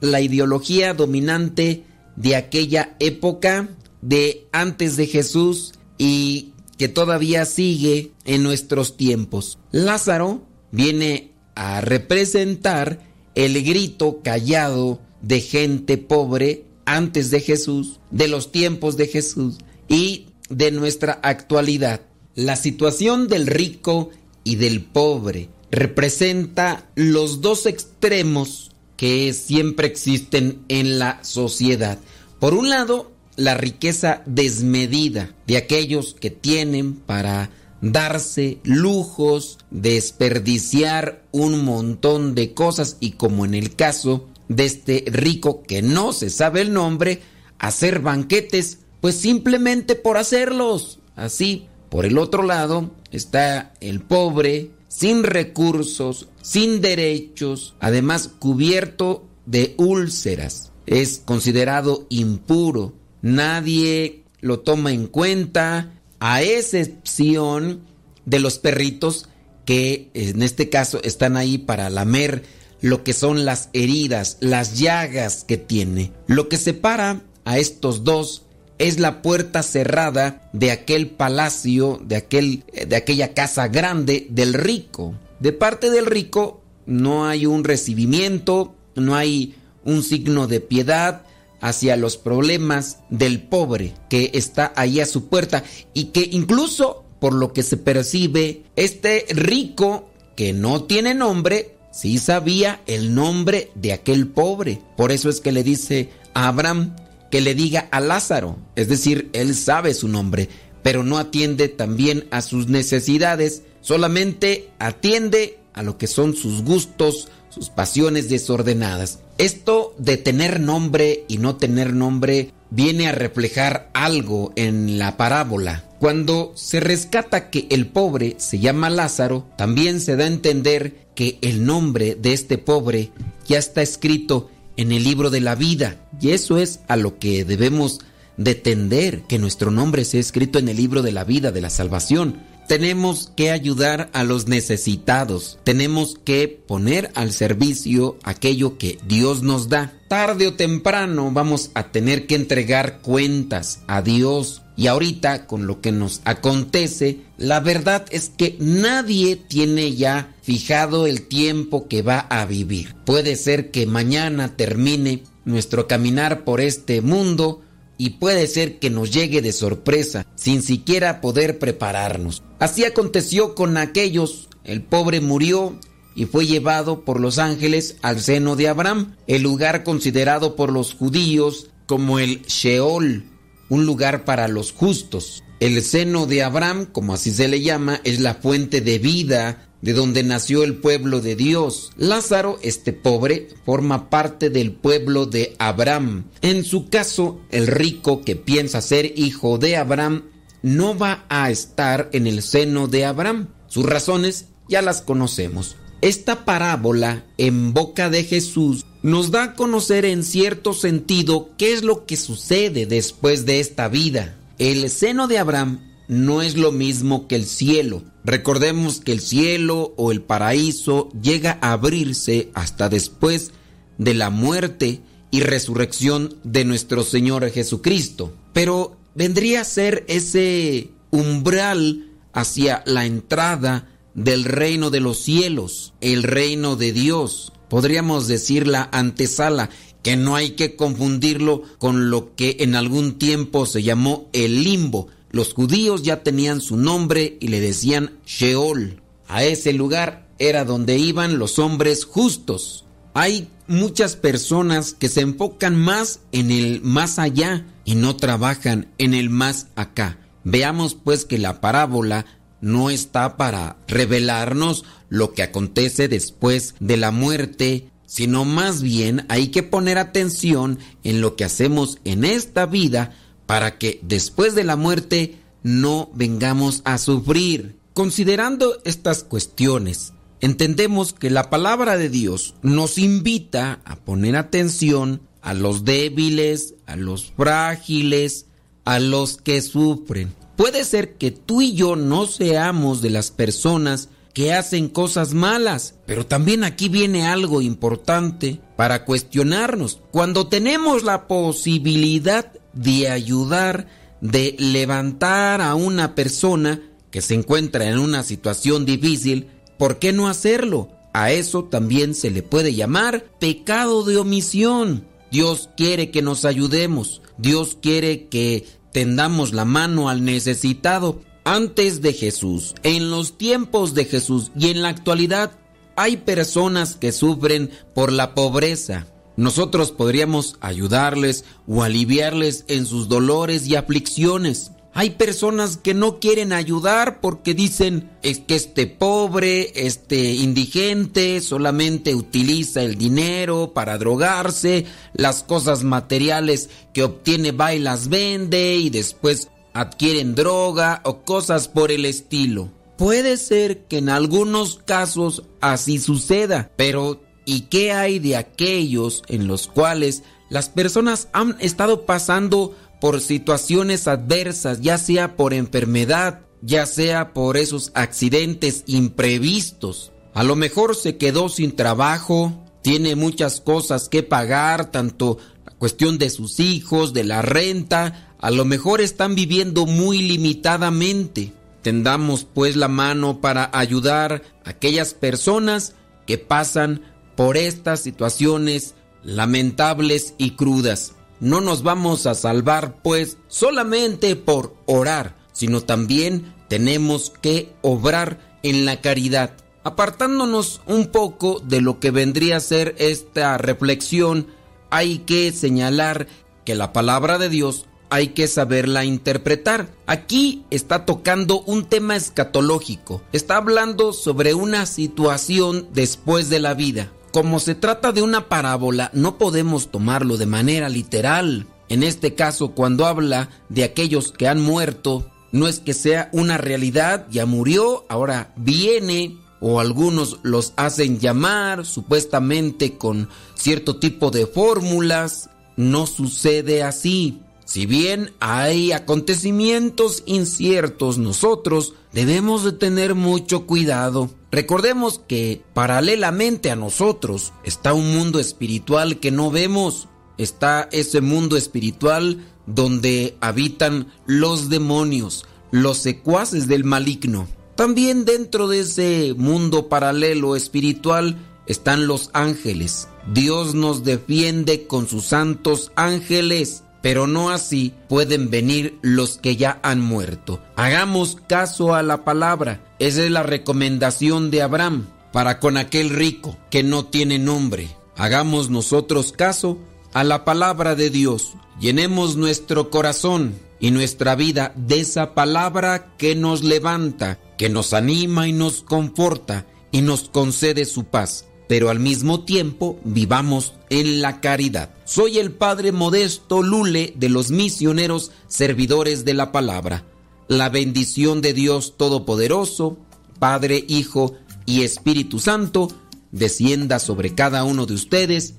la ideología dominante de aquella época de antes de Jesús y que todavía sigue en nuestros tiempos. Lázaro viene a representar el grito callado de gente pobre antes de Jesús, de los tiempos de Jesús y de nuestra actualidad. La situación del rico y del pobre representa los dos extremos que siempre existen en la sociedad. Por un lado, la riqueza desmedida de aquellos que tienen para darse lujos, desperdiciar un montón de cosas y como en el caso de este rico que no se sabe el nombre, hacer banquetes, pues simplemente por hacerlos. Así, por el otro lado está el pobre, sin recursos, sin derechos, además cubierto de úlceras. Es considerado impuro, nadie lo toma en cuenta, a excepción de los perritos que en este caso están ahí para lamer lo que son las heridas, las llagas que tiene. Lo que separa a estos dos es la puerta cerrada de aquel palacio, de, aquel, de aquella casa grande del rico. De parte del rico no hay un recibimiento, no hay un signo de piedad hacia los problemas del pobre que está ahí a su puerta y que incluso por lo que se percibe, este rico que no tiene nombre sí sabía el nombre de aquel pobre. Por eso es que le dice a Abraham que le diga a Lázaro, es decir, él sabe su nombre, pero no atiende también a sus necesidades, solamente atiende a lo que son sus gustos, sus pasiones desordenadas. Esto de tener nombre y no tener nombre viene a reflejar algo en la parábola. Cuando se rescata que el pobre se llama Lázaro, también se da a entender que el nombre de este pobre ya está escrito en el libro de la vida. Y eso es a lo que debemos de tender, que nuestro nombre sea escrito en el libro de la vida, de la salvación. Tenemos que ayudar a los necesitados. Tenemos que poner al servicio aquello que Dios nos da. Tarde o temprano vamos a tener que entregar cuentas a Dios. Y ahorita, con lo que nos acontece, la verdad es que nadie tiene ya fijado el tiempo que va a vivir. Puede ser que mañana termine nuestro caminar por este mundo y puede ser que nos llegue de sorpresa sin siquiera poder prepararnos. Así aconteció con aquellos. El pobre murió y fue llevado por los ángeles al seno de Abraham, el lugar considerado por los judíos como el Sheol, un lugar para los justos. El seno de Abraham, como así se le llama, es la fuente de vida de donde nació el pueblo de Dios. Lázaro, este pobre, forma parte del pueblo de Abraham. En su caso, el rico que piensa ser hijo de Abraham no va a estar en el seno de Abraham. Sus razones ya las conocemos. Esta parábola en boca de Jesús nos da a conocer en cierto sentido qué es lo que sucede después de esta vida. El seno de Abraham no es lo mismo que el cielo. Recordemos que el cielo o el paraíso llega a abrirse hasta después de la muerte y resurrección de nuestro Señor Jesucristo. Pero vendría a ser ese umbral hacia la entrada del reino de los cielos, el reino de Dios. Podríamos decir la antesala, que no hay que confundirlo con lo que en algún tiempo se llamó el limbo. Los judíos ya tenían su nombre y le decían Sheol. A ese lugar era donde iban los hombres justos. Hay muchas personas que se enfocan más en el más allá y no trabajan en el más acá. Veamos pues que la parábola no está para revelarnos lo que acontece después de la muerte, sino más bien hay que poner atención en lo que hacemos en esta vida para que después de la muerte no vengamos a sufrir. Considerando estas cuestiones, entendemos que la palabra de Dios nos invita a poner atención a los débiles, a los frágiles, a los que sufren. Puede ser que tú y yo no seamos de las personas que hacen cosas malas, pero también aquí viene algo importante para cuestionarnos. Cuando tenemos la posibilidad de ayudar, de levantar a una persona que se encuentra en una situación difícil, ¿por qué no hacerlo? A eso también se le puede llamar pecado de omisión. Dios quiere que nos ayudemos. Dios quiere que tendamos la mano al necesitado. Antes de Jesús, en los tiempos de Jesús y en la actualidad, hay personas que sufren por la pobreza. Nosotros podríamos ayudarles o aliviarles en sus dolores y aflicciones. Hay personas que no quieren ayudar porque dicen es que este pobre, este indigente solamente utiliza el dinero para drogarse, las cosas materiales que obtiene va y las vende y después adquieren droga o cosas por el estilo. Puede ser que en algunos casos así suceda, pero ¿y qué hay de aquellos en los cuales las personas han estado pasando por situaciones adversas, ya sea por enfermedad, ya sea por esos accidentes imprevistos. A lo mejor se quedó sin trabajo, tiene muchas cosas que pagar, tanto la cuestión de sus hijos, de la renta, a lo mejor están viviendo muy limitadamente. Tendamos pues la mano para ayudar a aquellas personas que pasan por estas situaciones lamentables y crudas. No nos vamos a salvar pues solamente por orar, sino también tenemos que obrar en la caridad. Apartándonos un poco de lo que vendría a ser esta reflexión, hay que señalar que la palabra de Dios hay que saberla interpretar. Aquí está tocando un tema escatológico, está hablando sobre una situación después de la vida como se trata de una parábola, no podemos tomarlo de manera literal. En este caso, cuando habla de aquellos que han muerto, no es que sea una realidad, ya murió, ahora viene, o algunos los hacen llamar supuestamente con cierto tipo de fórmulas. No sucede así. Si bien hay acontecimientos inciertos, nosotros debemos de tener mucho cuidado. Recordemos que paralelamente a nosotros está un mundo espiritual que no vemos. Está ese mundo espiritual donde habitan los demonios, los secuaces del maligno. También dentro de ese mundo paralelo espiritual están los ángeles. Dios nos defiende con sus santos ángeles pero no así pueden venir los que ya han muerto. Hagamos caso a la palabra. Esa es la recomendación de Abraham para con aquel rico que no tiene nombre. Hagamos nosotros caso a la palabra de Dios. Llenemos nuestro corazón y nuestra vida de esa palabra que nos levanta, que nos anima y nos conforta y nos concede su paz pero al mismo tiempo vivamos en la caridad. Soy el Padre Modesto Lule de los misioneros servidores de la palabra. La bendición de Dios Todopoderoso, Padre, Hijo y Espíritu Santo, descienda sobre cada uno de ustedes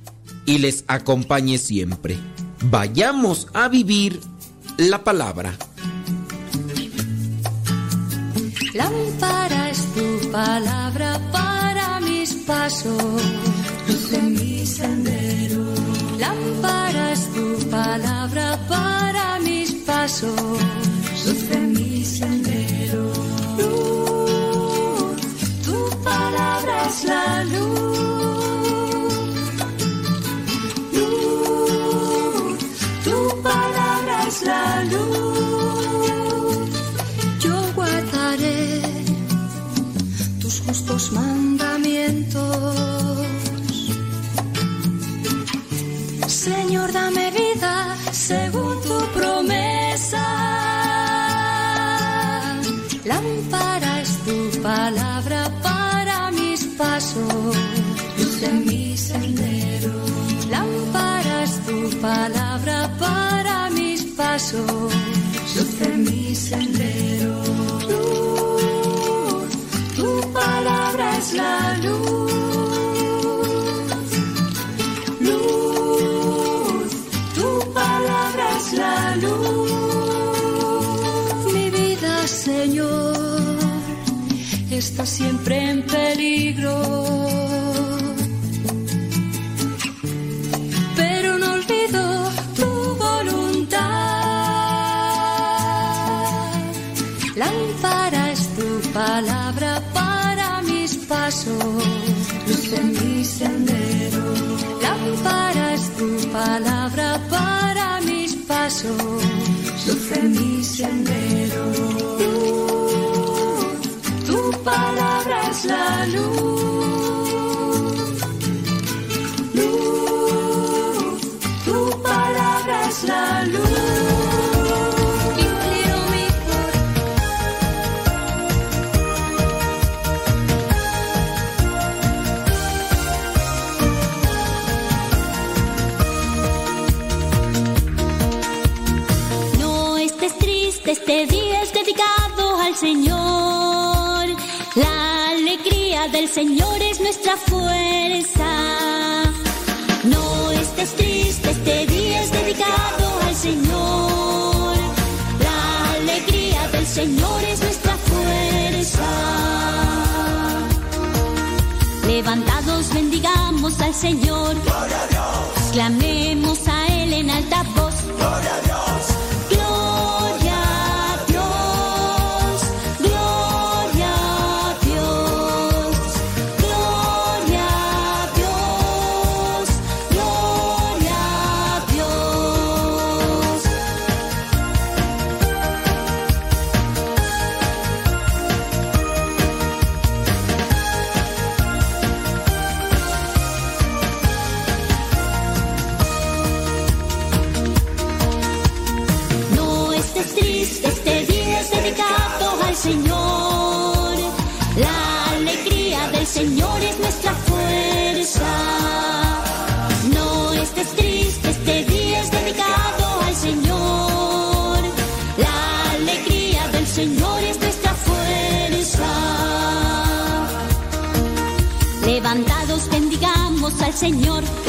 y les acompañe siempre. Vayamos a vivir la palabra.
Lámpara es tu palabra paso, luz de mi sendero. Lámparas tu palabra para mis pasos. Luz de mi sendero. Luz, tu palabra es la luz. De mi sendero. Luz, tu palabra es la luz. Luz, tu palabra es la luz. Mi vida, Señor, está siempre en peligro. Palabra para mis pasos, luz de mi sendero. Luz, tu palabra es la luz. Señor. La alegría del Señor es nuestra fuerza. No estés triste, este día es dedicado al Señor. La alegría del Señor es nuestra fuerza. Levantados bendigamos al Señor. Clamemos a Él en alta voz. Señor.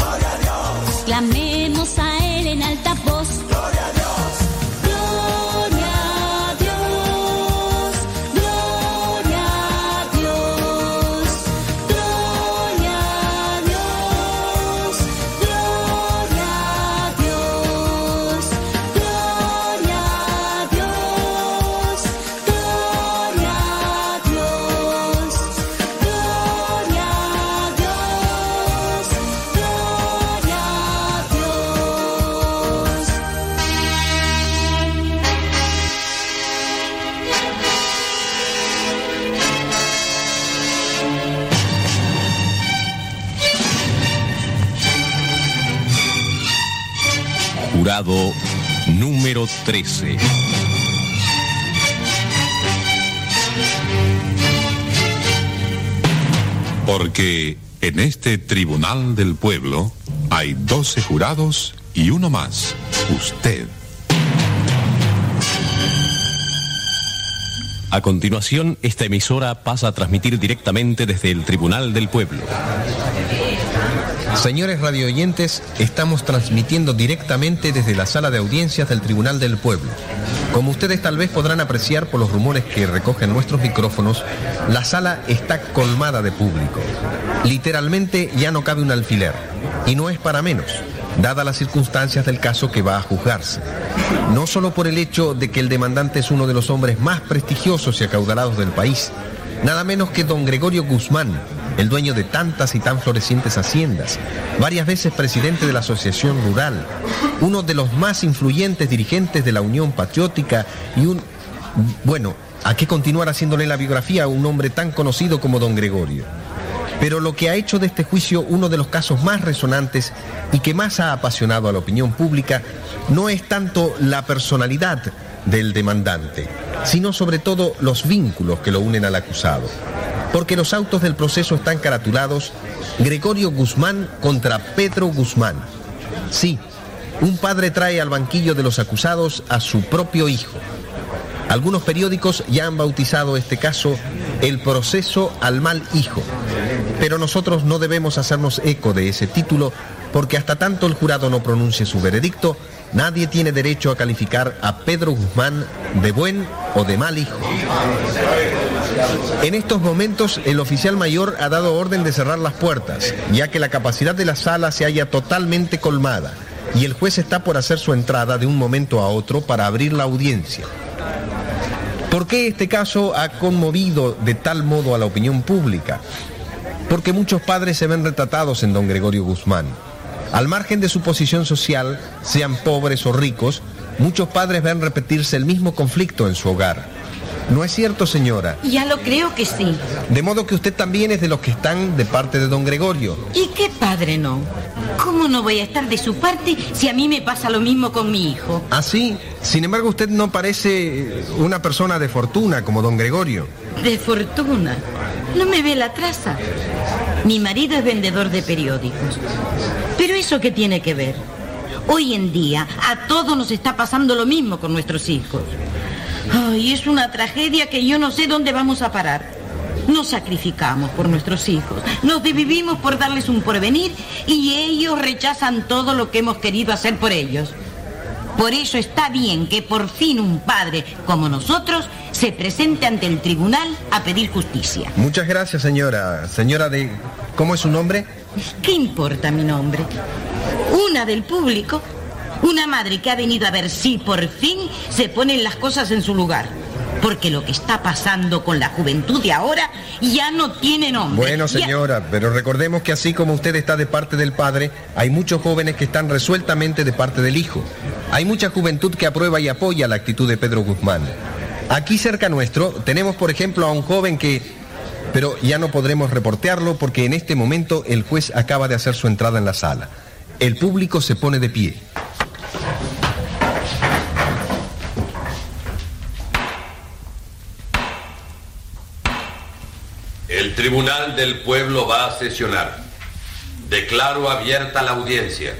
Número 13.
Porque en este tribunal del pueblo hay doce jurados y uno más, usted.
A continuación, esta emisora pasa a transmitir directamente desde el Tribunal del Pueblo.
Señores radioyentes, estamos transmitiendo directamente desde la sala de audiencias del Tribunal del Pueblo. Como ustedes tal vez podrán apreciar por los rumores que recogen nuestros micrófonos, la sala está colmada de público. Literalmente ya no cabe un alfiler. Y no es para menos. dadas las circunstancias del caso que va a juzgarse. No solo por el hecho de que el demandante es uno de los hombres más prestigiosos y acaudalados del país, nada menos que don Gregorio Guzmán, el dueño de tantas y tan florecientes haciendas, varias veces presidente de la Asociación Rural, uno de los más influyentes dirigentes de la Unión Patriótica y un... Bueno, ¿a qué continuar haciéndole la biografía a un hombre tan conocido como don Gregorio? Pero lo que ha hecho de este juicio uno de los casos más resonantes y que más ha apasionado a la opinión pública no es tanto la personalidad del demandante, sino sobre todo los vínculos que lo unen al acusado. Porque los autos del proceso están caratulados Gregorio Guzmán contra Pedro Guzmán. Sí, un padre trae al banquillo de los acusados a su propio hijo. Algunos periódicos ya han bautizado este caso el proceso al mal hijo. Pero nosotros no debemos hacernos eco de ese título porque hasta tanto el jurado no pronuncie su veredicto, nadie tiene derecho a calificar a Pedro Guzmán de buen o de mal hijo. En estos momentos el oficial mayor ha dado orden de cerrar las puertas, ya que la capacidad de la sala se halla totalmente colmada y el juez está por hacer su entrada de un momento a otro para abrir la audiencia. ¿Por qué este caso ha conmovido de tal modo a la opinión pública? Porque muchos padres se ven retratados en don Gregorio Guzmán. Al margen de su posición social, sean pobres o ricos, muchos padres ven repetirse el mismo conflicto en su hogar. ¿No es cierto, señora?
Ya lo creo que sí.
De modo que usted también es de los que están de parte de don Gregorio.
¿Y qué padre no? ¿Cómo no voy a estar de su parte si a mí me pasa lo mismo con mi hijo?
¿Ah, sí? Sin embargo, usted no parece una persona de fortuna como don Gregorio.
De fortuna. No me ve la traza. Mi marido es vendedor de periódicos. Pero eso qué tiene que ver? Hoy en día a todos nos está pasando lo mismo con nuestros hijos. Ay, es una tragedia que yo no sé dónde vamos a parar. Nos sacrificamos por nuestros hijos, nos desvivimos por darles un porvenir y ellos rechazan todo lo que hemos querido hacer por ellos. Por eso está bien que por fin un padre como nosotros se presente ante el tribunal a pedir justicia.
Muchas gracias, señora. Señora de... ¿Cómo es su nombre?
¿Qué importa mi nombre? Una del público. Una madre que ha venido a ver si por fin se ponen las cosas en su lugar. Porque lo que está pasando con la juventud de ahora ya no tiene nombre.
Bueno,
Ya-
señora, pero recordemos que así como usted está de parte del padre, hay muchos jóvenes que están resueltamente de parte del hijo. Hay mucha juventud que aprueba y apoya la actitud de Pedro Guzmán. Aquí cerca nuestro tenemos, por ejemplo, a un joven que... Pero ya no podremos reportearlo porque en este momento el juez acaba de hacer su entrada en la sala. El público se pone de pie.
El Tribunal del Pueblo va a sesionar. Declaro abierta la audiencia.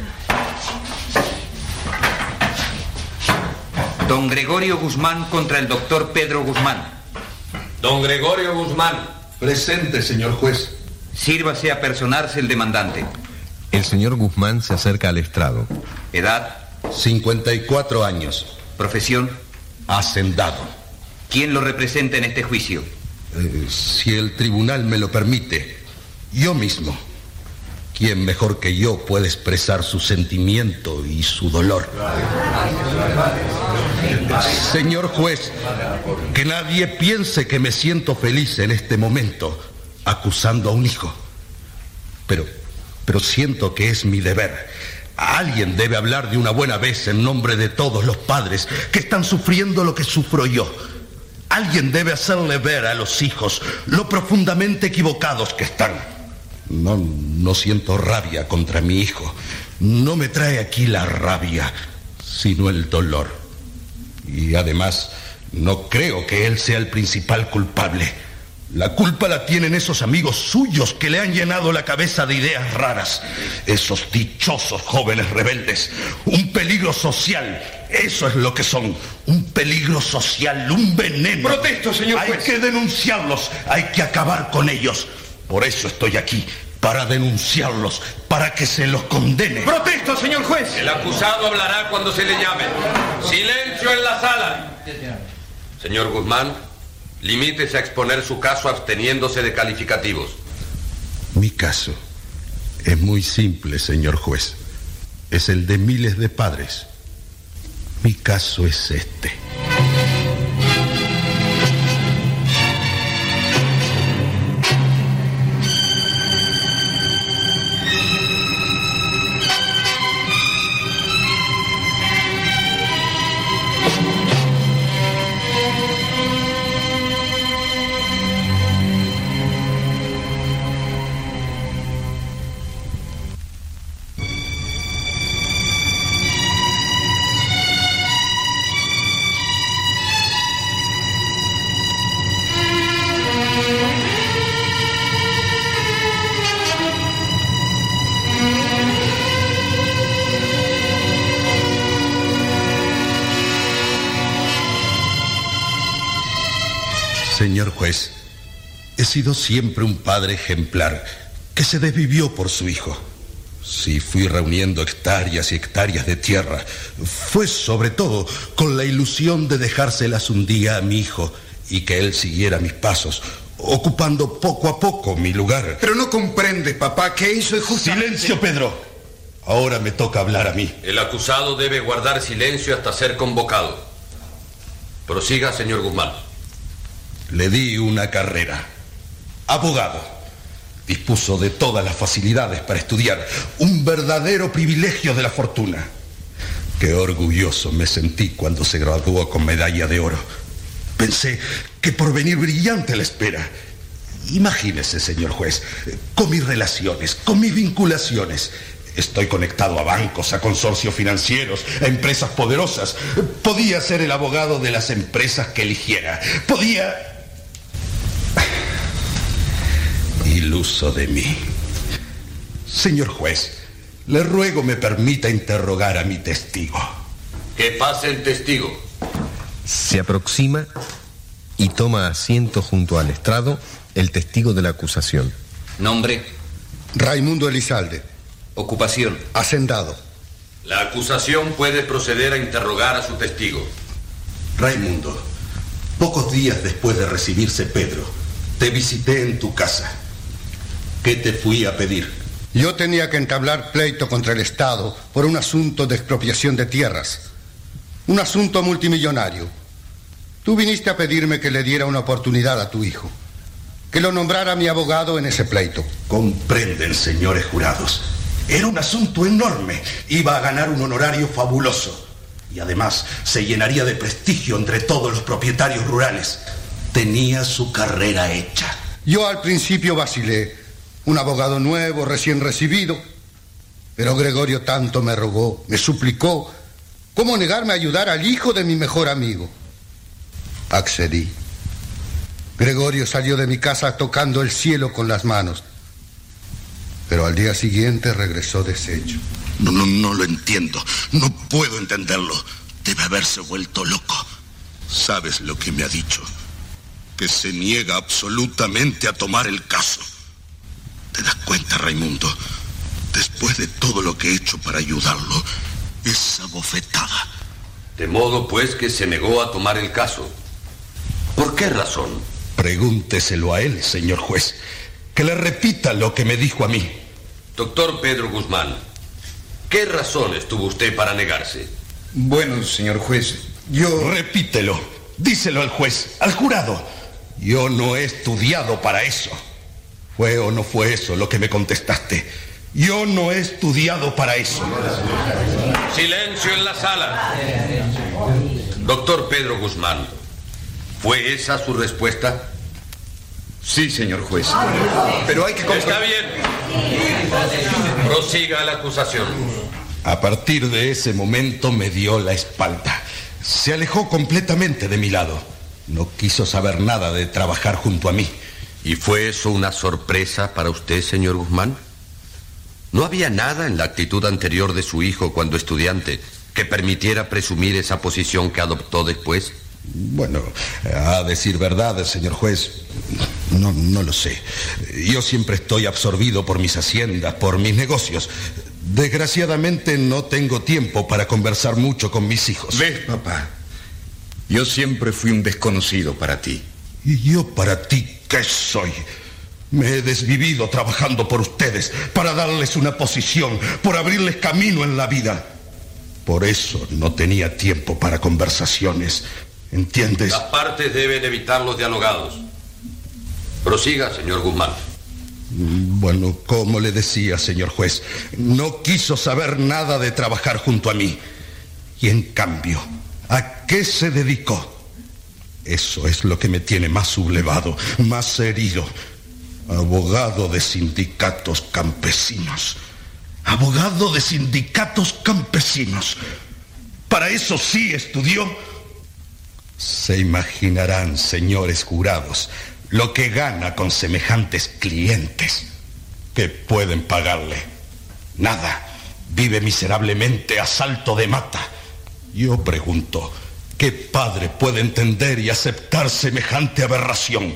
Don Gregorio Guzmán contra el doctor Pedro Guzmán.
Don Gregorio Guzmán.
Presente, señor juez. Sírvase a personarse el demandante.
El señor Guzmán se acerca al estrado.
Edad.
54 años.
Profesión.
Hacendado.
¿Quién lo representa en este juicio?
Eh, si el tribunal me lo permite, yo mismo. ¿Quién mejor que yo puede expresar su sentimiento y su dolor? Señor juez, que nadie piense que me siento feliz en este momento acusando a un hijo. Pero, pero siento que es mi deber. Alguien debe hablar de una buena vez en nombre de todos los padres que están sufriendo lo que sufro yo. Alguien debe hacerle ver a los hijos lo profundamente equivocados que están. No, no siento rabia contra mi hijo. No me trae aquí la rabia, sino el dolor. Y además, no creo que él sea el principal culpable. La culpa la tienen esos amigos suyos que le han llenado la cabeza de ideas raras. Esos dichosos jóvenes rebeldes. Un peligro social. Eso es lo que son. Un peligro social, un veneno.
Protesto, señor
Hay
juez.
que denunciarlos. Hay que acabar con ellos. Por eso estoy aquí. Para denunciarlos. Para que se los condene.
Protesto, señor juez.
El acusado hablará cuando se le llame. Silencio en la sala. Señor Guzmán, limítese a exponer su caso absteniéndose de calificativos.
Mi caso es muy simple, señor juez. es el de miles de padres. Mi caso es este. Sido siempre un padre ejemplar que se desvivió por su hijo. Si fui reuniendo hectáreas y hectáreas de tierra, fue sobre todo con la ilusión de dejárselas un día a mi hijo y que él siguiera mis pasos, ocupando poco a poco mi lugar.
Pero no comprende, papá, que eso es justo.
Silencio, Pedro. Ahora me toca hablar a mí.
El acusado debe guardar silencio hasta ser convocado. Prosiga, señor Guzmán.
Le di una carrera. Abogado. Dispuso de todas las facilidades para estudiar. Un verdadero privilegio de la fortuna. Qué orgulloso me sentí cuando se graduó con medalla de oro. Pensé que por venir brillante la espera. Imagínese, señor juez, con mis relaciones, con mis vinculaciones. Estoy conectado a bancos, a consorcios financieros, a empresas poderosas. Podía ser el abogado de las empresas que eligiera. Podía... Iluso de mí. Señor juez, le ruego me permita interrogar a mi testigo.
Que pase el testigo.
Se aproxima y toma asiento junto al estrado el testigo de la acusación.
Nombre.
Raimundo Elizalde.
Ocupación.
Hacendado.
La acusación puede proceder a interrogar a su testigo.
Raimundo, pocos días después de recibirse Pedro, te visité en tu casa. ¿Qué te fui a pedir?
Yo tenía que entablar pleito contra el Estado por un asunto de expropiación de tierras. Un asunto multimillonario. Tú viniste a pedirme que le diera una oportunidad a tu hijo. Que lo nombrara mi abogado en ese pleito.
Comprenden, señores jurados. Era un asunto enorme. Iba a ganar un honorario fabuloso. Y además se llenaría de prestigio entre todos los propietarios rurales. Tenía su carrera hecha.
Yo al principio vacilé. Un abogado nuevo, recién recibido. Pero Gregorio tanto me rogó, me suplicó. ¿Cómo negarme a ayudar al hijo de mi mejor amigo? Accedí. Gregorio salió de mi casa tocando el cielo con las manos. Pero al día siguiente regresó deshecho.
No, no, no lo entiendo. No puedo entenderlo. Debe haberse vuelto loco. ¿Sabes lo que me ha dicho? Que se niega absolutamente a tomar el caso. ¿Te das cuenta, Raimundo? Después de todo lo que he hecho para ayudarlo, esa bofetada.
De modo, pues, que se negó a tomar el caso. ¿Por qué razón?
Pregúnteselo a él, señor juez. Que le repita lo que me dijo a mí.
Doctor Pedro Guzmán, ¿qué razones tuvo usted para negarse?
Bueno, señor juez, yo...
Repítelo. Díselo al juez, al jurado. Yo no he estudiado para eso. ¿Fue o no fue eso lo que me contestaste? Yo no he estudiado para eso.
Silencio en la sala. Doctor Pedro Guzmán, ¿fue esa su respuesta?
Sí, señor juez. Pero hay que...
Está bien. Prosiga la acusación.
A partir de ese momento me dio la espalda. Se alejó completamente de mi lado. No quiso saber nada de trabajar junto a mí.
¿Y fue eso una sorpresa para usted, señor Guzmán? ¿No había nada en la actitud anterior de su hijo cuando estudiante que permitiera presumir esa posición que adoptó después?
Bueno, a decir verdad, señor juez, no, no lo sé. Yo siempre estoy absorbido por mis haciendas, por mis negocios. Desgraciadamente no tengo tiempo para conversar mucho con mis hijos.
¿Ves, papá? Yo siempre fui un desconocido para ti.
¿Y yo para ti qué soy? Me he desvivido trabajando por ustedes, para darles una posición, por abrirles camino en la vida. Por eso no tenía tiempo para conversaciones. ¿Entiendes?
Las partes deben evitar los dialogados. Prosiga, señor Guzmán.
Bueno, como le decía, señor juez, no quiso saber nada de trabajar junto a mí. Y en cambio, ¿a qué se dedicó? Eso es lo que me tiene más sublevado, más herido. Abogado de sindicatos campesinos. Abogado de sindicatos campesinos. Para eso sí estudió. Se imaginarán, señores jurados, lo que gana con semejantes clientes. que pueden pagarle? Nada. Vive miserablemente a salto de mata. Yo pregunto, ¿qué padre puede entender y aceptar semejante aberración?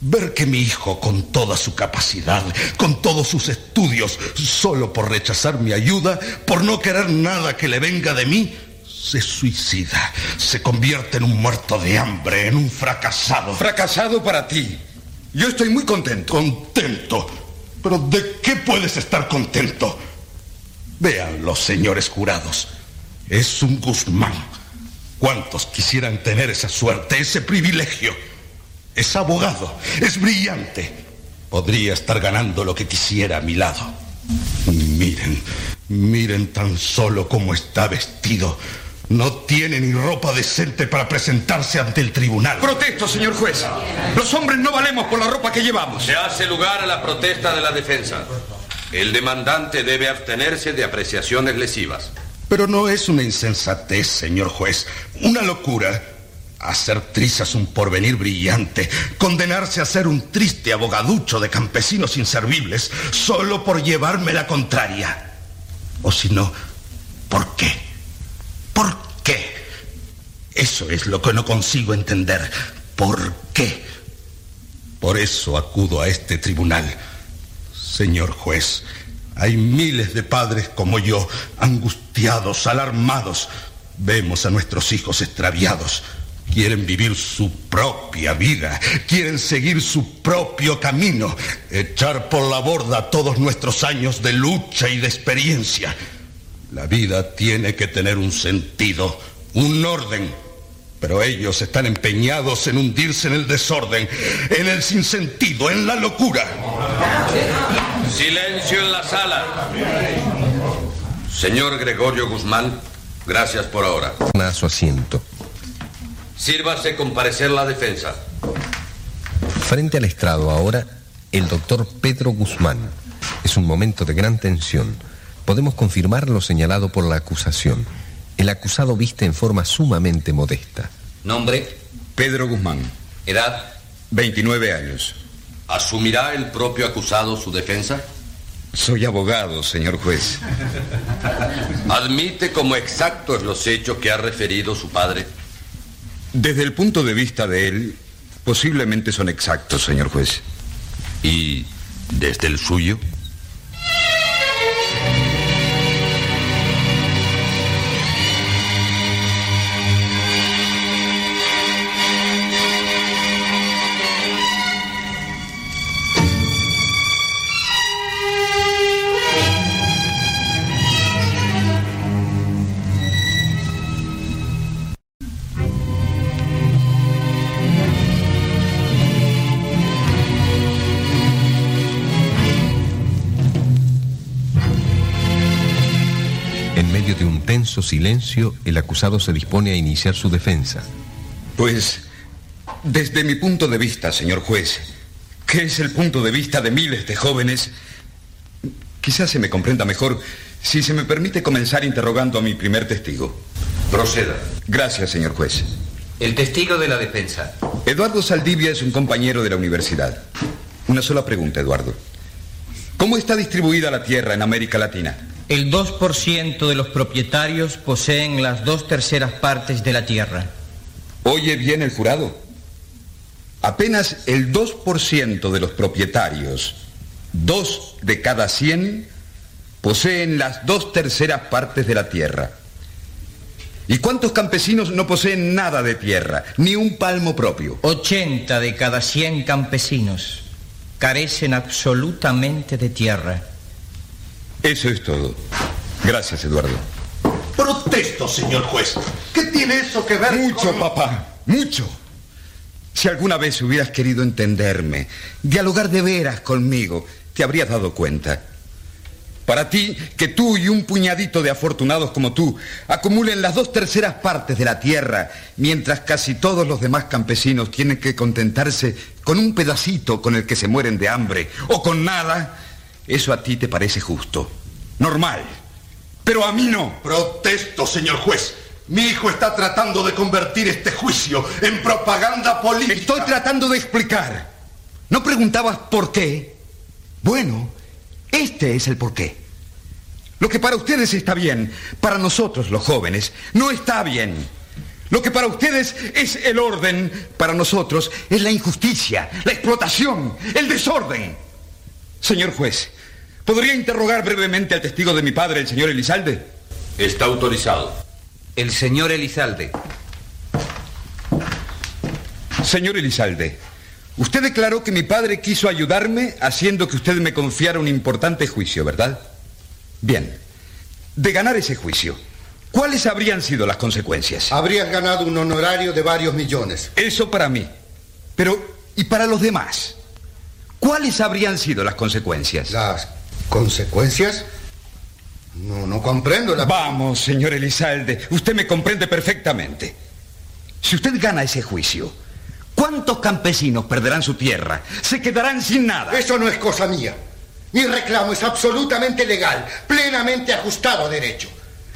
Ver que mi hijo, con toda su capacidad, con todos sus estudios, solo por rechazar mi ayuda, por no querer nada que le venga de mí, se suicida, se convierte en un muerto de hambre, en un fracasado.
Fracasado para ti. Yo estoy muy contento.
Contento. Pero ¿de qué puedes estar contento? Vean los señores jurados. Es un Guzmán. ¿Cuántos quisieran tener esa suerte, ese privilegio? Es abogado, es brillante. Podría estar ganando lo que quisiera a mi lado. Miren, miren tan solo cómo está vestido. No tiene ni ropa decente para presentarse ante el tribunal.
Protesto, señor juez. Los hombres no valemos por la ropa que llevamos.
Se hace lugar a la protesta de la defensa. El demandante debe abstenerse de apreciaciones lesivas.
Pero no es una insensatez, señor juez, una locura. Hacer trizas un porvenir brillante, condenarse a ser un triste abogaducho de campesinos inservibles solo por llevarme la contraria. O si no, ¿por qué? ¿Por qué? Eso es lo que no consigo entender. ¿Por qué? Por eso acudo a este tribunal. Señor juez, hay miles de padres como yo, angustiados, alarmados. Vemos a nuestros hijos extraviados. Quieren vivir su propia vida, quieren seguir su propio camino, echar por la borda todos nuestros años de lucha y de experiencia. La vida tiene que tener un sentido, un orden, pero ellos están empeñados en hundirse en el desorden, en el sinsentido, en la locura.
Silencio en la sala. Señor Gregorio Guzmán, gracias por ahora.
A su asiento.
Sírvase comparecer la defensa.
Frente al estrado ahora, el doctor Pedro Guzmán. Es un momento de gran tensión. Podemos confirmar lo señalado por la acusación. El acusado viste en forma sumamente modesta.
Nombre,
Pedro Guzmán.
edad,
29 años.
¿Asumirá el propio acusado su defensa?
Soy abogado, señor juez.
¿Admite como exactos los hechos que ha referido su padre?
Desde el punto de vista de él, posiblemente son exactos, señor juez.
¿Y desde el suyo?
Tenso silencio, el acusado se dispone a iniciar su defensa.
Pues, desde mi punto de vista, señor juez, que es el punto de vista de miles de jóvenes, quizás se me comprenda mejor si se me permite comenzar interrogando a mi primer testigo.
Proceda.
Gracias, señor juez.
el testigo de la defensa.
Eduardo Saldivia es un compañero de la universidad. Una sola pregunta, Eduardo. ¿Cómo está distribuida la tierra en América Latina?
El 2% de los propietarios poseen las dos terceras partes de la tierra.
Oye bien el jurado. Apenas el 2% de los propietarios, dos de cada 100, poseen las dos terceras partes de la tierra. ¿Y cuántos campesinos no poseen nada de tierra, ni un palmo propio?
80 de cada 100 campesinos.
carecen absolutamente de tierra.
Eso es todo. Gracias, Eduardo.
Protesto, señor juez. ¿Qué tiene eso que ver
Mucho,
con...
papá, mucho. Si alguna vez hubieras querido entenderme, dialogar de veras conmigo, te habrías dado cuenta. Para ti, que tú y un puñadito de afortunados como tú acumulen las dos terceras partes de la tierra, mientras casi todos los demás campesinos tienen que contentarse con un pedacito con el que se mueren de hambre, o con nada, eso a ti te parece justo, normal. Pero a mí no.
Protesto, señor juez. Mi hijo está tratando de convertir este juicio en propaganda política.
Estoy tratando de explicar. ¿No preguntabas por qué? Bueno, este es el por qué. Lo que para ustedes está bien, para nosotros los jóvenes, no está bien. Lo que para ustedes es el orden, para nosotros es la injusticia, la explotación, el desorden. Señor juez, ¿podría interrogar brevemente al testigo de mi padre, el señor Elizalde?
Está autorizado.
El señor Elizalde.
Señor Elizalde, usted declaró que mi padre quiso ayudarme haciendo que usted me confiara un importante juicio, ¿verdad? Bien. De ganar ese juicio, ¿cuáles habrían sido las consecuencias?
Habrías ganado un honorario de varios millones.
Eso para mí. Pero, ¿y para los demás? ¿Cuáles habrían sido las consecuencias?
¿Las consecuencias? No, no comprendo la...
Vamos, señor Elizalde, usted me comprende perfectamente. Si usted gana ese juicio, ¿cuántos campesinos perderán su tierra? Se quedarán sin nada.
Eso no es cosa mía. Mi reclamo es absolutamente legal, plenamente ajustado a derecho.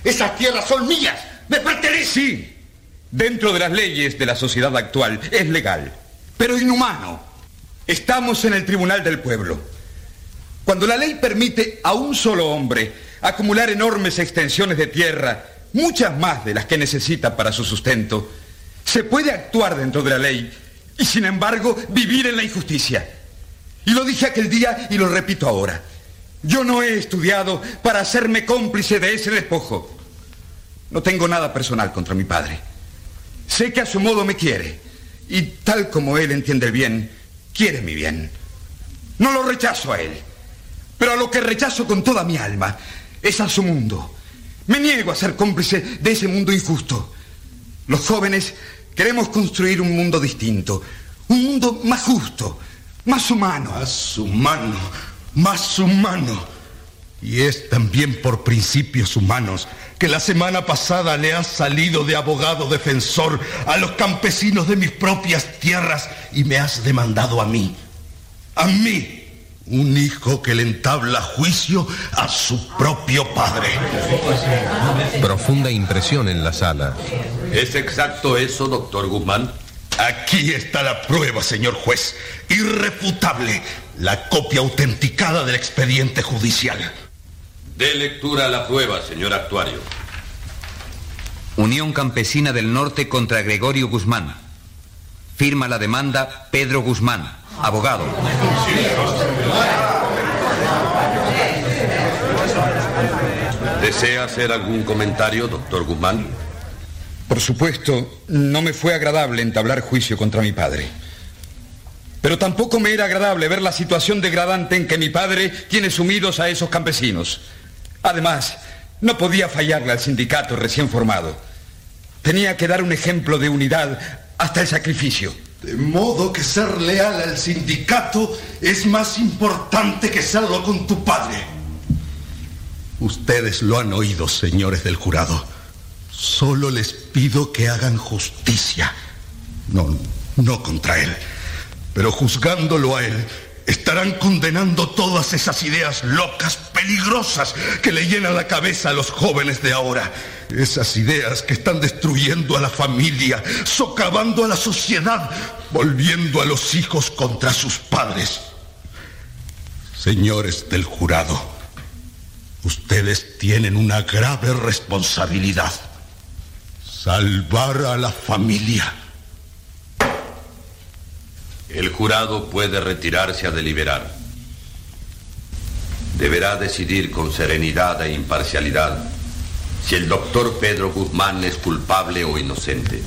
Esas tierras son mías, me pertenecen.
Sí, dentro de las leyes de la sociedad actual es legal, pero inhumano. Estamos en el Tribunal del Pueblo. Cuando la ley permite a un solo hombre acumular enormes extensiones de tierra, muchas más de las que necesita para su sustento, se puede actuar dentro de la ley y sin embargo vivir en la injusticia. Y lo dije aquel día y lo repito ahora. Yo no he estudiado para hacerme cómplice de ese despojo. No tengo nada personal contra mi padre. Sé que a su modo me quiere. Y tal como él entiende el bien, quiere mi bien. No lo rechazo a él. Pero a lo que rechazo con toda mi alma es a su mundo. Me niego a ser cómplice de ese mundo injusto. Los jóvenes queremos construir un mundo distinto. Un mundo más justo más humano.
Más humano, más humano. Y es también por principios humanos que la semana pasada le has salido de abogado defensor a los campesinos de mis propias tierras y me has demandado a mí. A mí. Un hijo que le entabla juicio a su propio padre.
Profunda impresión en la sala.
¿Es exacto eso, doctor Guzmán?
Aquí está la prueba, señor juez. Irrefutable. La copia autenticada del expediente judicial.
De lectura a la prueba, señor actuario.
Unión Campesina del Norte contra Gregorio Guzmán. Firma la demanda Pedro Guzmán, abogado.
¿Desea hacer algún comentario, doctor Guzmán?
Por supuesto, no me fue agradable entablar juicio contra mi padre. Pero tampoco me era agradable ver la situación degradante en que mi padre tiene sumidos a esos campesinos. Además, no podía fallarle al sindicato recién formado. Tenía que dar un ejemplo de unidad hasta el sacrificio.
De modo que ser leal al sindicato es más importante que serlo con tu padre. Ustedes lo han oído, señores del jurado. Solo les pido que hagan justicia. No, no contra él. Pero juzgándolo a él, estarán condenando todas esas ideas locas, peligrosas, que le llenan la cabeza a los jóvenes de ahora. Esas ideas que están destruyendo a la familia, socavando a la sociedad, volviendo a los hijos contra sus padres. Señores del jurado, ustedes tienen una grave responsabilidad. Salvar a la familia.
El jurado puede retirarse a deliberar. Deberá decidir con serenidad e imparcialidad si el doctor Pedro Guzmán es culpable o inocente.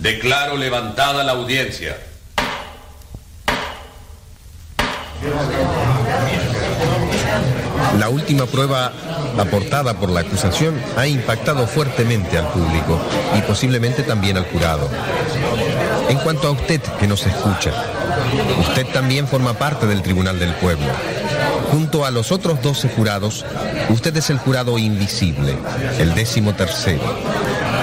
Declaro levantada la audiencia.
La última prueba aportada por la acusación ha impactado fuertemente al público y posiblemente también al jurado. En cuanto a usted que nos escucha, usted también forma parte del Tribunal del Pueblo. Junto a los otros 12 jurados, usted es el jurado invisible, el décimo tercero.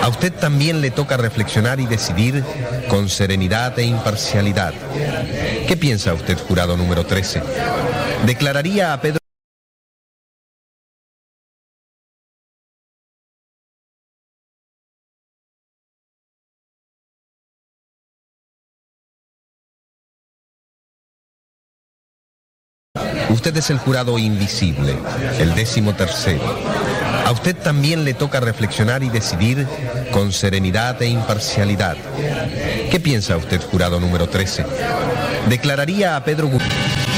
A usted también le toca reflexionar y decidir con serenidad e imparcialidad. ¿Qué piensa usted, jurado número 13? ¿Declararía a Pedro Usted es el jurado invisible, el décimo tercero. A usted también le toca reflexionar y decidir con serenidad e imparcialidad. ¿Qué piensa usted, jurado número 13? ¿Declararía a Pedro Guzmán?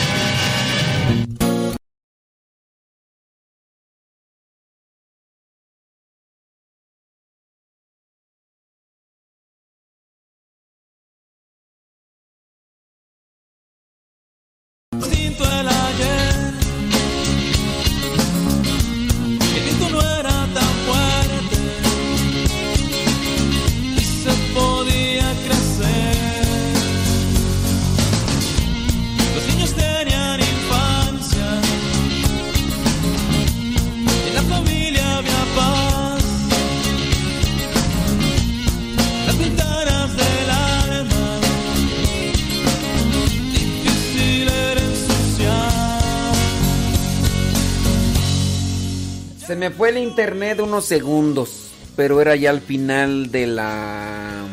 Internet unos segundos, pero era ya al final de la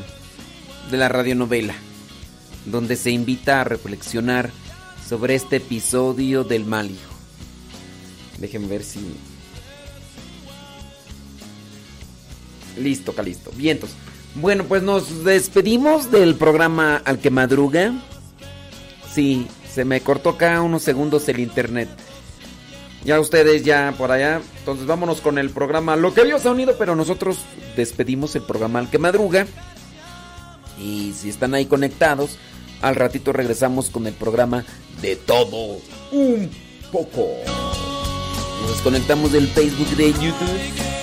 de la radionovela, donde se invita a reflexionar sobre este episodio del mal hijo. Déjenme ver si Listo, Calisto. Vientos. Bueno, pues nos despedimos del programa Al que madruga. Sí, se me cortó acá unos segundos el internet. Ya ustedes ya por allá. Entonces vámonos con el programa Lo que Dios ha unido, pero nosotros despedimos el programa Al que madruga. Y si están ahí conectados, al ratito regresamos con el programa De todo un poco. Nos desconectamos del Facebook de YouTube.